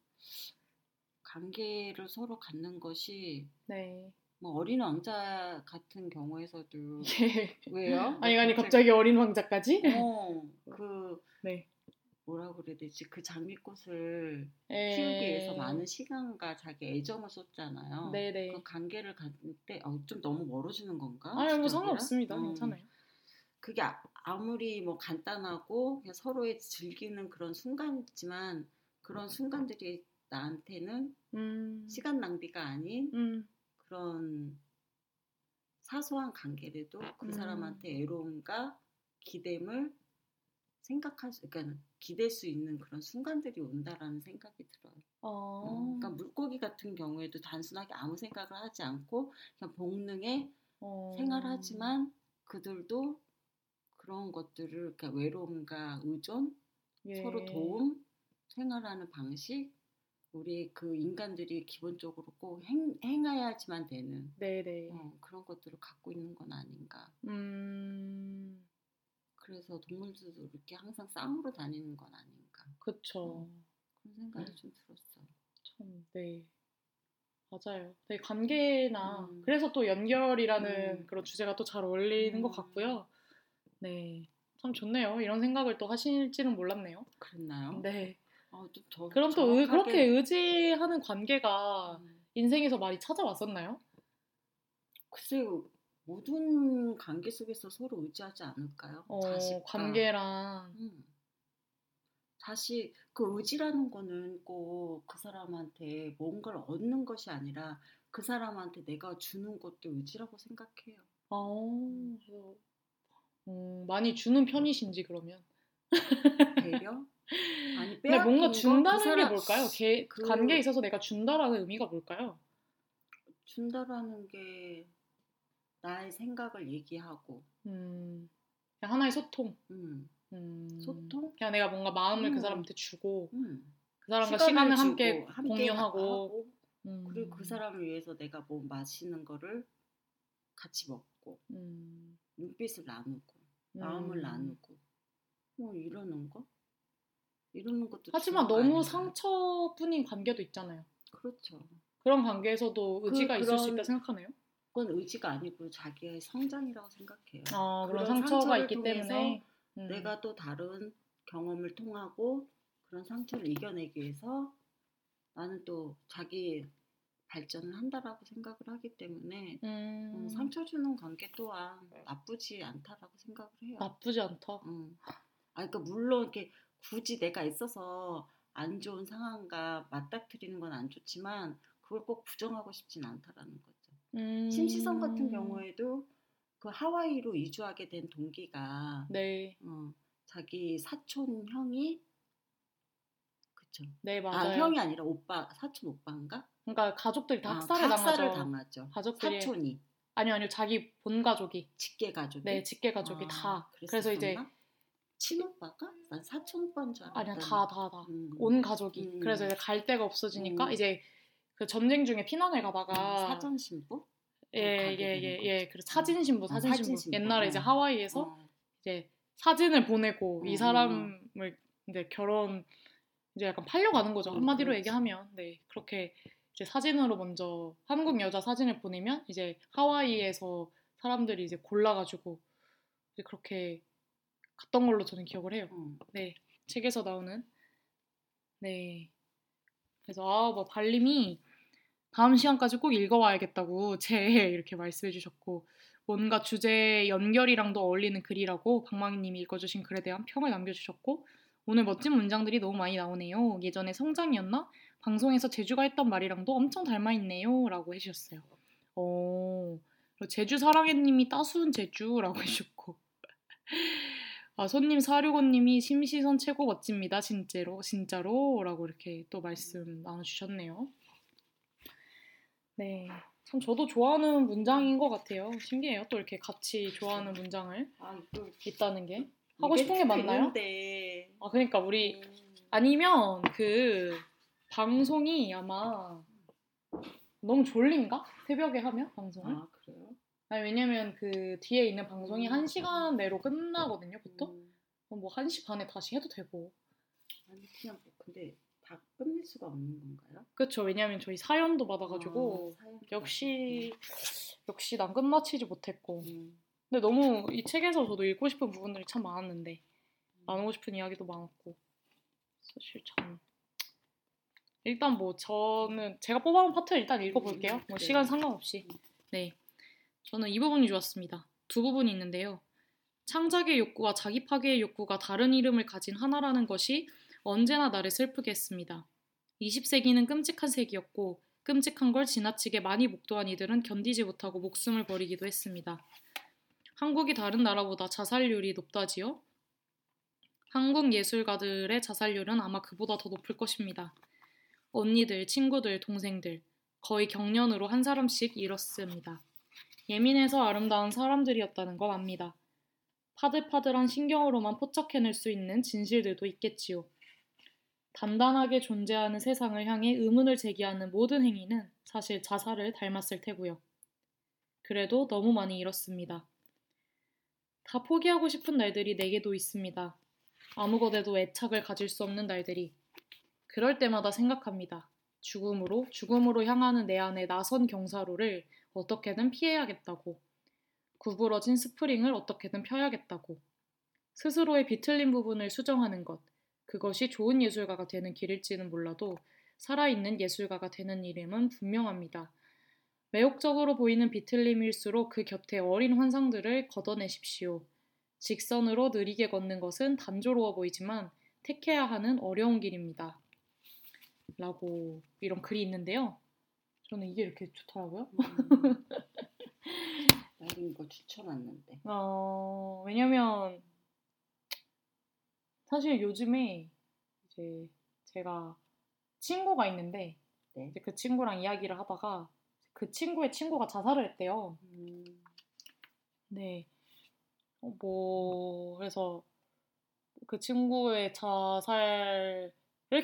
관계를 서로 갖는 것이 네. 뭐 어린 왕자 같은 경우에서도 예. 왜요? 아니, 아니, 갑자기 어린 왕자까지? 어 그 네. 뭐라 그래야 되지 그 장미꽃을 에... 키우기 위해서 많은 시간과 자기 애정을 쏟잖아요. 예. 네네. 그 관계를 때, 어, 좀 너무 멀어지는 건가? 아니, 뭐? 상관없습니다. 어, 괜찮아요. 그게 아, 아무리 뭐 간단하고 그냥 서로의 즐기는 그런 순간이지만 그런 순간들이 나한테는 음, 시간 낭비가 아닌 음, 그런 사소한 관계라도 그 음. 사람한테 애로움과 기댐을 생각할 수, 그러니까 기댈 수 있는 그런 순간들이 온다라는 생각이 들어요. 어, 어, 그러니까 물고기 같은 경우에도 단순하게 아무 생각을 하지 않고 그냥 본능에 어, 생활하지만 그들도 그런 것들을 그러니까 외로움과 의존, 예. 서로 도움, 생활하는 방식, 우리 그 인간들이 기본적으로 꼭 행, 행해야지만 되는. 어, 그런 것들을 갖고 있는 건 아닌가. 음, 그래서 동물들도 이렇게 항상 쌍으로 다니는 건 아닌가. 그쵸. 그런 생각이 음. 좀 들었어요. 참, 네. 맞아요. 되게 관계나, 음. 그래서 또 연결이라는 음. 그런 주제가 또 잘 어울리는 것 음. 같고요. 네. 참 좋네요. 이런 생각을 또 하실지는 몰랐네요. 그랬나요? 네. 어, 좀 더, 그럼 또 의- 정확하게- 그렇게 의지하는 관계가 음. 인생에서 많이 찾아왔었나요? 글쎄요, 모든 관계 속에서 서로 의지하지 않을까요? 어, 자식과. 관계랑, 음. 다시 그 의지라는 거는 꼭 그 사람한테 뭔가를 얻는 것이 아니라 그 사람한테 내가 주는 것도 의지라고 생각해요. 어, 그래서, 음, 많이 주는 편이신지 그러면. 배려? 아니 빼앗기는 뭔가 거? 준다는 그게 사람- 뭘까요? 개- 그- 관계에 있어서 내가 준다라는 의미가 뭘까요? 준다라는 게 나의 생각을 얘기하고 음, 그냥 하나의 소통. 음, 음, 소통? 그냥 내가 뭔가 마음을 그 음. 사람한테 주고 음. 그 사람과 시간을 시간을 함께 함께 공유하고 하고, 음, 그리고 그 사람을 위해서 내가 뭐 마시는 거를 같이 먹고 음, 눈빛을 나누고 마음을 음. 나누고 뭐 이러는 거 이러는 것도 하지만 너무? 상처뿐인 관계도 있잖아요. 그렇죠. 그런 관계에서도 그- 의지가 있을 수 있다 생각하네요. 그건 의지가 아니고 자기의 성장이라고 생각해요. 아, 그런 그런 상처가 있기 때문에 음. 내가 또 다른 경험을 통하고 그런 상처를 이겨내기 위해서 나는 또 자기 발전을 한다라고 생각을 하기 때문에 음, 음, 상처 주는 관계 또한 나쁘지 않다라고 생각을 해요. 나쁘지 않다. 음. 아, 그러니까 물론 이렇게 굳이 내가 있어서 안 좋은 상황과 맞닥뜨리는 건 안 좋지만 그걸 꼭 부정하고 싶진 않다라는 거죠. 음. 심시성 같은 경우에도 그 하와이로 이주하게 된 동기가 네, 어, 자기 사촌 형이 그쵸. 네아 맞아요. 형이 아니라 오빠 사촌 오빠인가? 그러니까 가족들이 다 아, 학살을 학살을 당하죠. 당하죠. 가족들이 사촌이 아니요 아니요 자기 본 가족이 직계 가족이. 네 직계 가족이 아, 다 그래서 이제? 친오빠가? 난 사촌 오빠인 줄 알았더니. 아니야 다 다다 음. 온 가족이 음. 그래서 이제 갈 데가 없어지니까 음. 이제 그 전쟁 중에 피난을 가다가 아, 사전 신부? 예 가게 예예 거지. 예 그래서 사진 신부 아, 사진 사진 신부 신부. 옛날에 이제 어. 하와이에서 어. 이제 사진을 보내고 이 음. 사람을 이제 결혼 이제 약간 팔려가는 거죠 음, 한마디로 그렇지. 얘기하면 네 그렇게 이제 사진으로 먼저 한국 여자 사진을 보내면 이제 하와이에서 사람들이 이제 골라가지고 이제 그렇게 갔던 걸로 저는 기억을 해요. 음. 네 책에서 나오는 네 그래서 아 뭐 발림이 다음 시간까지 꼭 읽어와야겠다고 제 이렇게 말씀해 주셨고 뭔가 주제 연결이랑도 어울리는 글이라고 박망희님이 읽어주신 글에 대한 평을 남겨주셨고 오늘 멋진 문장들이 너무 많이 나오네요. 예전에 성장이었나? 방송에서 제주가 했던 말이랑도 엄청 닮아있네요. 라고 해주셨어요. 어, 제주 사랑해님이 따스운 제주라고 해주셨고 아, 손님 사류고님이 심시선 최고 멋집니다. 진짜로 진짜로 라고 이렇게 또 말씀 나눠주셨네요. 네, 참 저도 좋아하는 문장인 것 같아요. 신기해요. 또 이렇게 같이 좋아하는 문장을 아, 이거 있다는 게 하고 싶은 게 많나요? 있는데. 아 그러니까 우리 음. 아니면 그 방송이 아마 너무 졸린가? 새벽에 하면 방송을? 아, 그래요? 아니 왜냐면 그 뒤에 있는 방송이 음. 한 시간 내로 끝나거든요 보통 음. 뭐 1시 반에 다시 해도 되고 아니 그냥 뭐 근데 다 끝낼 수가 없는 건가요? 그렇죠 왜냐면 저희 사연도 받아가지고 아, 역시 역시 난 끝마치지 못했고. 음. 근데 너무 이 책에서 저도 읽고 싶은 부분들이 참 많았는데 나누고 싶은 이야기도 많았고 사실 참 일단 뭐 저는 제가 뽑아온 파트 일단 읽어볼게요. 음, 뭐 네. 시간 상관없이. 네, 저는 이 부분이 좋았습니다. 두 부분이 있는데요. 창작의 욕구와 자기 파괴의 욕구가 다른 이름을 가진 하나라는 것이 언제나 나를 슬프게 했습니다. 20세기는 끔찍한 세기였고 끔찍한 걸 지나치게 많이 목도한 이들은 견디지 못하고 목숨을 버리기도 했습니다. 한국이 다른 나라보다 자살률이 높다지요? 한국 예술가들의 자살률은 아마 그보다 더 높을 것입니다. 언니들, 친구들, 동생들, 거의 경련으로 한 사람씩 잃었습니다. 예민해서 아름다운 사람들이었다는 걸 압니다. 파들파들한 신경으로만 포착해낼 수 있는 진실들도 있겠지요. 단단하게 존재하는 세상을 향해 의문을 제기하는 모든 행위는 사실 자살을 닮았을 테고요. 그래도 너무 많이 잃었습니다. 다 포기하고 싶은 날들이 내게도 있습니다. 아무것에도 애착을 가질 수 없는 날들이. 그럴 때마다 생각합니다. 죽음으로, 죽음으로 향하는 내 안의 나선 경사로를 어떻게든 피해야겠다고. 구부러진 스프링을 어떻게든 펴야겠다고. 스스로의 비틀린 부분을 수정하는 것. 그것이 좋은 예술가가 되는 길일지는 몰라도 살아있는 예술가가 되는 이름은 분명합니다. 매혹적으로 보이는 비틀림일수록 그 곁에 어린 환상들을 걷어내십시오. 직선으로 느리게 걷는 것은 단조로워 보이지만 택해야 하는 어려운 길입니다. 라고 이런 글이 있는데요. 저는 이게 이렇게 좋더라고요. 음. 나도 이거 추천했는데. 어, 왜냐면 사실 요즘에 이제 제가 친구가 있는데 네. 이제 그 친구랑 이야기를 하다가 그 친구의 친구가 자살을 했대요. 음. 네. 어, 뭐 그래서 그 친구의 자살을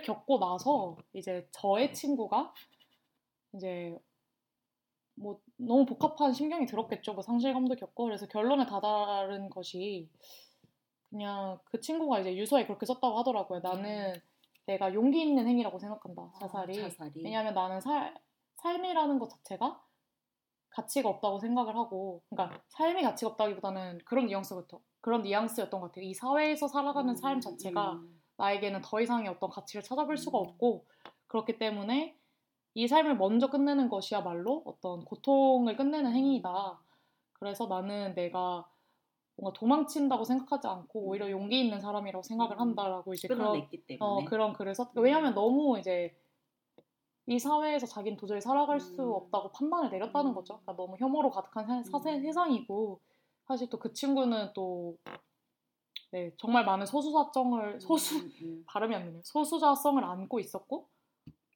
겪고 나서 이제 저의 친구가 이제 뭐 너무 복합한 심경이 들었겠죠. 뭐 상실감도 겪고 그래서 결론에 다다른 것이 그냥 그 친구가 이제 유서에 그렇게 썼다고 하더라고요. 나는 내가 용기 있는 행위라고 생각한다. 자살이. 아, 자살이. 왜냐하면 나는 살, 삶이라는 것 자체가 가치가 없다고 생각을 하고, 그러니까 삶이 가치가 없다기보다는 그런 뉘앙스부터 그런 뉘앙스였던 것 같아요. 이 사회에서 살아가는 음, 삶 자체가 음, 나에게는 더 이상의 어떤 가치를 찾아볼 수가 음. 없고 그렇기 때문에 이 삶을 먼저 끝내는 것이야말로 어떤 고통을 끝내는 행위이다. 그래서 나는 내가 뭔가 도망친다고 생각하지 않고 오히려 용기 있는 사람이라고 생각을 음. 한다라고 이제 그런. 어 그런 글을 썼. 음. 왜냐하면 너무 이제 이 사회에서 자기는 도저히 살아갈 수 음. 없다고 판단을 내렸다는 음. 거죠. 그러니까 너무 혐오로 가득한 사, 음. 세상이고 사실 또 그 친구는 또 네, 정말 많은 소수자성을 소수 음, 음. 발음이 안 되네요. 소수자성을 안고 있었고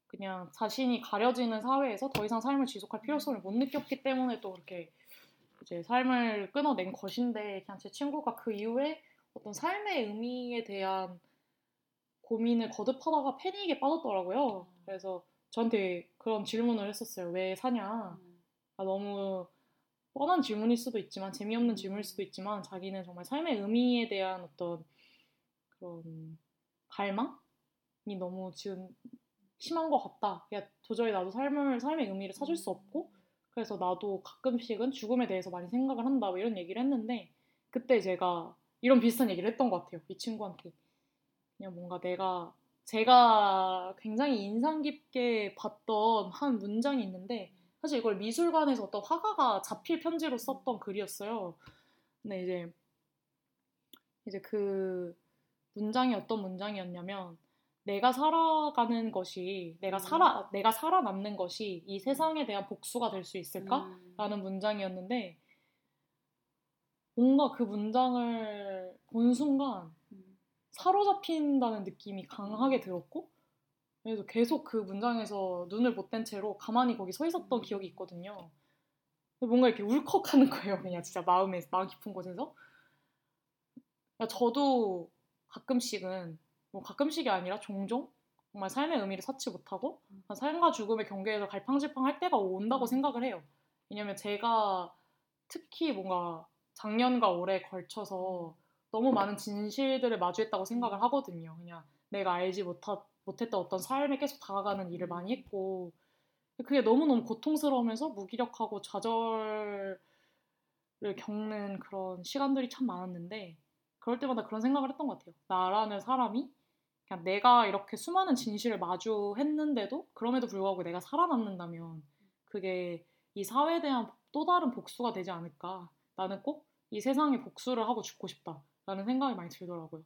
그냥 자신이 가려지는 사회에서 더 이상 삶을 지속할 필요성을 못 느꼈기 때문에 또 그렇게 이제 삶을 끊어낸 것인데 그냥 제 친구가 그 이후에 어떤 삶의 의미에 대한 고민을 거듭하다가 패닉에 빠졌더라고요. 그래서 저한테 그런 질문을 했었어요. 왜 사냐? 음. 아, 너무 뻔한 질문일 수도 있지만 재미없는 질문일 수도 있지만 자기는 정말 삶의 의미에 대한 어떤 그런 갈망이 너무 지금 심한 것 같다. 야 도저히 나도 삶을 삶의 의미를 찾을 수 없고 그래서 나도 가끔씩은 죽음에 대해서 많이 생각을 한다. 뭐 이런 얘기를 했는데 그때 제가 이런 비슷한 얘기를 했던 것 같아요. 이 친구한테 그냥 뭔가 내가 제가 굉장히 인상 깊게 봤던 한 문장이 있는데 사실 이걸 미술관에서 어떤 화가가 자필 편지로 썼던 글이었어요. 근데 이제 이제 그 문장이 어떤 문장이었냐면 내가 살아가는 것이 내가 살아 내가 살아남는 것이 이 세상에 대한 복수가 될 수 있을까? 음. 라는 문장이었는데 뭔가 그 문장을 본 순간 음. 사로잡힌다는 느낌이 강하게 들었고 그래서 계속 그 문장에서 눈을 못 뗀 채로 가만히 거기 서 있었던 기억이 있거든요. 뭔가 이렇게 울컥하는 거예요. 그냥 진짜 마음에 마음 깊은 곳에서. 그러니까 저도 가끔씩은 뭐 가끔씩이 아니라 종종 정말 삶의 의미를 찾지 못하고 삶과 죽음의 경계에서 갈팡질팡할 때가 온다고 생각을 해요. 왜냐면 제가 특히 뭔가 작년과 올해 걸쳐서 너무 많은 진실들을 마주했다고 생각을 하거든요. 그냥 내가 알지 못하, 못했던 어떤 삶에 계속 다가가는 일을 많이 했고 그게 너무너무 고통스러우면서 무기력하고 좌절을 겪는 그런 시간들이 참 많았는데 그럴 때마다 그런 생각을 했던 것 같아요. 나라는 사람이 그냥 내가 이렇게 수많은 진실을 마주했는데도 그럼에도 불구하고 내가 살아남는다면 그게 이 사회에 대한 또 다른 복수가 되지 않을까. 나는 꼭 이 세상에 복수를 하고 죽고 싶다라는 생각이 많이 들더라고요.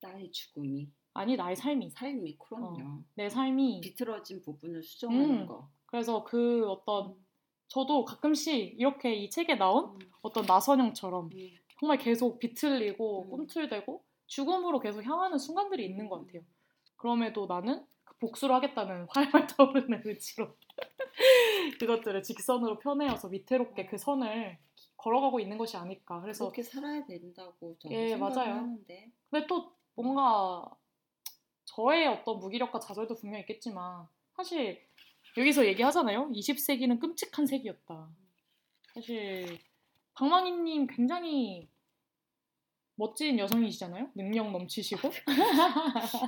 나의 죽음이 아니 나의 삶이 삶이 그럼요. 내 삶이 비틀어진 부분을 수정하는 음. 거. 그래서 그 어떤 저도 가끔씩 이렇게 이 책에 나온 음. 어떤 나선영처럼 음. 정말 계속 비틀리고 음. 꿈틀대고 죽음으로 계속 향하는 순간들이 있는 것 같아요. 그럼에도 나는 그 복수를 하겠다는 활활 타오르는 의지로 그것들을 직선으로 펴내어서 위태롭게 그 선을 걸어가고 있는 것이 아닐까. 그래서 그렇게 살아야 된다고 저는 예, 맞아요. 하는데 근데 또 뭔가 저의 어떤 무기력과 좌절도 분명히 있겠지만 사실 여기서 얘기하잖아요. 20세기는 끔찍한 세기였다. 사실 방망이님 굉장히 멋진 여성이시잖아요. 능력 넘치시고.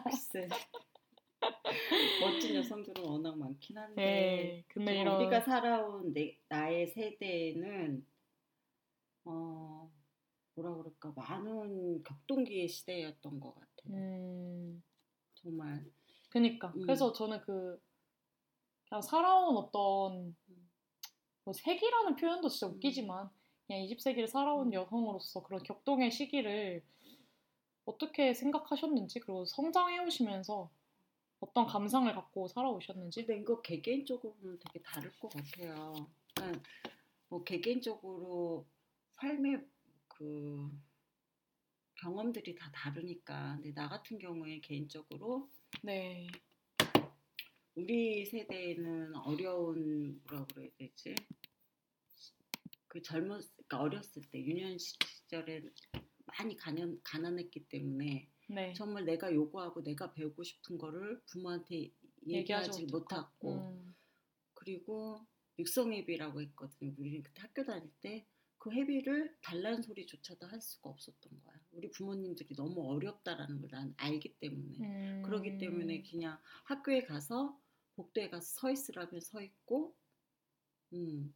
글쎄 멋진 여성들은 워낙 많긴 한데 네. 근데 이런 우리가 살아온 내, 나의 세대는 어 뭐라 그럴까 많은 격동기의 시대였던 것 같아요. 음, 정말 그니까. 음. 그래서 저는 그 그냥 살아온 어떤 뭐 세기라는 표현도 진짜 음. 웃기지만 그냥 20세기를 살아온 음. 여성으로서 그런 격동의 시기를 어떻게 생각하셨는지 그리고 성장해 오시면서 어떤 감상을 갖고 살아오셨는지 근데 이거 개개인적으로는 되게 다를 것 같아요. 그러니까 뭐 개개인적으로 삶의 그 경험들이 다 다르니까. 근데 나 같은 경우에 개인적으로 네. 우리 세대에는 어려운 뭐라 그래야 되지? 그 젊었, 그러니까 어렸을 때 유년 시절에 많이 가난, 가난했기 때문에 네. 정말 내가 요구하고 내가 배우고 싶은 거를 부모한테 얘기하지 못하고 음, 그리고 육성입이라고 했거든요. 우리는 그때 학교 다닐 때 그 회비를 달라는 소리조차도 할 수가 없었던 거야. 우리 부모님들이 너무 어렵다라는 걸 난 알기 때문에. 음. 그러기 때문에 그냥 학교에 가서 복도에 가서 서 있으라면 서 있고, 음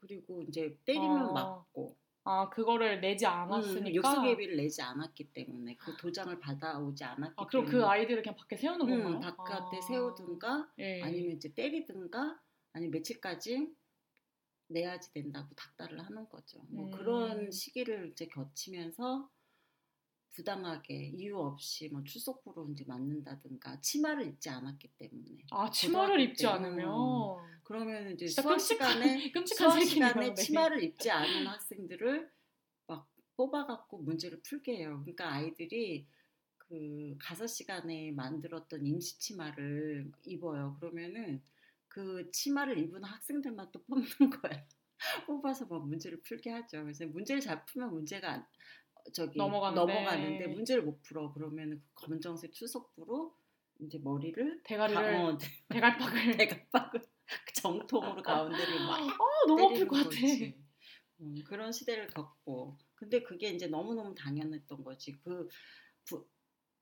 그리고 이제 때리면 어. 맞고, 아 그거를 내지 음, 않았으니까. 육수예비를 내지 않았기 때문에 그 도장을 받아오지 않았기 아 그럼 때문에 그 아이들을 그냥 밖에 세우는 건가요? 음, 바깥에 아. 세우든가 예. 아니면 이제 때리든가 아니면 며칠까지 내야지 된다고 닥달을 하는 거죠. 뭐 음. 그런 시기를 이제 거치면서 부당하게 이유 없이 뭐 출석부로 이제 맞는다든가 치마를 입지 않았기 때문에 아 치마를 입지 때, 않으면 그러면 이제 수업 시간에 끔찍한 수업 시간에 세계네요. 네. 치마를 입지 않은 학생들을 막 뽑아갖고 문제를 풀게 해요. 그러니까 아이들이 그 가사 시간에 만들었던 임시 치마를 입어요. 그러면은 그 치마를 입은 학생들만 또 뽑는 거야. 뽑아서 막 문제를 풀게 하죠. 그래서 문제를 잘 풀면 문제가 안- 저기 넘어가는데. 넘어가는데 문제를 못 풀어. 그러면 그 검정색 출석부로 이제 머리를 대가리를 가- 어, 대갈박을 대각박을 정통으로 가운데를 막아 너무 아플 것 같아. 음, 그런 시대를 겪고 근데 그게 이제 너무너무 당연했던 거지 그 부-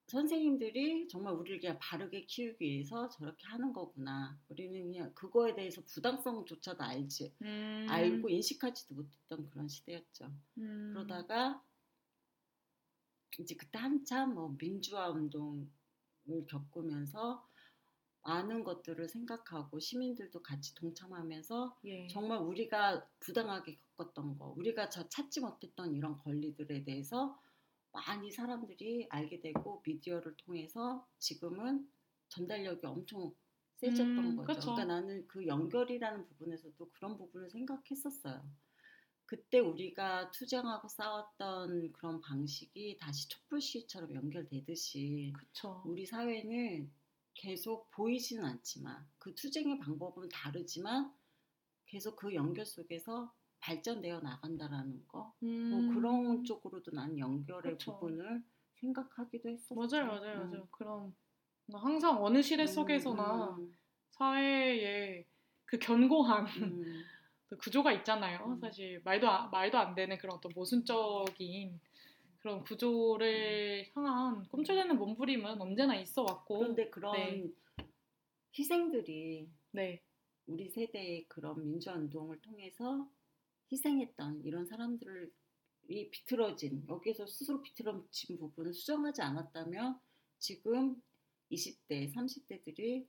선생님들이 정말 우리를 그냥 바르게 키우기 위해서 저렇게 하는 거구나 우리는 그냥 그거에 대해서 부당성조차도 알지 음. 알고 인식하지도 못했던 그런 시대였죠 음. 그러다가 이제 그때 한참 뭐 민주화 운동을 겪으면서 많은 것들을 생각하고 시민들도 같이 동참하면서 예. 정말 우리가 부당하게 겪었던 거, 우리가 저 찾지 못했던 이런 권리들에 대해서 많이 사람들이 알게 되고 미디어를 통해서 지금은 전달력이 엄청 세졌던 음, 거죠. 그쵸. 그러니까 나는 그 연결이라는 부분에서도 그런 부분을 생각했었어요. 그때 우리가 투쟁하고 싸웠던 그런 방식이 다시 촛불 시위처럼 연결되듯이 그쵸. 우리 사회는 계속 보이지는 않지만 그 투쟁의 방법은 다르지만 계속 그 연결 속에서 발전되어 나간다라는 거. 음. 뭐 그런 쪽으로도 난 연결의 그쵸. 부분을 생각하기도 했었어. 맞아요, 맞아요, 맞아요. 그럼 항상 어느 시대 속에서나 음, 사회에 그 견고한 음, 그 구조가 있잖아요. 음. 사실 말도 안, 말도 안 되는 그런 어떤 모순적인 그런 구조를 향한 꿈틀대는 몸부림은 언제나 있어 왔고. 그런데 그런 네. 희생들이 네, 우리 세대의 그런 민주화 운동을 통해서 희생했던 이런 사람들이 비틀어진 여기에서 스스로 비틀어진 부분을 수정하지 않았다면 지금 20대, 30대들이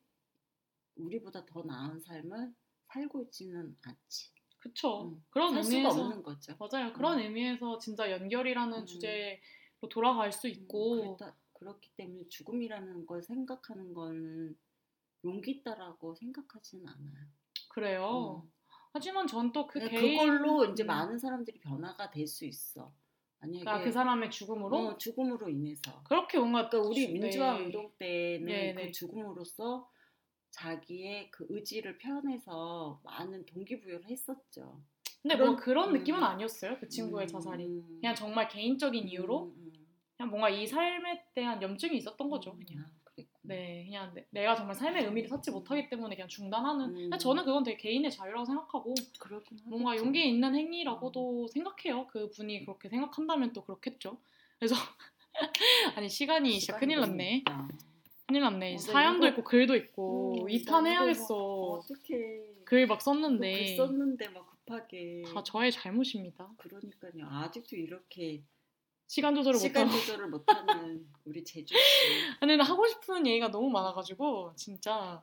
우리보다 더 나은 삶을 살고 있지는 않지. 그쵸. 음, 그런 의미에서. 맞아요. 그런 의미에서 진짜 연결이라는 음. 주제로 돌아갈 수 있고. 그렇다, 그렇기 때문에 죽음이라는 걸 생각하는 거는 용기 있다라고 생각하지는 않아요. 그래요. 음. 하지만 전 또그 그냥 개인 그걸로 이제 음. 많은 사람들이 변화가 될 수 있어. 만약에 그러니까 그 사람의 죽음으로 어, 죽음으로 인해서. 그렇게 뭔가 그러니까 우리 네. 민주화 운동 때는 네, 그 네. 죽음으로써 자기의 그 의지를 표현해서 많은 동기부여를 했었죠. 근데 뭐 그런- 그런 음. 느낌은 아니었어요. 그 친구의 음, 자살이. 음, 그냥 정말 개인적인 이유로 음, 음. 그냥 뭔가 이 삶에 대한 염증이 있었던 거죠. 음, 그냥. 아. 네, 그냥 내, 가 정말 삶의 의미를 찾지 못하기 때문에 그냥 중단하는. 음. 근데 저는 그건 되게 개인의 자유라고 생각하고 뭔가. 용기 있는 행위라고도 생각해요. 그 분이 그렇게 생각한다면 또 그렇겠죠. 그래서 아니 시간이 진짜 시간이 큰일 너무 났네. 없다. 큰일 났네. 어, 나 사연도 이거- 있고 글도 있고 음, 이탄해야겠어. 어떻게 글막글 썼는데 썼는데 막 급하게 다 저의 잘못입니다. 그러니까요. 아직도 이렇게 시간 조절을 시간 못하고. 조절을 못하는 우리 제주 씨. 아니 근데 하고 싶은 얘기가 너무 많아가지고 진짜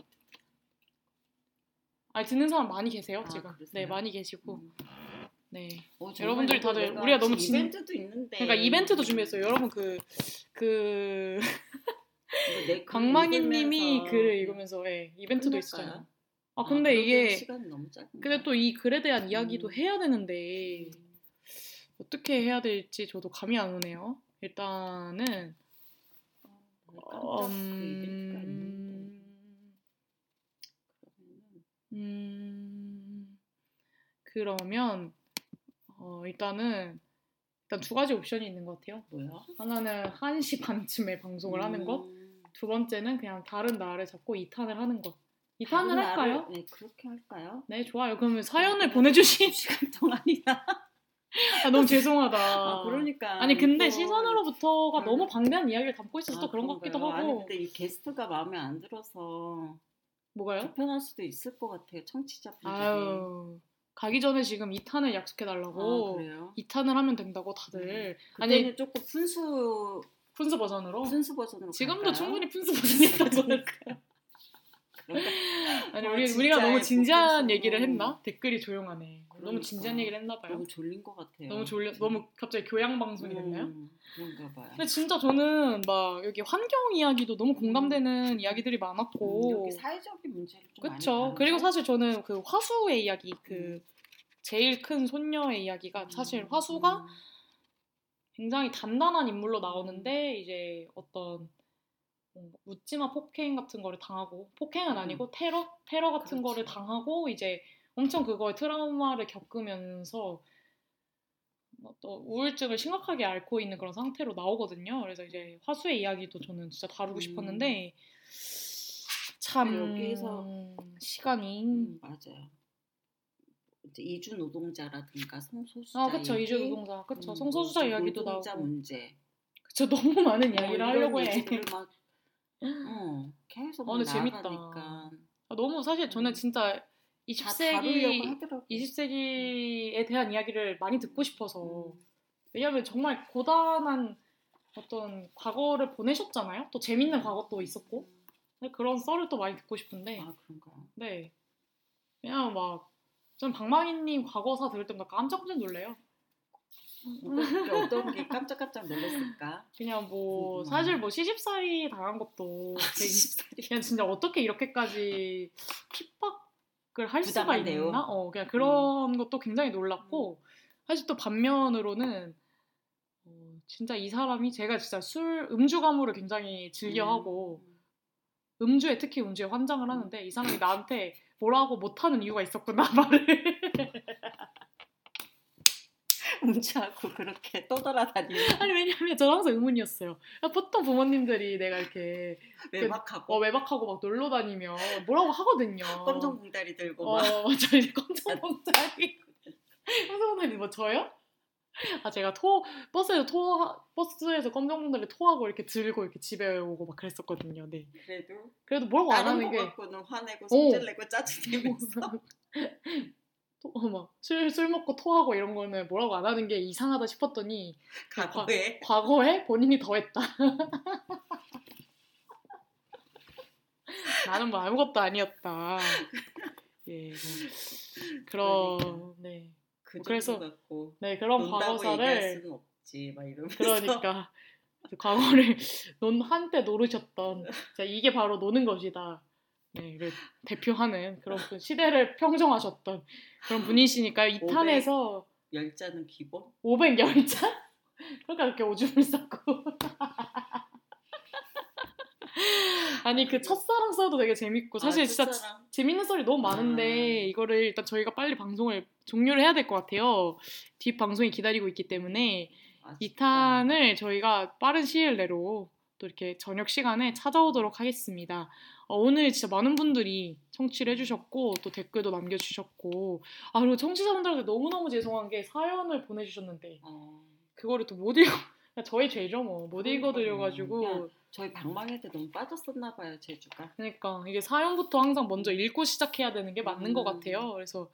아 듣는 사람 많이 계세요 아, 지금. 그러세요? 네 많이 계시고. 음. 네. 어, 이거 다들 우리가 너무 진- 이벤트도 있는데 그러니까 이벤트도 준비했어요. 여러분 그그이 거내 글을 광망이님이 읽으면서 글을 읽으면서 네, 이벤트도 끝날까요? 있어요. 아 근데 그러기엔 이게 근데 또 이 글에 대한 이야기도 음. 해야 되는데 어떻게 해야 될지 저도 감이 안 오네요. 일단은 그 음, 음, 그러면 어, 일단은 일단 두 가지 옵션이 있는 것 같아요. 뭐야? 하나는 1시 반쯤에 방송을 하는 것, 음, 두 번째는 그냥 다른 날을 잡고 2탄을 하는 것. 2탄을 다른 할까요? 날을- 네 그렇게 할까요? 네, 좋아요. 그러면 사연을 보내주신 시간 동안이나 아, 너무 죄송하다. 아, 그러니까. 아니 근데 이거- 시선으로부터가 음. 너무 방대한 이야기를 담고 있어서 또 아, 그런 것 같기도? 하고. 아니 근데 이 게스트가 마음에 안 들어서 뭐가요? 불편할 수도 있을 것 같아요. 청취자분들이. 아유 가기 전에 지금 2탄을 약속해 아, 달라고. 그래요? 2탄을 하면 된다고 다들. 그때는 아니 조금 푼수 푼수 버전으로. 푼수 버전으로 지금도 갈까요? 충분히 푼수 버전이었다고 생각해요. 그런가? 아니 아, 우리 진짜 우리가 너무 진지한. 얘기를 했나? 댓글이 조용하네. 너무 그러니까. 진지한 얘기를 했나 봐요. 너무 졸린 것 같아요. 너무 졸려 너무 갑자기 교양 방송이 됐나요? 음, 그런가 봐요. 근데 진짜 저는 막 여기 환경 이야기도 너무 공감되는 이야기들이 음, 많았고 여기 사회적인 문제를 좀 다루죠? 그리고 사실 저는 그 화수의 이야기 그 제일 큰 손녀의 이야기가 사실 음, 화수가 음, 굉장히 단단한 인물로 나오는데 이제 어떤 뭐 묻지마 폭행 같은 거를 당하고 폭행은 음. 아니고 테러 테러 같은 거를 그렇죠. 당하고 이제 엄청 그거에 트라우마를 겪으면서 뭐또 우울증을 심각하게 앓고 있는 그런 상태로 나오거든요. 그래서 이제 화수의 이야기도 저는 진짜 다루고 음. 싶었는데 참 여기서- 시간이 음, 맞아요. 이제 이주 노동자라든가 성소수자 아 그쵸 이주 노동자 그쵸 음, 성소수자 노- 이야기도 노동자 나오고 문제 그쵸 너무 많은 뭐 이야기를 이런 하려고 해. 막 어, 계속 어. 나아가니까 아, 너무 사실 저는 음. 진짜 다 다루려고 20세기 하더라고. 20세기에 대한 이야기를 많이 듣고 싶어서 음. 왜냐하면 정말 고단한 어떤 과거를 보내셨잖아요. 또 재밌는 과거도 있었고 그런 썰을 또 많이 듣고 싶은데 아 그런가요? 네 그냥 막 저는 방망이님 과거사 들을 때마다 깜짝깜짝 놀래요. 어떤 게, 깜짝깜짝 놀랐을까? 그냥 뭐. 사실 뭐 시집살이 당한 것도 그냥 진짜 어떻게 이렇게까지 핍박을 할 수가? 있나? 어, 그냥 그런 것도 굉장히 놀랐고 사실 또 반면으로는 어, 진짜 이 사람이 제가 진짜 술 음주 가무를 굉장히 즐겨하고 음 주에 특히 음주에 환장을 하는데 이 사람이 나한테 뭐라고 못하는 이유가 있었구나 말을 음주하고 그렇게 떠돌아다니는 아니 왜냐면 저는 항상 의문이었어요. 보통 부모님들이 내가 이렇게 외박하고 어, 외박하고 막 놀러 다니면 뭐라고 하거든요. 검정 봉다리 들고 어, 막 맞아. 이제 검정 봉다리. 검정 봉다리 뭐 저요? 아 제가 토 버스에서 토 버스에서 검정 봉다리 토하고 이렇게 들고 이렇게 집에 오고 막 그랬었거든요. 네. 그래도 그래도 뭐라고 안 하는 거게 갖고는 화내고 어. 짜증내면서 어막술 술 먹고 토하고 이런 거는 뭐라고 안 하는 게 이상하다 싶었더니 과거에 과거에 본인이 더했다. 나는 뭐 아무것도 아니었다. 예, 뭐 그런 그러니까. 네, 그 그래서 갖고 네 그런 과거사를 없지 그러니까 그 과거를 논 한때 노르셨던 자, 이게 바로 노는 것이다. 네, 를 대표하는 그런 그 시대를 평정하셨던 그런 분이시니까요. 이 500. 탄에서 열자는 기본 510자? 그러니까 그렇게 오줌을 쌌고. 아니 그 첫사랑 써도 되게 재밌고 사실 아, 진짜. 재밌는 썰이 너무 많은데 아. 이거를 일단 저희가 빨리 방송을 종료를 해야 될 것 같아요. 뒷 방송이 기다리고 있기 때문에 아, 이 진짜. 탄을 저희가 빠른 시일 내로 또 이렇게 저녁 시간에 찾아오도록 하겠습니다. 어, 오늘 진짜 많은 분들이 청취를 해주셨고 또 댓글도 남겨주셨고 아 그리고 청취자분들한테 너무너무 죄송한 게 사연을 보내주셨는데 어, 그거를 또 못 읽어 저희 죄죠 뭐 못. 읽어드려가지고 저희 방망이 때 너무 빠졌었나 봐요 제주가 그러니까 이게 사연부터 항상 먼저 읽고 시작해야 되는 게 맞는 것 음. 같아요. 그래서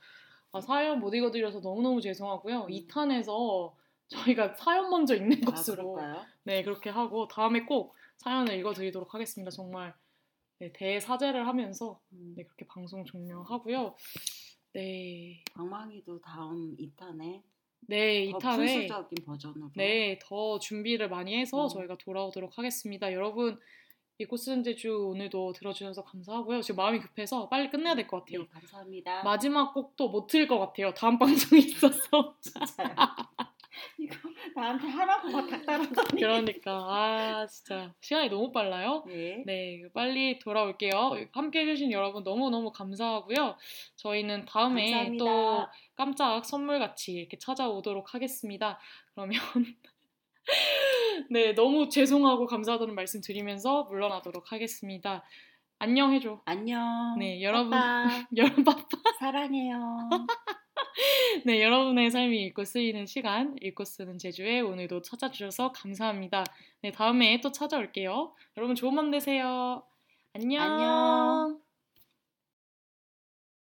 아, 사연 못 읽어드려서 너무너무 죄송하고요. 음. 2탄에서 저희가 사연 먼저 읽는 아 것으로 그럴까요? 네 그렇게 하고 다음에 꼭 사연을 읽어드리도록 하겠습니다. 정말 네, 대사죄를 하면서 음, 네, 그렇게 방송 종료하고요. 네, 방망이도 다음 2탄에 네 더 2탄에 풍수적인 버전으로 네, 더 준비를 많이 해서 음. 저희가 돌아오도록 하겠습니다. 여러분, 이곳 쓰는 제 주 오늘도 들어주셔서 감사하고요. 지금 마음이 급해서 빨리 끝내야 될 것 같아요. 네, 감사합니다 마지막 곡도 못 틀 것 같아요. 다음 방송이 있어서. 진짜요 이거 나한테 하라고 막 닥달하더니 그러니까, 아, 진짜. 시간이 너무 빨라요. 네. 네, 빨리 돌아올게요. 함께 해주신 여러분 너무 너무 감사하고요. 저희는 다음에 감사합니다. 또 깜짝 선물 같이 이렇게 찾아오도록 하겠습니다. 그러면 네, 너무 죄송하고 감사하다는 말씀 드리면서 물러나도록 하겠습니다. 안녕 해줘. 안녕 네, 여러분. 여러분 바빠. 사랑해요 네, 여러분의 삶이 읽고 쓰이는 시간, 읽고 쓰는 제주에 오늘도 찾아주셔서 감사합니다. 네, 다음에 또 찾아올게요. 여러분 좋은 밤 되세요. 안녕. 안녕.